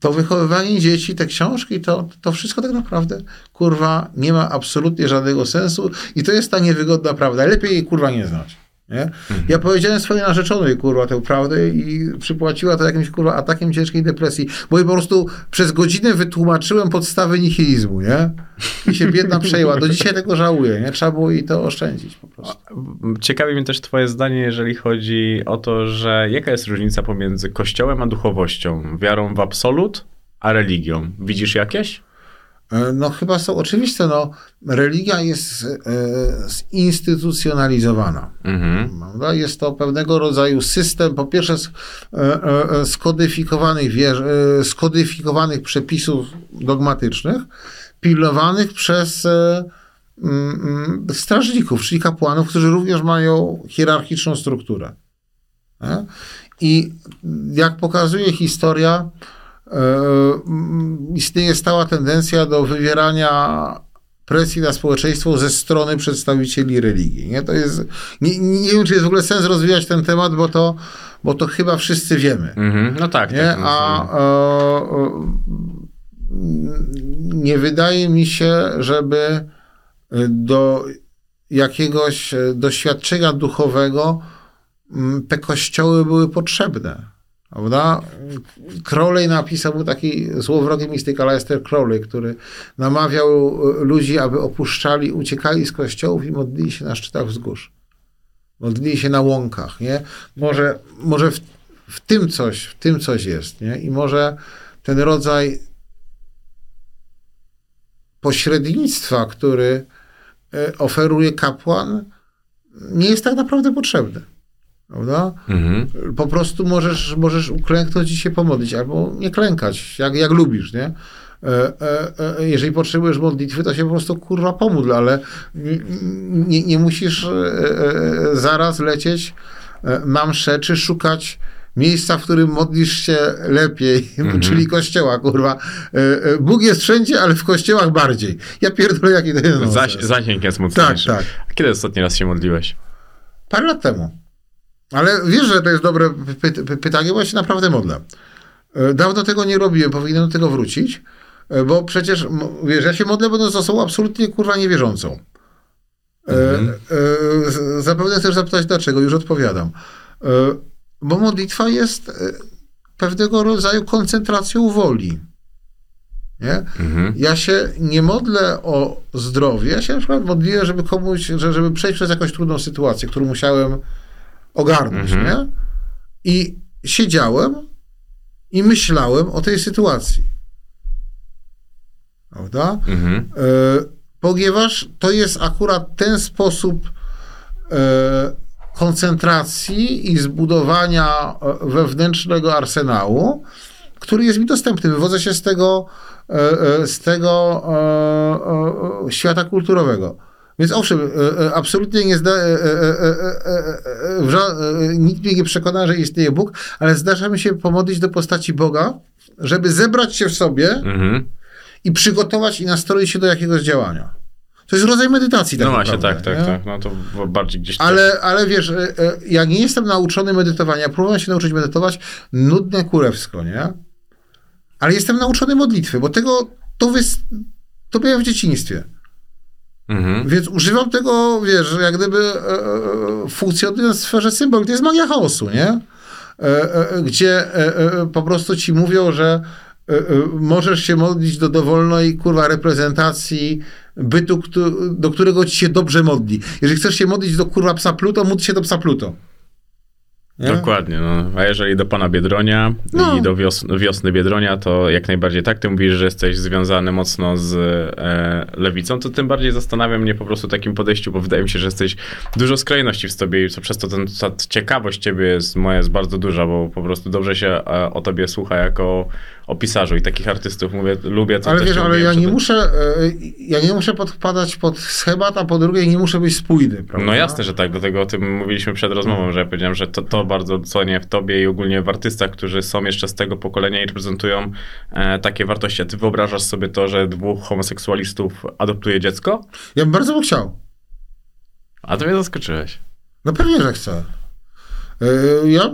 to wychowywanie dzieci, te książki, to, to wszystko tak naprawdę, kurwa, nie ma absolutnie żadnego sensu i to jest ta niewygodna prawda. Lepiej jej, kurwa, nie znać. Nie? Ja powiedziałem swojej narzeczonej, kurwa, tę prawdę i przypłaciła to jakimś, kurwa, atakiem ciężkiej depresji, bo jej po prostu przez godzinę wytłumaczyłem podstawy nihilizmu, nie? I się biedna przejęła. Do dzisiaj tego żałuję, nie? Trzeba było jej to oszczędzić po prostu. Ciekawi mnie też twoje zdanie, jeżeli chodzi o to, że jaka jest różnica pomiędzy kościołem a duchowością, wiarą w absolut, a religią. Widzisz jakieś? E, No chyba są oczywiste, no religia jest e, zinstytucjonalizowana. Mhm. Prawda? Jest to pewnego rodzaju system, po pierwsze e, e, e, skodyfikowanych, wierz, e, skodyfikowanych przepisów dogmatycznych, pilnowanych przez e, mm, mm, strażników, czyli kapłanów, którzy również mają hierarchiczną strukturę. Nie? I jak pokazuje historia, istnieje stała tendencja do wywierania presji na społeczeństwo ze strony przedstawicieli religii. Nie? To jest, nie, nie wiem, czy jest w ogóle sens rozwijać ten temat, bo to, bo to chyba wszyscy wiemy. Mhm. No tak. Nie? tak. A e, e, nie wydaje mi się, żeby do jakiegoś doświadczenia duchowego mm, te kościoły były potrzebne. Prawda? Crowley napisał, był taki złowrogi mistyk Aleister Crowley, który namawiał e, ludzi, aby opuszczali, uciekali z kościołów i modlili się na szczytach wzgórz. Modlili się na łąkach, nie? Może, może w, w tym coś, w tym coś jest, nie? I może ten rodzaj pośrednictwa, który e, oferuje kapłan, nie jest tak naprawdę potrzebny. Prawda? Mhm. Po prostu możesz, możesz uklęknąć i się pomodlić, albo nie klękać, jak, jak lubisz, nie? E, e, e, Jeżeli potrzebujesz modlitwy, to się po prostu kurwa pomódl, ale nie, nie, musisz zaraz lecieć na mszę, czy szukać miejsca, w którym modlisz się lepiej, czyli kościoła, kurwa. Bóg jest wszędzie, ale w kościołach bardziej. Ja pierdolę, jaki to jest Zaś, zasięg jest mocniejszy. Tak, tak. A Kiedy ostatni raz się modliłeś? Parę lat temu. Ale wiesz, że to jest dobre py py pytanie, bo ja się naprawdę modlę. E, Dawno tego nie robiłem, powinienem do tego wrócić, e, bo przecież, wiesz, ja się modlę będąc osobą absolutnie kurwa niewierzącą. E, e, z- zapewne chcesz zapytać dlaczego, już odpowiadam. E, bo modlitwa jest e, pewnego rodzaju koncentracją woli. Nie? Mhm. Ja się nie modlę o zdrowie, ja się na przykład modliłem, żeby komuś, że- żeby przejść przez jakąś trudną sytuację, którą musiałem ogarnąć, Mhm. nie? I siedziałem i myślałem o tej sytuacji. Prawda? Mhm. E, ponieważ to jest akurat ten sposób e, koncentracji i zbudowania e, wewnętrznego arsenału, który jest mi dostępny. Wywodzę się z tego, z tego świata kulturowego. Więc owszem, e, e, absolutnie nie zda, e, nikt mnie nie przekona, że istnieje Bóg, ale zdarza mi się pomodlić do postaci Boga żeby zebrać się w sobie Mhm. i przygotować i nastroić się do jakiegoś działania. To jest rodzaj medytacji. Tak No właśnie, tak, tak, nie? tak. No to bardziej gdzieś... Ale, ale wiesz, ja nie jestem nauczony medytowania. Próbowałem się nauczyć medytować, nudne kurewsko, nie? Ale jestem nauczony modlitwy, bo tego to, wys, to miałem w dzieciństwie. Mhm. Więc używam tego, wiesz, jak gdyby e, e, funkcjonując w sferze symboli. To jest magia chaosu, nie? E, e, gdzie e, e, po prostu ci mówią, że e, e, możesz się modlić do dowolnej, kurwa, reprezentacji bytu, do którego ci się dobrze modli. Jeżeli chcesz się modlić do, kurwa, psa Pluto, módl się do psa Pluto. Nie? Dokładnie, no. A jeżeli do pana Biedronia No. i do wios wiosny Biedronia, to jak najbardziej tak. Ty mówisz, że jesteś związany mocno z e, lewicą, to tym bardziej zastanawia mnie po prostu takim podejściu, bo wydaje mi się, że jesteś dużo skrajności w sobie i co przez to ten, ta ciekawość ciebie jest, moja jest bardzo duża, bo po prostu dobrze się e, o tobie słucha jako o pisarzu i takich artystów mówię, lubię. To Ale wiesz, ale ja nie to- muszę, e, ja nie muszę podpadać pod schemat, a po drugie nie muszę być spójny, prawda? No jasne, że tak, dlatego o tym mówiliśmy przed rozmową, że ja powiedziałem, że to, to bardzo cenię w tobie i ogólnie w artystach, którzy są jeszcze z tego pokolenia i reprezentują e, takie wartości. A ty wyobrażasz sobie to, że dwóch homoseksualistów adoptuje dziecko? Ja bym bardzo bym chciał. A to mnie zaskoczyłeś. No pewnie, że chcę. Yy, Ja,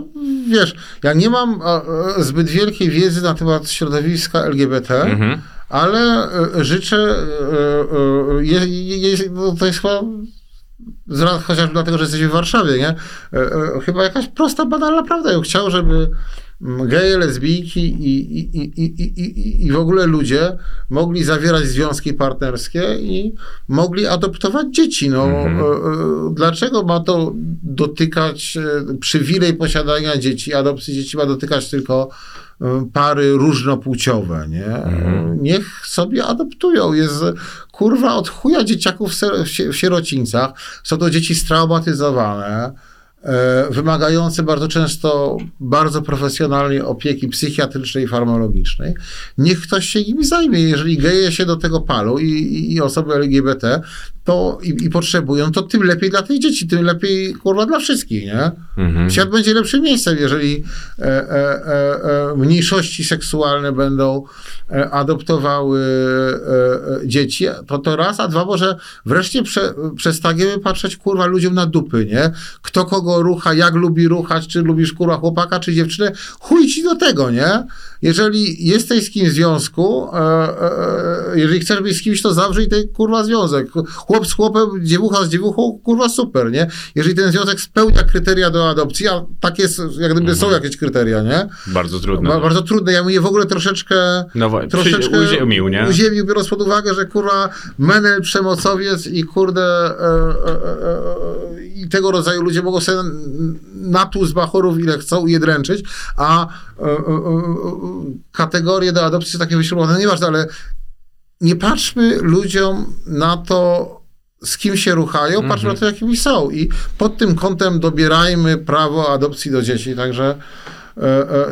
wiesz, ja nie mam e, e, zbyt wielkiej wiedzy na temat środowiska LGBT, Mhm. ale e, życzę, e, e, je, je, je, no to jest chyba, chociażby dlatego, że jesteśmy w Warszawie, nie? E, e, Chyba jakaś prosta, banalna prawda. Ja chciał, żeby geje, lesbijki i, i, i, i, i, w ogóle ludzie mogli zawierać związki partnerskie i mogli adoptować dzieci. No, e, dlaczego ma to dotykać e, przywilej posiadania dzieci? Adopcji dzieci ma dotykać tylko pary różnopłciowe, nie? Mhm. Niech sobie adoptują. Jest kurwa od chuja dzieciaków w sierocińcach. Są to dzieci straumatyzowane, e, wymagające bardzo często bardzo profesjonalnej opieki psychiatrycznej i farmakologicznej. Niech ktoś się nimi zajmie. Jeżeli geje się do tego palą i, i, i osoby LGBT to i, i potrzebują, to tym lepiej dla tych dzieci, tym lepiej kurwa dla wszystkich, nie? Mhm. Świat będzie lepszym miejscem, jeżeli e, e, e, e, mniejszości seksualne będą e, adoptowały e, dzieci, to to raz, a dwa, może wreszcie prze, przestaniemy patrzeć kurwa ludziom na dupy, nie? Kto kogo rucha, jak lubi ruchać, czy lubisz kurwa chłopaka, czy dziewczynę, chuj ci do tego, nie? Jeżeli jesteś z kimś w związku, jeżeli chcesz być z kimś, to zawrzyj ten kurwa związek. Chłop z chłopem, dziewucha z dziewuchą, kurwa super, nie? Jeżeli ten związek spełnia kryteria do adopcji, a tak jest, jak gdyby są jakieś kryteria, nie? Bardzo trudno. Ba- Bardzo trudne. Ja bym je w ogóle troszeczkę No troszeczkę uziemił, nie? uziemił, biorąc pod uwagę, że kurwa menel, przemocowiec i kurde e, e, e, e, i tego rodzaju ludzie mogą sobie natłuc bachorów ile chcą i je dręczyć, a e, e, e, kategorie do adopcji są takie wyśrubowane, nieważne, ale nie patrzmy ludziom na to, z kim się ruchają, patrzmy na to, jakimi są. I pod tym kątem dobierajmy prawo adopcji do dzieci. Także,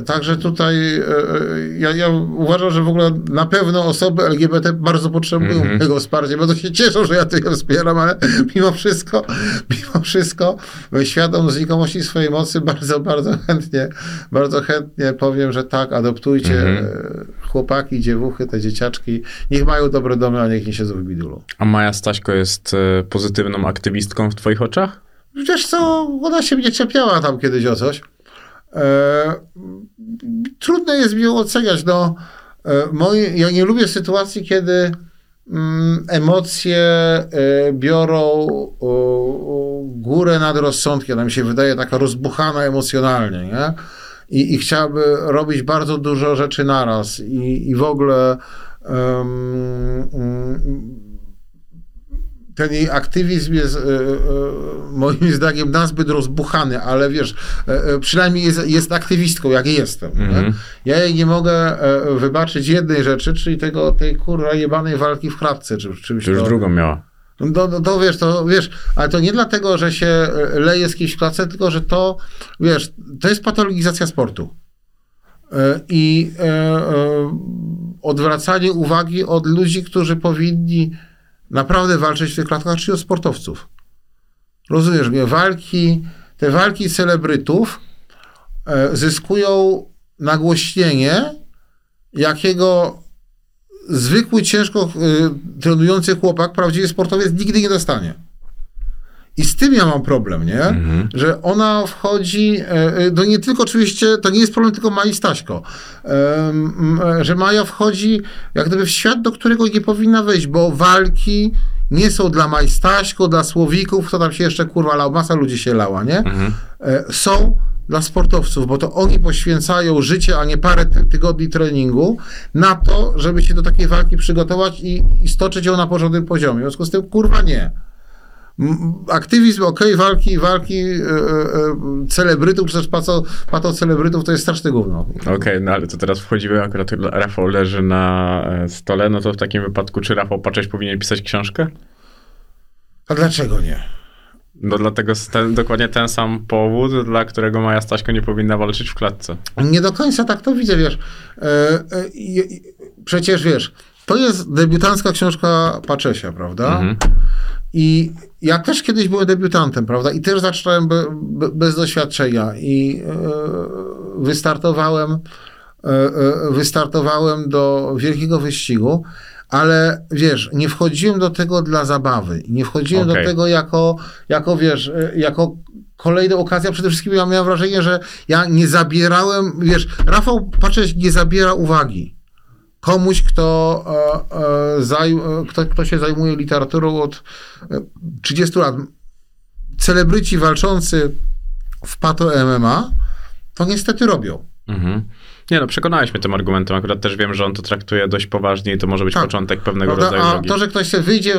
także tutaj e, e, ja, ja uważam, że w ogóle na pewno osoby LGBT bardzo potrzebują Mhm. tego wsparcia. Bardzo się cieszą, że ja to wspieram, ale mimo wszystko, mimo wszystko, świadom znikomości swojej mocy, bardzo, bardzo chętnie, bardzo chętnie powiem, że tak, adoptujcie Mhm. e, chłopaki, dziewuchy, te dzieciaczki. Niech mają dobre domy, a niech nie siedzą w bidulu. A Maja Staśko jest e, pozytywną aktywistką w twoich oczach? Wiesz co, ona się mnie czepiała tam kiedyś o coś. E, trudno jest mi oceniać. No, e, moje, ja nie lubię sytuacji, kiedy mm, emocje e, biorą górę nad rozsądkiem. Ona mi się wydaje taka rozbuchana emocjonalnie, nie? I, i chciałaby robić bardzo dużo rzeczy naraz i, i w ogóle em, mm, ten jej aktywizm jest e, e, moim zdaniem nazbyt rozbuchany, ale wiesz, e, przynajmniej jest, jest aktywistką, jak jestem. Mhm. Nie? Ja jej nie mogę wybaczyć jednej rzeczy, czyli tego, tej kurwa jebanej walki w kratce, czy czymś Czy już to- drugą miała? no, no to wiesz, to wiesz, ale to nie dlatego, że się leje z kimś w klatce, tylko że to, wiesz, to jest patologizacja sportu. I e, e, odwracanie uwagi od ludzi, którzy powinni naprawdę walczyć w tych klatkach, czyli od sportowców. Rozumiesz mnie? Walki, te walki celebrytów e, zyskują nagłośnienie jakiego zwykły, ciężko y, trenujący chłopak, prawdziwy sportowiec nigdy nie dostanie. I z tym ja mam problem, nie? Że ona wchodzi, e, e, to nie tylko oczywiście, to nie jest problem tylko Mai Staśko, m, że Maja wchodzi jak gdyby w świat, do którego nie powinna wejść, bo walki nie są dla Mai Staśko, dla Słowików, to tam się jeszcze kurwa lał, masa ludzi się lała, nie? E, Są dla sportowców, bo to oni poświęcają życie, a nie parę ty- tygodni treningu na to, żeby się do takiej walki przygotować i, i stoczyć ją na porządnym poziomie. W związku z tym, kurwa, nie. Aktywizm, okej, walki, walki e, e, e, celebrytów, też pato, pato celebrytów, to jest straszne gówno. Okej, no ale to teraz wchodzimy, akurat Rafał leży na stole, no to w takim wypadku, czy Rafał Pacześ powinien pisać książkę? A dlaczego nie? No dlatego ten, dokładnie ten sam powód, dla którego Maja Staśko nie powinna walczyć w klatce. Nie do końca tak to widzę, wiesz. E, przecież, wiesz, to jest debiutancka książka Paczesia, prawda? I ja też kiedyś byłem debiutantem, prawda? I też zacząłem be, be, bez doświadczenia i e, wystartowałem, e, e, wystartowałem do wielkiego wyścigu, ale wiesz, nie wchodziłem do tego dla zabawy. Nie wchodziłem Okej. do tego jako, jako, wiesz, e, jako kolejna okazja. Przede wszystkim ja miałem wrażenie, że ja nie zabierałem, wiesz, Rafał Paczeć nie zabiera uwagi komuś, kto, e, e, zaj, e, kto, kto się zajmuje literaturą od e, 30 lat. Celebryci walczący w pato MMA to niestety robią. Mhm. Nie no, przekonałeś mnie tym argumentem. Akurat też wiem, że on to traktuje dość poważnie i to może być Tak. początek pewnego Prawda? rodzaju A drogi. to, że ktoś sobie wyjdzie,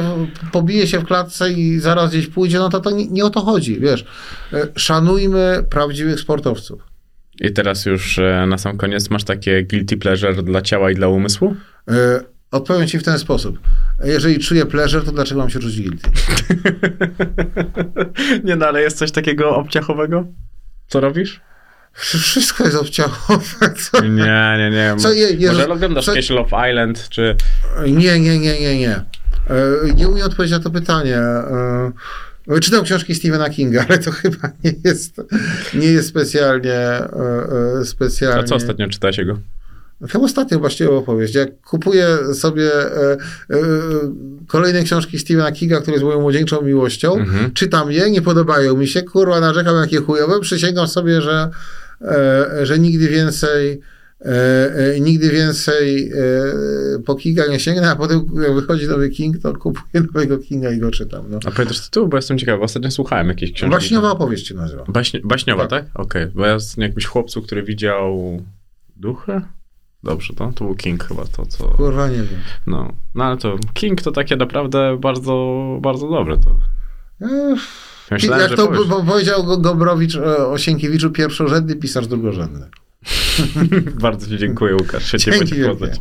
pobije się w klatce i zaraz gdzieś pójdzie, no to, to nie, nie o to chodzi, wiesz. E, Szanujmy prawdziwych sportowców. I teraz już e, na sam koniec masz takie guilty pleasure dla ciała i dla umysłu? E, Odpowiem ci w ten sposób. Jeżeli czuję pleasure, to dlaczego mam się czuć guilty? nie no, ale jest coś takiego obciachowego? Co robisz? Wszystko jest obciachowe. Co? Nie, nie, nie. Co je- Jezus- Może oglądasz co- jakieś Love Island, czy... Nie, nie, nie, nie, nie. E, Nie umiem odpowiedzieć na to pytanie. Czytam książki Stephena Kinga, ale to chyba nie jest, nie jest specjalnie, e, e, specjalnie... A co ostatnio czytałeś jego? Chyba ostatnio właściwie opowieść. Jak kupuję sobie e, e, kolejne książki Stephena Kinga, które jest moją młodzieńczą miłością, Mhm. czytam je, nie podobają mi się, kurwa, narzekam jakie chujowe, przysięgam sobie, że, e, że nigdy więcej e, e, nigdy więcej e, po Kinga nie sięgnę, a potem jak wychodzi nowy King, to kupuję nowego Kinga i go czytam. No. A pamiętasz tytuł? Bo jestem ciekawy, bo ostatnio słuchałem jakiejś książki. Baśniowa opowieść się nazywa. Baśnie, baśniowa, Tak. tak? Okej, bo ja z jakimś chłopcu, który widział duchy? Dobrze, to, to był King chyba to, co... Kurwa, nie wiem. No, no ale to King to takie naprawdę bardzo, bardzo dobre to. Myślałem, jak to powiesz. powiedział e, o Sienkiewiczu, pierwszorzędny pisarz drugorzędny. Bardzo ci dziękuję, Łukasz. Się Dzięki ci poznać.